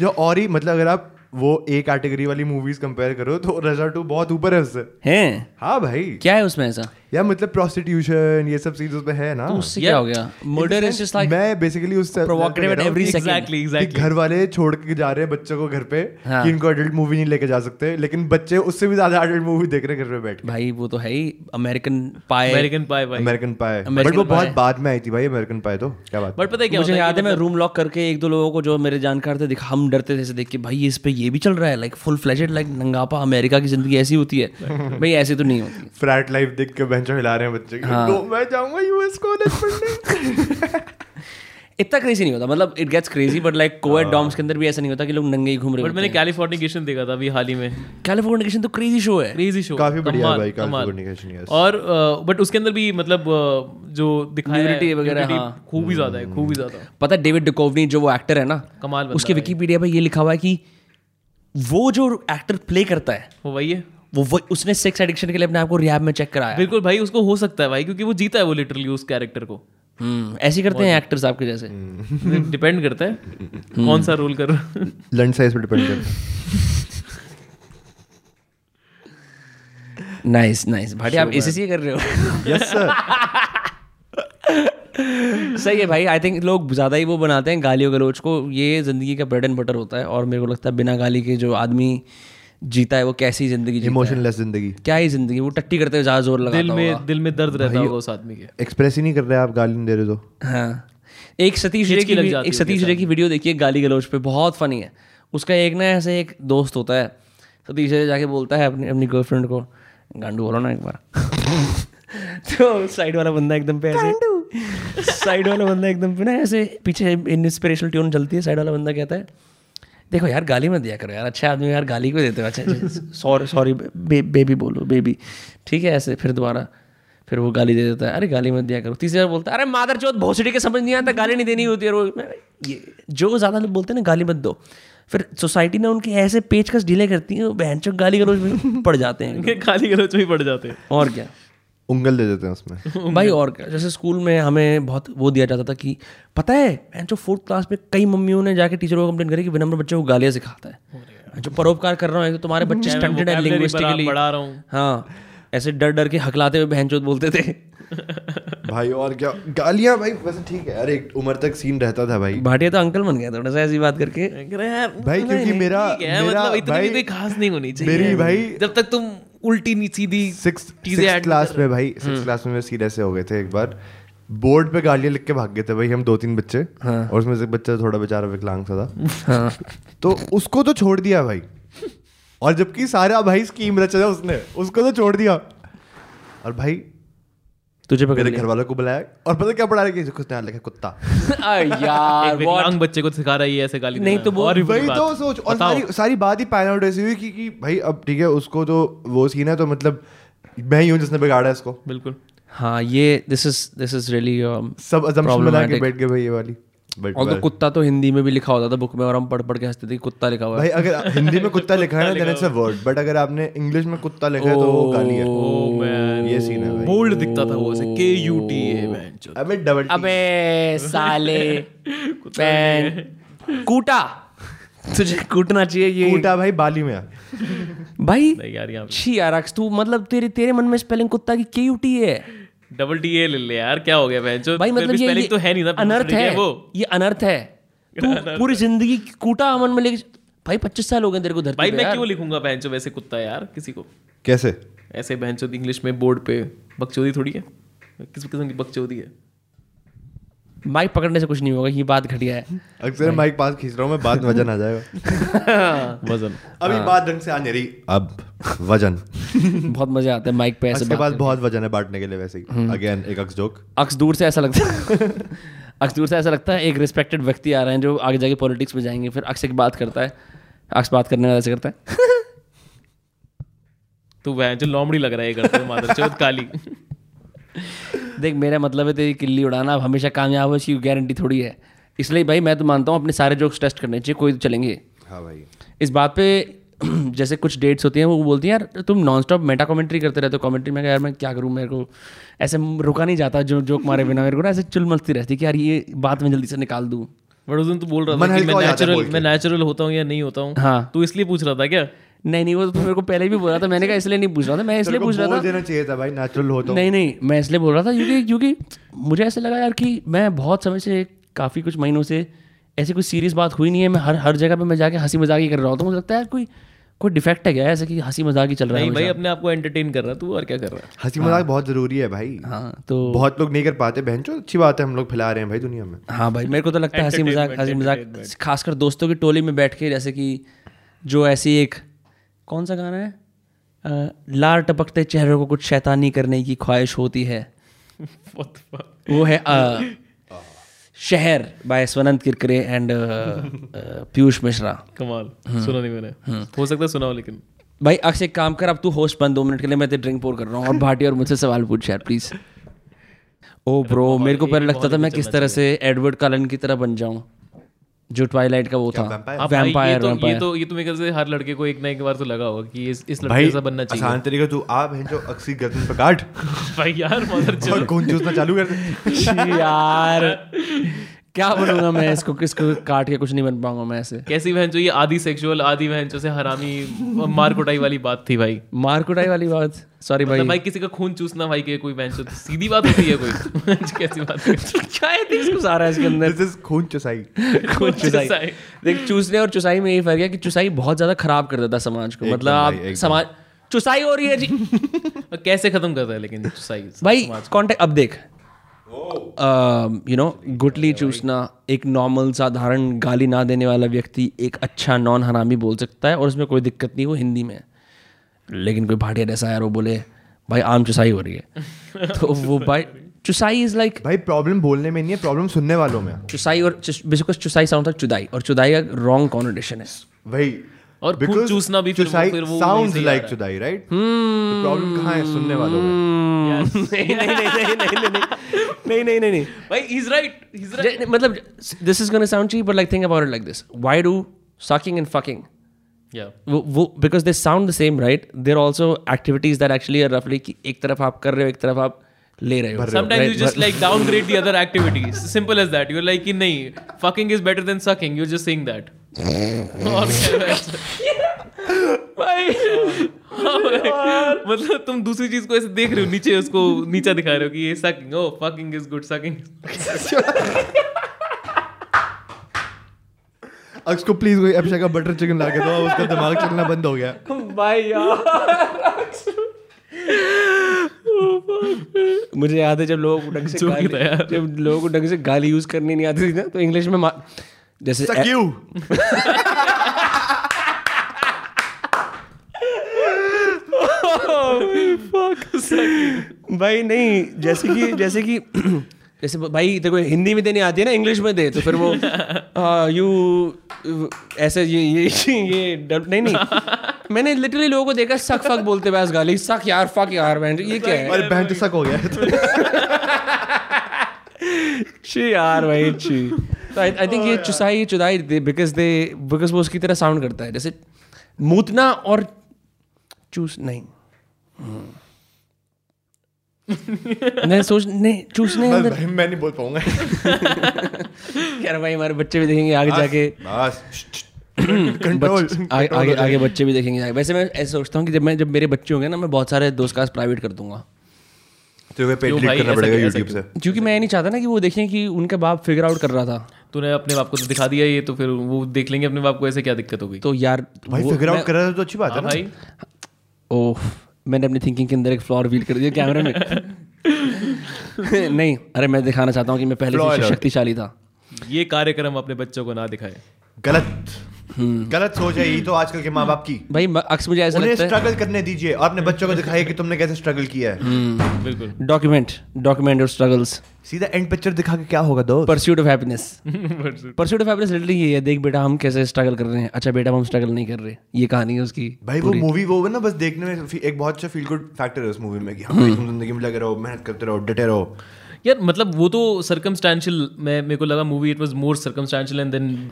जो और ही मतलब अगर आप वो ए कैटेगरी वाली मूवीज़ कंपेयर करो तो रजा टू बहुत ऊपर है उससे। हैं? हाँ भाई। क्या है उसमें ऐसा? या मतलब प्रोस्टिट्यूशन ये सब चीज़ उसमें है ना? तो उससे क्या हो गया? मर्डर इज़ जस्ट लाइक मैं बेसिकली उस provocative at every second. Exactly कि एग्जैक्टली घर वाले छोड़ के जा रहे हैं बच्चों को घर पे हाँ। कि इनको एडल्ट मूवी नहीं लेके जा सकते लेकिन बच्चे उससे भी ज़्यादा एडल्ट मूवी देख रहे हैं घर पे बैठ के। भाई वो तो है ही। अमेरिकन पाए अमेरिकन पाई भाई। अमेरिकन पाए बट वो बहुत बाद में आई थी भाई अमेरिकन पाए तो। क्या बात। बट पता है क्या मुझे याद है मैं रूम लॉक करके एक दो लोगों को जो मेरे जानकार थे दिखा हम डरते थे ऐसे देख के भाई इस पे ये भी चल रहा है लाइक फुल फ्लेजेड लाइक नंगापा अमेरिका की ज़िंदगी ऐसी होती है। भाई ऐसी तो नहीं होती। फ्लैट लाइफ देख के बेंचो हिला रहे हैं बच्चे हाँ। तो मैं जाऊँगा यूएस कॉलेज पढ़ने। इतना क्रेजी नहीं होता। मतलब it gets crazy but like coed dorms के अंदर भी ऐसा नहीं होता कि लोग नंगे ही घूम रहे बट मैंने कैलिफोर्निकेशन देखा था अभी हाल ही में। कैलिफोर्निकेशन तो क्रेजी शो है। क्रेजी शो काफ़ी बढ़िया है भाई कैलिफोर्निकेशन यस और बट उसके अंदर भी मतलब uh, जो दिखाया है, वगैरह, हाँ। खूब ही ज़्यादा है खूब ही ज़्यादा। पता है डेविड डिकोवनी जो वो एक्टर है ना कमाल बंदा उसके विकीपीडिया पे ये लिखा हुआ है कि वो जो एक्टर प्ले करता है वो वही है। वो वो उसने सेक्स एडिक्शन के लिए अपने आप को रिहैब में चेक कराया। बिल्कुल भाई उसको हो सकता है भाई क्योंकि वो जीता है वो लिटरली उस कैरेक्टर को। हम्म ऐसे करते हैं एक्टर्स आपके जैसे। डिपेंड करता है। कौन सा रोल कर रहा है? लंच साइज़ पे डिपेंड करता है। नाइस नाइस भाटी आप इसी कर रहे हो। यस सर सही है भाई आई थिंक लोग ज़्यादा ही वो बनाते हैं गालियों गलोच को। ये ज़िंदगी का ब्रेड एंड बटर होता है और मेरे को लगता है बिना गाली के जो आदमी जीता है वो कैसी ज़िंदगी इमोशनलेस ज़िंदगी। क्या ही ज़िंदगी वो टट्टी करते हुए ज़्यादा ज़ोर लगाता दिल में दिल में दर्द रहता होगा उस आदमी के। एक्सप्रेस ही नहीं कर रहे आप गाली नहीं दे रहे तो। हाँ। एक सतीश रे की लग एक सतीश रे की वीडियो देखिए गाली गलोच पे बहुत फनी है। उसका एक ना ऐसे एक दोस्त होता है सतीश रे जाके बोलता है अपनी अपनी गर्लफ्रेंड को गांडू बोलो ना एक बार। तो साइड वाला बंदा एकदम पे ऐसे साइड वाला बंदा एकदम पे ना ऐसे पीछे इंस्पिरेशनल ट्यून चलती है साइड वाला बंदा कहता है देखो यार गाली मत दिया करो यार। अच्छे आदमी यार गाली क्यों देते हो? अच्छा सॉरी सॉरी बेबी बोलो बेबी। ठीक है ऐसे फिर दोबारा फिर वो गाली दे देता है। अरे गाली मत दिया करो। तीसरी बार बोलता है अरे मादर चौथ भोसड़ी के समझ नहीं आता गाली नहीं देनी होती है रोज। मैं ये जो ज़्यादा लोग बोलते हैं ना गाली मत दो। फिर सोसाइटी ने उनके ऐसे पेचकस ढीले करती है बहन चौक गाली गलोच में पड़ जाते हैं। खाली गलोच में पड़ जाते हैं। और क्या? उंगल दे देते हैं उसमें। भाई और क्या जैसे स्कूल में हमें बहुत वो दिया जाता था कि पता है मैं जो फोर्थ क्लास में कई मम्मियों ने जाके टीचरों को कंप्लेन करी कि विनम्र बच्चों को गालियाँ सिखाता है। जो परोपकार कर रहा हूँ तो तुम्हारे बच्चे स्टंटेड है लिंग्विस्टिकली बढ़ा रहा हूँ। हाँ ऐसे डर डर के हकलाते हुए बहन बोलते थे। भाई और क्या? गालियाँ भाई वैसे ठीक है। यार एक उम्र तक सीन रहता था भाई। भाटिया तो अंकल बन गया थोड़ा सा ऐसी बात करके। भाई क्योंकि मेरा मेरा मतलब इतनी भी कोई खास नहीं होनी चाहिए। मेरी भाई जब तक तुम उल्टी नहीं सीधी चीज़ें क्लास में भाई सिक्स क्लास में सीधे से हो गए थे एक बार। बोर्ड पे गालियाँ लिख के भाग गए थे भाई हम दो तीन बच्चे। हाँ. और उसमें से बच्चा थोड़ा बेचारा विकलांग सा था। हाँ। तो उसको तो छोड़ दिया भाई। और जबकि सारा भाई स्कीम रचा था उसने उसको तो छोड़ दिया। और भाई तुझे मेरे घर वालों को बुलाया और पता क्या पढ़ा रहे कुछ नया लिखा कुत्ता। यार एक विकलांग बच्चे को सिखा रही है ऐसे गाली नहीं तो वो- और भी वही तो सोच और सारी सारी बात ही पैन आउट ऐसी हुई कि, कि भाई अब ठीक है उसको तो वो सीन है तो मतलब मैं ही हूँ जिसने बिगाड़ा है इसको। बिल्कुल। हाँ ये this is this is really सब असम्पशन बना के बैठ गए भाई ये वाली। बट और तो कुत्ता तो हिंदी में भी लिखा होता था बुक में और हम पढ़ पढ़ के हँसते थे कि कुत्ता लिखा हुआ है। भाई अगर हिंदी में कुत्ता लिखा है ना then it's a word but अगर आपने इंग्लिश में कुत्ता लिखा है तो वो गाली है। ओ मैन ये सीन है भाई। बोल्ड दिखता था वो ऐसे K U T A man अबे डबल अबे साले। पैन कूटा। तुझे कूटना चाहिए ये कूटा भाई बाली में आ। भाई नहीं यार यहाँ छी यार तू मतलब तेरे तेरे मन में स्पेलिंग कुत्ता की के यू टी है। डबल टी ए ले ले यार क्या हो गया जो भाई मतलब ये, ये तो है नहीं ना अनर्थ है। वो। ये अनर्थ है। तू पूरी ज़िंदगी कूटा मन में लेके भाई पच्चीस साल हो गए तेरे को धरती भाई मैं क्यों लिखूँगा बहन जो वैसे कुत्ता यार किसी को? कैसे? ऐसे बहन इंग्लिश में बोर्ड पे बकचोदी थोड़ी है? किस किस्म की बकचोदी है? माइक पकड़ने से कुछ नहीं होगा ये बात घटिया है। अक्सर माइक पास खींच रहा हूँ मैं बात वज़न आ जाएगा। वज़न। अभी बात ढंग से आ नहीं रही। अब वज़न। बहुत मज़ा आता है माइक पे ऐसे पास बहुत वज़न है बांटने के लिए वैसे ही। अगेन एक अक्स जोक अक्स दूर से ऐसा लगता है। अक्स दूर से ऐसा लगता है एक रिस्पेक्टेड व्यक्ति आ रहे हैं जो आगे जाके पॉलिटिक्स में जाएँगे फिर अक्स एक बात करता है। अक्स बात करने वाला ऐसे करता है। तू वह जो लोमड़ी लग रहा है ये करते मादर चौथ काली। देख मेरा मतलब है तेरी किल्ली उड़ाना अब हमेशा कामयाब हो इसकी गारंटी थोड़ी है। इसलिए भाई मैं तो मानता हूँ अपने सारे जोक्स टेस्ट करने चाहिए कोई तो चलेंगे। हाँ भाई। इस बात पे जैसे कुछ डेट्स होती हैं वो बोलती हैं यार तुम नॉन स्टॉप मेटा कमेंट्री करते रहते हो कमेंट्री में यार मैं क्या करूँ मेरे को ऐसे रुका नहीं जाता जो जोक मारे बिना मेरे को ना ऐसे चुल मस्ती रहती है कि यार ये बात मैं जल्दी से निकाल दूँ. बट उस दिन तू बोल रहा था कि मैं नेचुरल मैं नेचुरल होता हूँ या नहीं होता हूँ? हाँ। तू इसलिए पूछ रहा था क्या? नहीं नहीं वो तो मेरे को पहले भी बोल रहा था मैंने कहा इसलिए नहीं पूछ रहा था मैं इसलिए पूछ रहा था। देना चाहिए था भाई नेचुरल हो तो। नहीं नहीं मैं इसलिए बोल रहा था क्योंकि क्योंकि मुझे ऐसे लगा यार कि मैं बहुत समय से काफ़ी कुछ महीनों से ऐसी कोई सीरियस बात हुई नहीं है मैं हर हर जगह पे मैं जाके हँसी मज़ाक ही कर रहा हूँ तो मुझे लगता है यार कोई कोई डिफेक्ट है क्या? ऐसे कि हँसी मज़ाक ही चल रहा है भाई अपने आप को एंटरटेन कर रहा है तू और क्या कर रहा है? हँसी मज़ाक बहुत ज़रूरी है भाई। हाँ तो बहुत लोग नहीं कर पाते बहन चो अच्छी बात है हम लोग फैला रहे हैं भाई दुनिया में। हाँ भाई मेरे को तो लगता है हँसी मज़ाक हँसी मज़ाक खासकर दोस्तों की टोली में बैठ के जैसे कि जो ऐसी एक कौन सा गाना है? लार टपकते चेहरों को कुछ शैतानी करने की ख्वाहिश होती है? वो है अ, शहर बाय स्वनंत किरकरे एंड पीयूष मिश्रा कमाल. सुना नहीं मैंने. हो सकता है सुना हो लेकिन. भाई अक्ष एक काम कर अब तू होस्ट बन दो मिनट के लिए मैं तेरे ड्रिंक पोर कर रहा हूँ और भाटी और मुझसे सवाल पूछ यार प्लीज़ ओ ब्रो मेरे को पहले लगता था मैं किस तरह से एडवर्ड कालन की तरह बन जाऊँ। जो ट्वाइलाइट का वो था। वैम्पायर तो ये तो ये तो मेरे से हर लड़के को एक ना एक बार तो लगा होगा कि इस इस लड़के से जैसा बनना चाहिए। आसान तरीका तू आ बहन जो अक्सी गर्दन पे काट भाई यार मदर चलो कौन जूस चूसना चालू कर दे। यार। क्या बनूँगा मैं? इसको किसको काट के कुछ नहीं बन पाऊँगा मैं ऐसे। कैसी बहन जो ये आधी सेक्सुअल आधी बहन जो से हरामी मार कुटाई वाली बात थी भाई। मार कुटाई वाली बात? सॉरी भाई मतलब भाई। किसी का खून चूसना भाई के कोई बहन चो- सीधी बात होती है कोई? कैसी बात क्या है इसको सारा इसके अंदर? दिस इज़ खून चुसाई। खून चुसाई। चुसाई। देख चूसने और चुसाई में यही फ़र्क है कि चुसाई बहुत ज़्यादा खराब कर देता समाज को। मतलब आप समाज चुसाई हो रही है जी। कैसे खत्म करता है लेकिन चुसाई भाई कॉन्टेक्ट अब देख यू नो गुटली चूसना एक नॉर्मल साधारण गाली ना देने वाला व्यक्ति एक अच्छा नॉन हरामी बोल सकता है और उसमें कोई दिक्कत नहीं वो हिंदी में। लेकिन कोई भाटिया जैसा यार वो बोले भाई आम चुसाई हो रही है। तो वो भाई चुसाई इज़ लाइक भाई प्रॉब्लम बोलने में नहीं है प्रॉब्लम सुनने वालों में। चुसाई और बिकॉज़ चुसाई साउंड चुदाई और चुदाई का रॉन्ग कॉन्ोटेशन है। वही और खून चूसना भी फिर वो- फिर वो साउंड्स वहीं से आ लाइक चुदाई राइट तो प्रॉब्लम कहाँ है सुनने वालों में नहीं नहीं नहीं नहीं नहीं नहीं नहीं नहीं नहीं नहीं भाई he's right he's right मतलब this is gonna sound cheap but like think about it like this why do sucking and fucking वो वो because they sound the same right there also activities that actually are रफली कि एक तरफ़ आप कर रहे हो एक तरफ़ आप ले रहे हो sometimes you right? just like downgrade the other activities simple as that you're like कि नहीं fucking is better than sucking you just saying that और भाई मतलब तुम दूसरी चीज़ को ऐसे देख रहे हो नीचे उसको नीचा दिखा रहे हो कि ये sucking oh fucking is good sucking. अक्स को प्लीज़ कोई एप्शा का बटर चिकन ला के दो उसका दिमाग चलना बंद हो गया। भाई यार। मुझे याद है जब लोगों को ढंग से गाली यार। जब लोगों को ढंग से गाली यूज़ करनी नहीं आती थी ना तो इंग्लिश मा- जैसे Suck you. भाई नहीं जैसे कि जैसे कि जैसे भाई तेरे को हिंदी में देनी आती है ना इंग्लिश में दे तो फिर वो यू ऐसे ये ये ये नहीं नहीं। मैंने लिटरली लोगों को देखा सक फक बोलते हुए गाली सक यार फक यार बैंड ये क्या है? बहन तो सक हो गया। शी यार भाई शी तो आई थिंक ये चुसाई चुदाई दे बिकॉज़ दे बिकॉज़ वो उसकी तरह साउंड करता है जैसे मूतना और चूस नहीं। नहीं सोच नहीं चूसने मैं अंदर मैं नहीं बोल पाऊँगा। यार भाई हमारे बच्चे भी देखेंगे आगे जाके। बस। कंट्रोल आगे आगे आगे बच्चे भी देखेंगे वैसे मैं ऐसे सोचता हूँ कि जब मैं जब मेरे बच्चे होंगे ना मैं बहुत सारे दोस्त का प्राइवेट कर दूँगा। तो पेट क्यों लीड करना पड़ेगा यूट्यूब से। क्योंकि मैं नहीं चाहता ना कि वो देखें कि उनका बाप फिगर आउट कर रहा था। तूने अपने बाप को तो दिखा दिया ये तो फिर वो देख लेंगे अपने बाप को ऐसे क्या दिक्कत हो गई तो यार भाई फिगर आउट कर रहा है तो अच्छी बात है हाँ ना। भाई। ओह मैंने अपनी थिंकिंग के अंदर एक फ्लॉर फील कर दिया कैमरे में। नहीं अरे मैं दिखाना चाहता हूँ कि मैं पहले से शक्तिशाली था। ये कार्यक्रम अपने बच्चों को ना दिखाए। गलत। गलत सोच है ये तो आजकल के माँ बाप की। भाई अक्स मुझे ऐसा लगता है स्ट्रगल करने दीजिए और अपने बच्चों को दिखाइए कि तुमने कैसे स्ट्रगल किया है। बिल्कुल। डॉक्यूमेंट डॉक्यूमेंट योर स्ट्रगल्स सीधा एंड पिक्चर दिखा के क्या होगा दोस्त? Pursuit of happiness pursuit of happiness literally ये है देख बेटा हम कैसे स्ट्रगल कर रहे हैं। अच्छा बेटा हम स्ट्रगल नहीं कर रहे। ये कहानी है उसकी भाई वो मूवी वो है ना बस देखने में एक बहुत अच्छा फील गुड फैक्टर है उस मूवी में कि हाँ भाई, तुम ज़िंदगी में लगे रहो मेहनत करते रहो डटे रहो। यार मतलब वो तो सर्कमस्टेंशियल मैं मेरे को लगा movie it was more circumstantial and then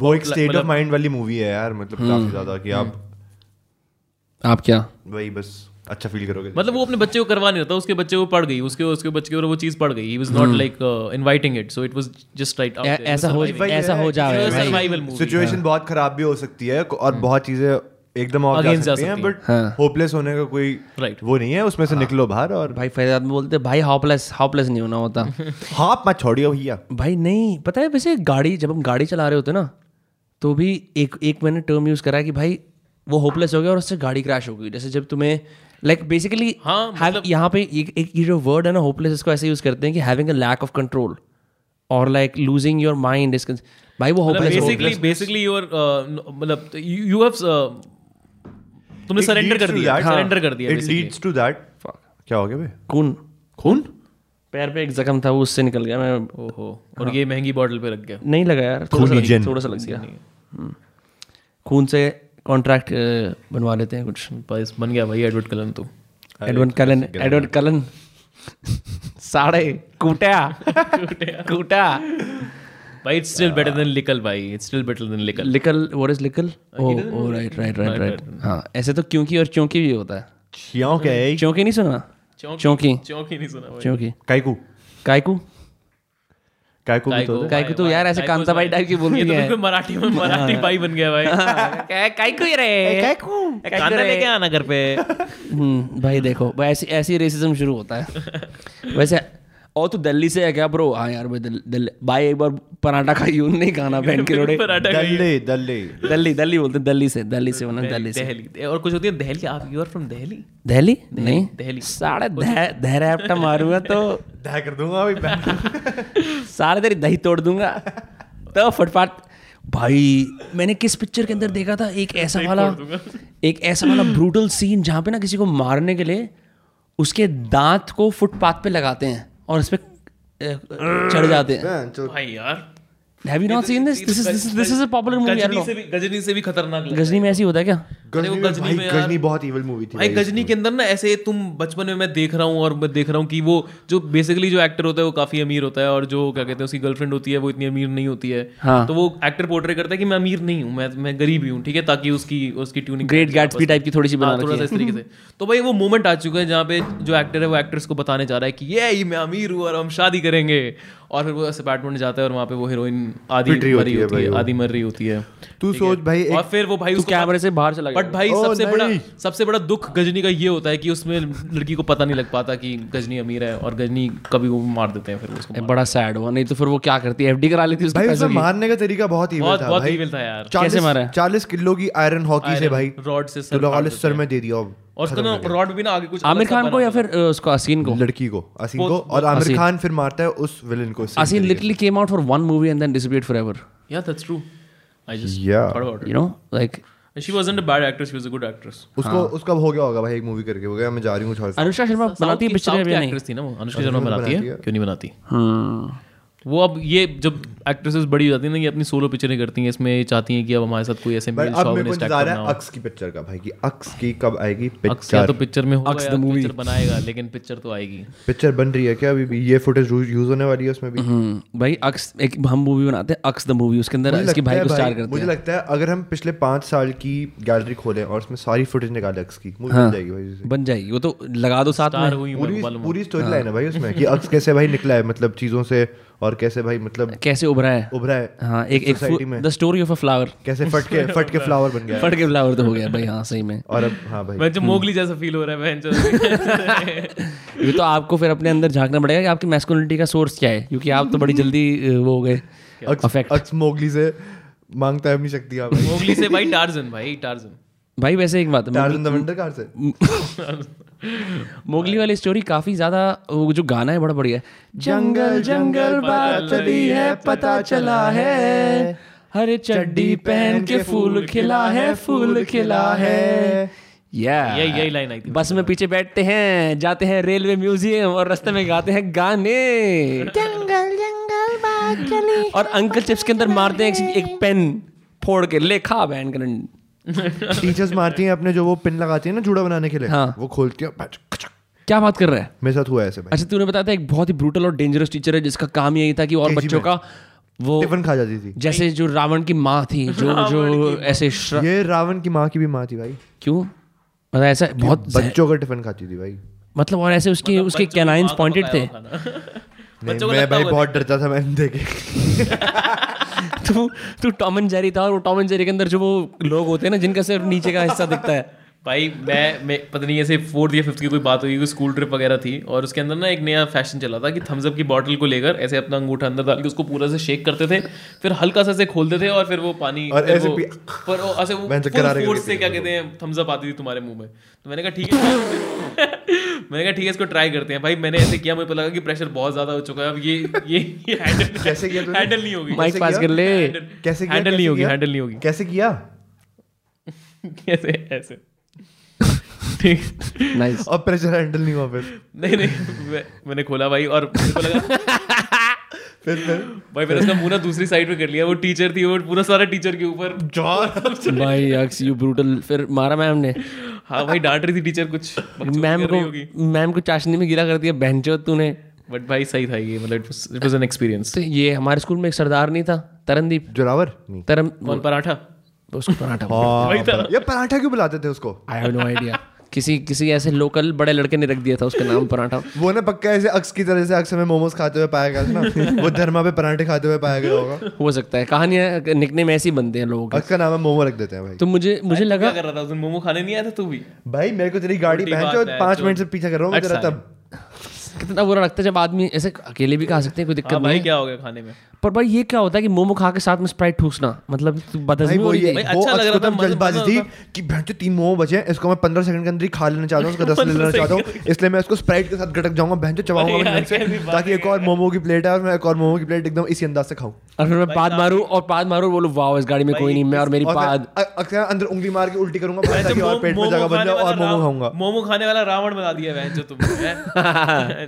वो एक स्टेट ऑफ़ माइंड वाली मूवी है यार मतलब काफ़ी ज़्यादा कि आप आप क्या? वही बस अच्छा फील करोगे। मतलब वो अपने बच्चे को करवा नहीं रहा था उसके बच्चे को पड़ गई उसके उसके बच्चे को वो चीज़ पड़ गई ही was not like inviting it so it was just right ऐसा हो ऐसा हो जाए सर्वाइवल मूवी सिचुएशन बहुत खराब भी हो सकती है और बहुत चीज़ें एकदम ऑफ़ जा सकती हैं बट हाँ। होपलेस होने का कोई Right. वो नहीं है उसमें से निकलो बाहर और भाई फैजाद में बोलते भाई हॉपलेस हॉपलेस नहीं होना होता। हाथ मत छोड़िए भैया। भाई नहीं पता है वैसे गाड़ी जब हम गाड़ी चला रहे होते ना तो भी एक एक मैंने टर्म यूज़ करा कि भाई वो होपलेस हो गया और उससे गाड़ी क्रैश हो गई। जैसे जब तुम्हें लाइक बेसिकली हाँ, मतलब- यहाँ पे एक, एक ये जो वर्ड है ना होपलेस इसको ऐसे यूज़ करते हैं कि having a lack of control और like losing your mind is भाई वो होपलेस बेसिकली बेसिकली योर मतलब यू हैव तुमने सरेंडर कर दिया सरेंडर कर दिया इट लीड्स टू दैट क्या हो गया भाई? खून। खून? पैर पे एक जख्म था वो उससे निकल गया मैं ओहो और ये महँगी बॉटल पे रख गया। नहीं लगा यार थोड़ा सा लग- थोड़ा सा लग गया। हम्म। खून से कॉन्ट्रैक्ट बनवा लेते हैं कुछ। बस बन गया भाई एडवर्ड कलन तो। Edward Cullen Edward Cullen? साढ़े कूटा कूटा। भाई इट्स स्टिल बेटर देन लिकल भाई. इट्स स्टिल बेटर देन लिकल लिकल व्हाट इज़ लिकल oh oh right right right right हाँ ऐसे तो क्योंकि और चौंकी भी होता है। है चौंकी नहीं सुना? चौंकी चौंक। ही नहीं सुना भाई। चौंकी। काइकू कायकू? काइकू भी तो काइको कायकू तो यार ऐसे कांता भाई टाइप की ये बोलती तो है। बिल्कुल मराठी में मराठी भाई बन गया भाई। कायकू ही रे खाना लेके आना घर पे। हम्म, भाई देखो भाई ऐसी ऐसी रेसिज्म शुरू होता है। वैसे और तू दिल्ली से है क्या ब्रो हाँ यार भाई दिल्ली भाई एक बार पराठा खाई हूँ नहीं खाना बहन के रोड़े। दल्ले दल्ले। दिल्ली दिल्ली बोलते दिल्ली से दिल्ली से वरना दिल्ली से। दिल्ली और कुछ होती है दिल्ली आप you are from Delhi Delhi नहीं। दिल्ली साढ़े धैरैप्टा मारूँगा तो dah कर दूँगा अभी मैं। सारे तेरी दही तोड़ दूँगा। तो फटफट। भाई मैंने किस पिक्चर के अंदर देखा था? एक ऐसा वाला एक ऐसा वाला ब्रूटल सीन जहाँ पे ना किसी को मारने के लिए उसके दांत को फुटपाथ पे लगाते हैं। और इस पे चढ़ जाते हैं। भाई यार। Have you not seen this this is this is a popular movie Ghajini से भी गजनी से भी खतरनाक गजनी में ऐसी होता है क्या? गजनी गजनी भाई में यार- गजनी बहुत इविल मूवी थी भाई गजनी के अंदर ना ऐसे तुम बचपन में मैं देख रहा हूँ और मैं देख रहा हूँ कि वो जो बेसिकली जो एक्टर होता है वो काफ़ी अमीर होता है और जो क्या कहते हैं उसकी गर्लफ्रेंड होती है वो इतनी अमीर नहीं होती है। हाँ। तो वो एक्टर पोर्ट्रे करता है कि मैं अमीर नहीं हूँ मैं मैं गरीब ही हूँ ठीक है? ताकि उसकी उसकी ट्यूनिंग ग्रेट गैट्सबी टाइप की थोड़ी सी बना हाँ, थोड़ा सा इस तरीके से। तो भाई वो मोमेंट आ चुका है जहाँ पे जो एक्टर है वो एक्ट्रेस को बताने जा रहा है कि ये मैं अमीर हूँ और हम शादी करेंगे। और फिर वो ऐसे अपार्टमेंट में जाता है और वहाँ पे वो हीरोइन आदि पिट रही मरी होती है। आदि मर रही होती है। तू सोच भाई और फिर वो भाई उसको कैमरे से बाहर चला गया। बट भाई सबसे बड़ा सबसे बड़ा दुख गजनी का ये होता है कि उसमें लड़की को पता नहीं लग पाता कि गजनी अमीर है और गजनी कभी वो मार देते हैं फिर उसको ए, बड़ा सैड हुआ। नहीं तो फिर वो क्या करती है? एफडी करा लेती उसके भाई उसमें मारने का तरीका बहुत बहुत था बहुत भाई। इविल था यार। कैसे मारा? है? चालीस किलो की आयरन हॉकी से भाई। रॉड से तो सर में दे दिया और उसका ना रॉड भी ना आगे कुछ आमिर खान को या फिर उसको असीन को? लड़की को असीम को। और आमिर खान फिर मारता है उस विलन को Asin literally came out for one movie and then disappeared forever या that's true I just. Thought about you know like it she wasn't a bad actress she was a good actress से। उसको उसका हो गया होगा भाई एक movie करके हो गया मैं जा रही हूँ कुछ अनुष्का शर्मा बनाती है पिक्चर या नहीं? थी ना वो। अनुष्का शर्मा बनाती है? क्यों नहीं बनाती? हम्म वो अब ये जब एक्ट्रेसेस बड़ी हो जाती है ना ये अपनी सोलो पिक्चरें करती हैं इसमें ये चाहती हैं कि अब हमारे साथ कोई ऐसे मेल अब शॉविनिस्ट एक्टर ना हो। अक्स की पिक्चर का भाई कि अक्स की कब आएगी अक्स या तो पिक्चर पिक्चर में होगा अक्स या the पिक्चर बनाएगा लेकिन पिक्चर तो आएगी। पिक्चर बन रही है क्या अभी भी? ये फुटेज यूज़ होने वाली है उसमें भी? हम्म भाई अक्स एक हम मूवी बनाते हैं अक्स द मूवी उसके अंदर मुझे इसके लगता भाई है को स्टार करते मुझे लगता है अगर हम पिछले पाँच साल की गैलरी खोलें और उसमें सारी फुटेज निकाले अक्स की मूवी हाँ। बन जाएगी भाई बन जाएगी वो तो लगा दो साथ में। पूरी स्टोरी लाइन है भाई उसमें कि अक्स कैसे भाई निकला है मतलब चीज़ों से और कैसे भाई मतलब कैसे उभरा है? उभरा है हाँ एक एक में। The story of a flower कैसे फट के फट के फ्लावर बन गया। फट के फ्लावर तो हो गया भाई हाँ सही में। और अब हाँ भाई। मैं जो मोगली जैसा फील हो रहा है बहन ये तो आपको फिर अपने अंदर झांकना पड़ेगा कि आपकी मैस्कुलिनिटी का सोर्स क्या है क्योंकि आप तो बड़ी जल्दी वो हो गए। अक्स अफेक्ट मोगली से माँगता है अपनी शक्तियाँ भाई। मोगली से भाई टार्जन भाई टार्जन। भाई वैसे एक बात है टार्जन द वंडर कार से। मोगली वाली स्टोरी काफ़ी ज़्यादा वो जो गाना है बड़ा बढ़िया है। जंगल जंगल बात चली है पता चला है। हरे चड्डी पहन के फूल खिला है फूल खिला है। या यही यही लाइन आई थी। बस में पीछे बैठते हैं जाते हैं रेलवे म्यूज़ियम और रास्ते में गाते हैं गाने। जंगल जंगल बात चली और अंकल चिप्स के अंदर मारते हैं एक, एक पेन फोड़ के लेखा बैन करंट टीचर्स मारती हैं अपने जो वो पिन लगाती है ना जूड़ा बनाने के लिए हाँ। वो खोलती है। क्या बात कर रहा है? मेरे साथ हुआ ऐसे भाई। अच्छा तूने बताया था एक बहुत ही ब्रूटल और डेंजरस टीचर है जिसका काम यही था कि और बच्चों का वो टिफ़िन खा जाती थी। जैसे जो रावण की माँ थी जो जो ऐसे ये रावण की माँ की भी माँ थी भाई। क्यों? मतलब ऐसा बहुत बच्चों का टिफ़िन खाती थी भाई। मतलब और ऐसे उसके उसके कैनाइंस पॉइंटेड थे। बच्चों को मैं भाई बहुत डरता था मैंने देखे। तू तू टॉम एंड जेरी था और वो टॉम एंड जेरी के अंदर जो वो लोग होते हैं ना जिनका सिर्फ़ नीचे का हिस्सा दिखता है। भाई मैं मैं पता नहीं ऐसे फोर्थ या फिफ्थ की कोई बात हुई कोई स्कूल ट्रिप वगैरह थी और उसके अंदर ना एक नया फ़ैशन चला था कि थम्स अप की बॉटल को लेकर ऐसे अपना अंगूठा अंदर डाल के उसको पूरा से शेक करते थे फिर हल्का सा से खोलते थे और फिर वो पानी और ऐसे वो, पर वो ऐसे वो फोर्स से क्या कहते हैं थम्स अप आती थी तुम्हारे मुँह में। तो मैंने कहा ठीक है मैंने कहा ठीक है इसको ट्राई करते हैं। भाई मैंने ऐसे किया मुझे पता लगा कि प्रेशर बहुत ज़्यादा हो चुका है अब ये ये ये हैंडल कैसे किया हैंडल नहीं होगी। माइक पास कर ले। कैसे हैंडल नहीं होगी हैंडल नहीं होगी। कैसे किया? कैसे ऐसे। नाइस और प्रेशर हैंडल नहीं हुआ फिर। नहीं नहीं मैं, मैंने खोला भाई और मेरे को लगा फिर फिर? भाई मैंने उसका मुँह ना दूसरी साइड पे कर लिया वो टीचर थी वो पूरा सारा टीचर के ऊपर। जॉन भाई अक्स यू ब्रूटल फिर मारा मैम ने। हाँ भाई डांट रही थी टीचर कुछ मैम को मैम को चाशनी में गिरा कर दिया बहनचो तूने। बट भाई सही था ये मतलब इट वाज एन एक्सपीरियंस तो ये हमारे स्कूल में एक सरदार नहीं था तरनदीप। जोरावर? नहीं। तरम कौन पराठा? उसको पराठा हाँ। था। ये पराठा क्यों बुलाते थे उसको? आई हैव नो आइडिया किसी किसी ऐसे लोकल बड़े लड़के ने रख दिया था उसका नाम पराठा। वो ना पक्का ऐसे अक्स की तरह से अक्स में मोमोज खाते हुए पाया गया था ना। वो धर्मा पे पराठे खाते हुए पाया गया होगा। हो सकता है। कहानियाँ में ऐसे ही बनते हैं लोग अक्स का नाम है मोमो रख देते हैं भाई। तो मुझे मुझे लगा कर रहा था? उस मोमो खाने नहीं आया था तू भी? भाई मेरे को तेरी गाड़ी पहन के जो पाँच मिनट से पीछा कर रहा हूँ अच्छा। तब। कितना बुरा लगता है जब आदमी ऐसे अकेले भी खा सकते हैं कोई दिक्कत हाँ नहीं भाई है। क्या हो गया खाने में? पर भाई ये क्या होता है कि मोमो खा के साथ में स्प्राइट ठूसना मतलब तू भाई बदहजमी वो हो रही ये है वो अच्छा लग रहा था, जल्दबाजी थी कि भैंस तीन मोमो बचे हैं इसको मैं पंद्रह सेकंड के अंदर ही खा लेना चाहता हूँ उसका दस लेना चाहता हूँ इसलिए मैं इसको स्प्राइट के साथ गटक जाऊँगा चबाऊँगा ताकि एक और मोमो की प्लेट है और मैं एक और मोमो की प्लेट एकदम इसी अंदाज से खाऊं। और फिर मैं पाद मारूं और पाद मारूं बोलूँ वाह इस गाड़ी में कोई नहीं मैं और मेरी पाद। अक्सर अंदर उंगली मार के उल्टी करूँगा और पेट में जगह बन जाए और मोमो खाऊँगा। मोमो खाने वाला रावण बना दिया बहन जो तुमने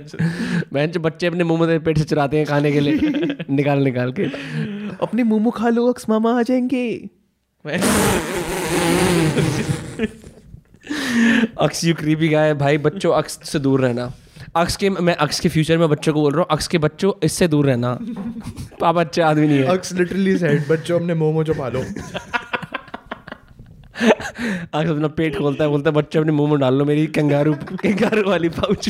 मैं जो बच्चे अपने मुँह में पेट से चुराते हैं खाने के लिए। निकाल निकाल के। अपने मोमो खा लो अक्स मामा आ जाएँगे। अक्स यू क्रीपी गाय भाई बच्चों अक्स से दूर रहना। अक्स के मैं अक्स के फ्यूचर में बच्चों को बोल रहा हूँ अक्स के बच्चों इससे दूर रहना। पापा अच्छे आदमी नहीं है। अक्स लिटरली सेड बच्चों अपने मोमो जो पालो। अक्स अपना पेट खोलता है बोलता है बच्चे अपने मुँह में डाल लो मेरी कंगारू कंगारू वाली pouch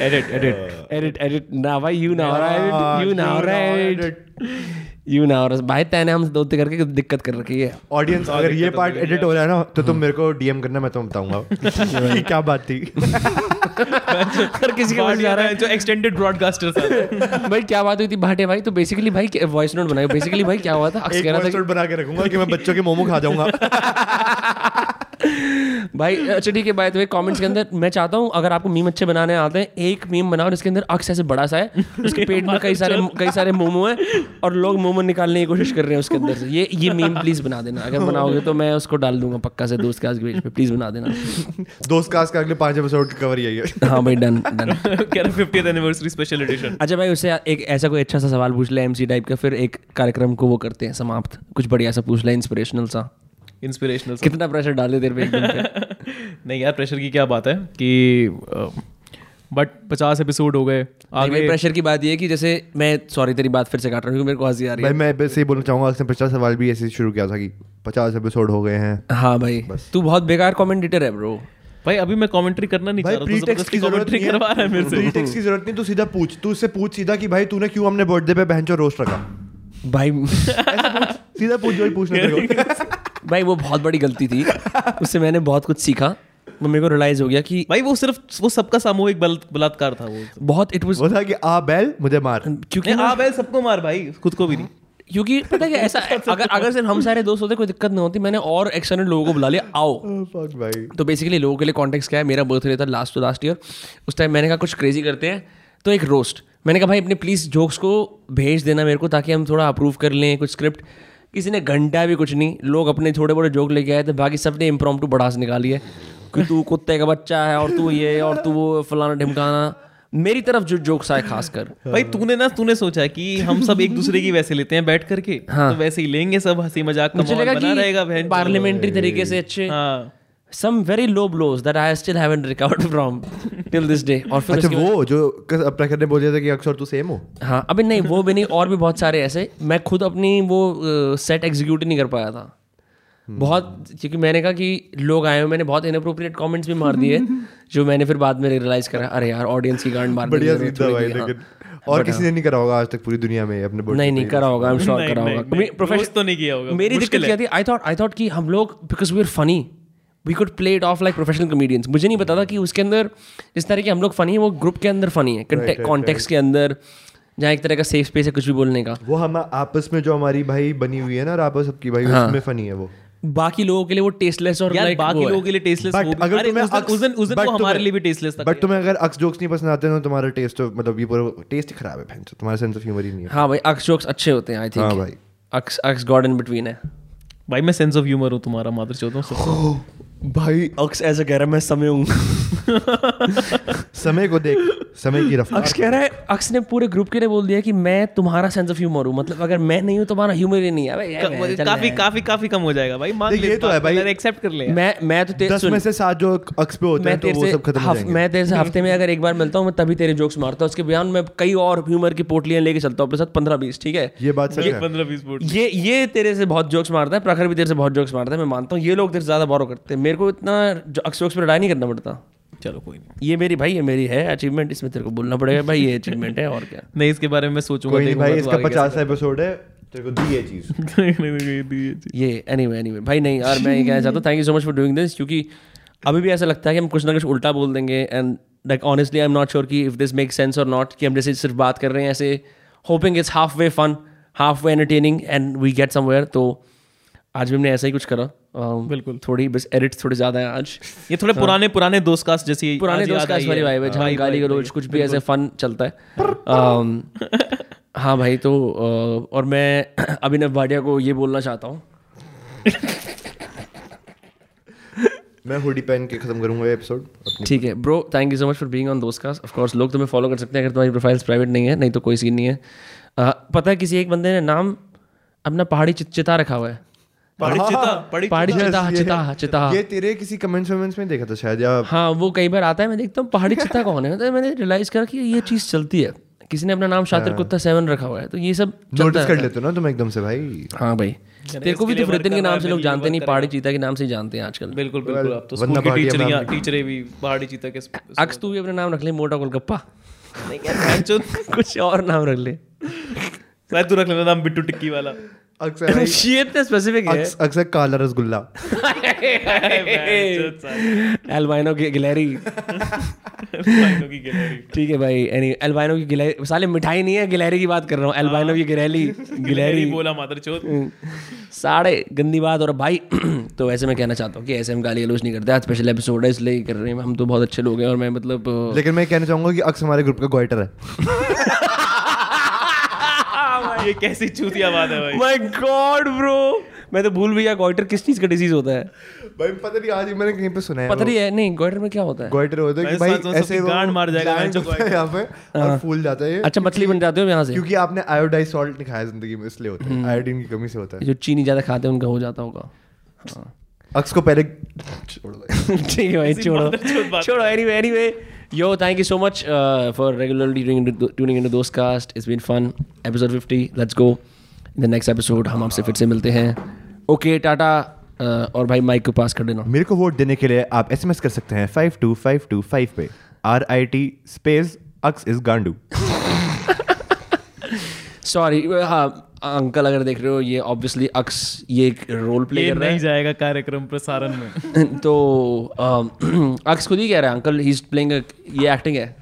edit edit edit edit ना भाई you know right you know right you know और भाई तैने हम दोते करके दिक्कत कर रखी है। ऑडियंस अगर ये पार्ट एडिट हो रहा है ना तो तुम मेरे को डीएम करना मैं तुम्हें बताऊँगा। कि क्या बात थी। हर किसी के पास जा रहा है। जो एक्सटेंडेड ब्रॉडकास्टर था। भाई क्या बात हुई थी? भाटे भाई तो बेसिकली भाई वॉइस नोट बनाई बेसिकली भाई क्या हुआ था? अक्स एक कह रहा था बना के रखूँगा कि मैं बच्चों के मोमो खा जाऊँगा। भाई अच्छा ठीक है बाय द वे कमेंट्स के अंदर मैं चाहता हूँ अगर आपको मीम अच्छे बनाने आते हैं एक मीम बनाओ जिसके अंदर अक्स ऐसे बड़ा सा है उसके पेट में कई सारे कई सारे मोमो हैं और लोग मोमो निकालने की कोशिश कर रहे हैं उसके अंदर से। ये ये मीम प्लीज़ बना देना। अगर बनाओगे तो मैं उसको डाल दूँगा पक्का से दोस्त के आज के पेज पे प्लीज़ बना देना। दोस्त कास्ट का अगले पाँच एपिसोड कवर यही है। हाँ भाई डन डन कह रहे फिफ्टी एनिवर्सरी स्पेशल एडिशन अच्छा भाई उससे एक ऐसा कोई अच्छा सा सवाल पूछ ले एमसी टाइप का फिर एक कार्यक्रम को वो करते हैं समाप्त। कुछ बढ़िया सा पूछ ले इंस्पिरेशनल सा। इंस्पिरेशनल कितना प्रेशर डाले तेरे पे नहीं यार प्रेशर की क्या बात है कि बट पचास एपिसोड हो गए। आगे प्रेशर की बात ये है कि जैसे मैं सॉरी तेरी बात फिर से काट रहा हूँ मेरे को हँसी आ रही भाई है। मैं बस ये बोलना चाहूँगा उसने पिछला सवाल भी ऐसे शुरू किया था कि पचास एपिसोड हो गए हैं। हाँ भाई तू बहुत बेकार कमेंटेटर है ब्रो भाई अभी मैं कमेंट्री करना नहीं भाई चाह रहा तो प्रीटेक्स्ट की ज़रूरत नहीं करवा रहा है मेरे से। प्रीटेक्स्ट की ज़रूरत नहीं तू सीधा पूछ। तू उससे पूछ सीधा कि भाई तूने क्यों हमने बर्थडे पे बहन रोस्ट रखा? भाई सीधा पूछ जो ही पूछने भाई वो बहुत बड़ी गलती थी। उससे मैंने बहुत कुछ सीखा। वो मेरे को रियलाइज़ हो गया कि भाई वो सिर्फ़ वो सबका सामूहिक बल- बलात्कार था वो। बहुत इट वाज वो था कि आ बैल मुझे मार। क्योंकि आ बैल सबको मार भाई खुद को भी नहीं। क्योंकि पता है क्या ऐसा अगर अगर सिर्फ़ हम सारे दोस्त होते कोई दिक्कत नहीं होती मैंने और एक्सटर्नल लोगों को बुला लिया आओ। भाई। तो बेसिकली लोगों के लिए कॉन्टेक्ट क्या है? मेरा बर्थडे था लास्ट टू लास्ट ईयर उस टाइम मैंने कहा कुछ क्रेजी करते हैं? तो एक रोस्ट मैंने कहा भाई अपने प्लीज़ जोक्स को भेज देना मेरे को ताकि हम थोड़ा अप्रूव कर लें कुछ स्क्रिप्ट किसी ने घंटा भी कुछ नहीं लोग अपने थोड़े बड़े जोक लेके आए थे बाकी सबने इम्प्रोम टू बढ़ास निकाली है कि तू कुत्ते का बच्चा है और तू ये और तू वो फलाना ढिमकाना। मेरी तरफ़ जो जोक्स आए खासकर। भाई तूने ना तूने सोचा कि हम सब एक दूसरे की वैसे लेते हैं बैठ करके हाँ। तो वैसे ही लेंगे सब हँसी मज़ाक का माहौल बना रहेगा पार्लियामेंट्री तरीके से अच्छे। हाँ। Some very low blows that I still haven't recovered from till this day. और फिर अच्छा वो जो प्रखर ने बोल दिया था कि अक्सर तू सेम हो? हाँ अभी नहीं वो भी नहीं और भी बहुत सारे ऐसे। मैं खुद अपनी वो सेट एग्जीक्यूट ही नहीं कर पाया था। बहुत क्योंकि मैंने कहा कि लोग आए हुए मैंने बहुत इनअप्रोप्रिएट कमेंट्स भी मार दिए जो मैंने फिर बाद में रियलाइज़ करा। अरे यार ऑडियंस की गांड मार दी बढ़िया मैंने सीधा भाई हाँ। लेकिन और किसी ने नहीं करा होगा आज तक पूरी दुनिया में अपने birthday नहीं नहीं करा होगा आई एम श्योर नहीं, करा नहीं, होगा। नहीं, प्रोफेशन रोज तो नहीं किया होगा, मेरी दिक्कत क्या थी? आई थॉट आई थॉट कि हम लोग because we are funny we could play it off like professional comedians मुझे नहीं पता था कि उसके अंदर जिस तरह के हम लोग फनी है वो ग्रुप के अंदर फनी है कॉन्टेक्स्ट के अंदर जहाँ एक तरह का सेफ़ स्पेस है कुछ भी बोलने का। वो हम आपस में जो हमारी भाई बनी हुई है ना आपस सबकी भाई हाँ। उसमें फनी है वो। बाकी लोगों के लिए वो टेस्टलेस और यार बाकी लोगों के लिए टेस्टलेस बट वो भी- अगर तुम्हें उस अक्स- उस दिन उस दिन वो हमारे लिए भी टेस्टलेस था बट तुम्हें अगर अक्स जोक्स नहीं पसंद आते तो तुम्हारा टेस्ट तो मतलब ये पूरा टेस्ट ही खराब है बहन तुम्हारा सेंस ऑफ़ ह्यूमर ही नहीं है। हाँ भाई अक्स जोक्स अच्छे होते हैं आई थिंक हाँ भाई। Aks Aks god in between है। भाई मैं सेंस ऑफ़ ह्यूमर हूँ तुम्हारा मादर चौथा भाई अक्स ऐसा कह रहा मैं समय हूँ। समय को देख समय की रफ्तार। अक्स कह रहा है अक्स ने पूरे ग्रुप के लिए बोल दिया कि मैं तुम्हारा सेंस ऑफ़ ह्यूमर हूँ। मतलब अगर मैं नहीं हूँ तुम्हारा ह्यूमर ही नहीं है। भाई, काफ़ी काफ़ी काफ़ी कम हो जाएगा भाई मान ले ये तो है भाई। एक्सेप्ट कर ले मैं मैं तो तेरे दस में से सात जो अक्स पे होते हैं तो वो सब खत्म हो जाएँगे। मैं तेरे से हफ़्ते में अगर एक बार मिलता हूँ मैं तभी तेरे जोक्स मारता हूँ। उसके बयान मैं कई और ह्यूमर की पोटलियाँ लेके चलता हूँ अपने साथ पंद्रह बीस ठीक है? ये बात सही है। पंद्रह बीस ये ये तेरे से बहुत जोक्स मारता है प्रखर भी तेरे से बहुत जोक्स मारता है मैं मानता हूँ। ये लोग तेरे से ज़्यादा बोरो करते हैं मेरे को इतना अक्स जोक्स पर लड़ाई नहीं करना पड़ता। चलो कोई नहीं। ये मेरी भाई ये मेरी है अचीवमेंट इसमें तेरे को बोलना पड़ेगा भाई ये अचीवमेंट है और क्या? नहीं इसके बारे में सोचूँगा कोई नहीं भाई तो इसका पचास एपिसोड है। तेरे को दी ये चीज़। ये चीज़। ये एनीवे एनीवे भाई नहीं यार मैं ये कहना चाहता हूँ thank you so much for doing this क्योंकि अभी भी ऐसा लगता है कि हम कुछ ना कुछ उल्टा बोल देंगे and like honestly I am not sure कि इफ़ दिस मेक सेंस और नॉट कि हम जैसे सिर्फ़ बात कर रहे हैं ऐसे hoping it's half way fun half way entertaining and we get somewhere तो आज भी हमने ऐसा ही कुछ करा। बिल्कुल। थोड़ी बस एडिट्स थोड़े ज़्यादा है आज। ये थोड़े पुराने पुराने दोस्त कास्ट जैसी पुराने दोस्त याद का आई वाली है। वाइब है जहाँ हाँ, गाली गलोच कुछ भी ऐसे फन चलता है। हाँ भाई तो और मैं अभिनव भाटिया को ये बोलना चाहता हूँ। मैं हुडी पहन के खत्म करूँगा ये एपिसोड ठीक है bro thank you so much for being on Dost cast. Of course लोग तुम्हें फॉलो कर सकते हैं अगर तुम्हारी प्रोफाइल्स प्राइवेट नहीं है नहीं तो कोई सीन नहीं है। पता है किसी एक बंदे ने नाम अपना पहाड़ी चिता रखा हुआ है। पहाड़ी चिता पहाड़ी पहाड़ी Yes, चिता। चिता चिता ये तेरे किसी कमेंट्स वमेंट्स में देखा था शायद या हाँ वो कई बार आता है मैं देखता हूँ पहाड़ी चिता कौन है? तो मैंने रियलाइज़ करा कि ये चीज़ चलती है। किसी ने अपना नाम शातिर कुत्ता सेवन रखा हुआ है तो ये सब नोटिस कर लेते हो ना तुम एकदम से भाई। हाँ भाई। तेरे को भी तो फ्रितिन के नाम से लोग जानते नहीं पहाड़ी चीता के नाम से जानते हैं आजकल। बिल्कुल बिल्कुल अब तो स्कूल की टीचरें भी पहाड़ी चीता के अक्स तू भी अपना नाम रख ले मोटा गोलगप्पा नहीं कुछ और नाम रख ले। शायद तू रख लेना नाम बिट्टू टिक्की वाला। अक्सर ये इतना स्पेसिफिक है अक्सर काला रसगुल्ला एल्बाइनो की गिलहरी ठीक है भाई एनी एल्बाइनो की गिलहरी साले मिठाई नहीं है गिलहरी की बात कर रहा हूँ। एल्बाइनो की गिलहरी गिलहरी बोला मादर चोत साढ़े गंदी बात और भाई तो वैसे मैं कहना चाहता हूँ कि ऐसे हम गाली गलोच नहीं करते। आज स्पेशल एपिसोड है इसलिए कर रहे हैं। हम तो बहुत अच्छे लोग हैं और मैं मतलब लेकिन मैं कहना चाहूँगा कि अक्स हमारे ग्रुप का गोइटर है। ये कैसी चूतिया बात है भाई? माय गॉड ब्रो मैं तो भूल भी गया गॉइटर किस चीज़ का डिज़ीज़ होता है? भाई पता नहीं आज ही मैंने कहीं पे सुना है पता नहीं है नहीं गॉइटर में क्या होता है? गोइटर होता है कि भाई ऐसे गांड मार जाएगा यहाँ पे और फूल जाता है अच्छा मछली बन जाते हो यहाँ से? क्योंकि आपने आयोडाइज सॉल्ट नहीं खाया ज़िंदगी में इसलिए होता है। आयोडीन की कमी से होता है। जो चीनी ज़्यादा खाते हैं उनका हो जाता होगा। हाँ। अक्स को पहले छोड़ ठीक है भाई छोड़ो। छोड़ो anyway anyway yo thank you so much for regularly tuning into Dost cast it's been fun episode 50 let's go in the next episode हम आपसे फिर से मिलते हैं ओके टाटा और भाई माइक को पास कर देना मेरे को वोट देने के लिए आप एसएमएस कर सकते हैं five two five two five पे. R I T space Aks is गांडू sorry हाँ अंकल अगर देख रहे हो ये ऑब्वियसली अक्स ये एक रोल प्ले कर रहा है। जाएगा कार्यक्रम प्रसारण में। तो अक्स खुद ही कह रहा है अंकल ही इज़ प्लेइंग ये एक्टिंग है।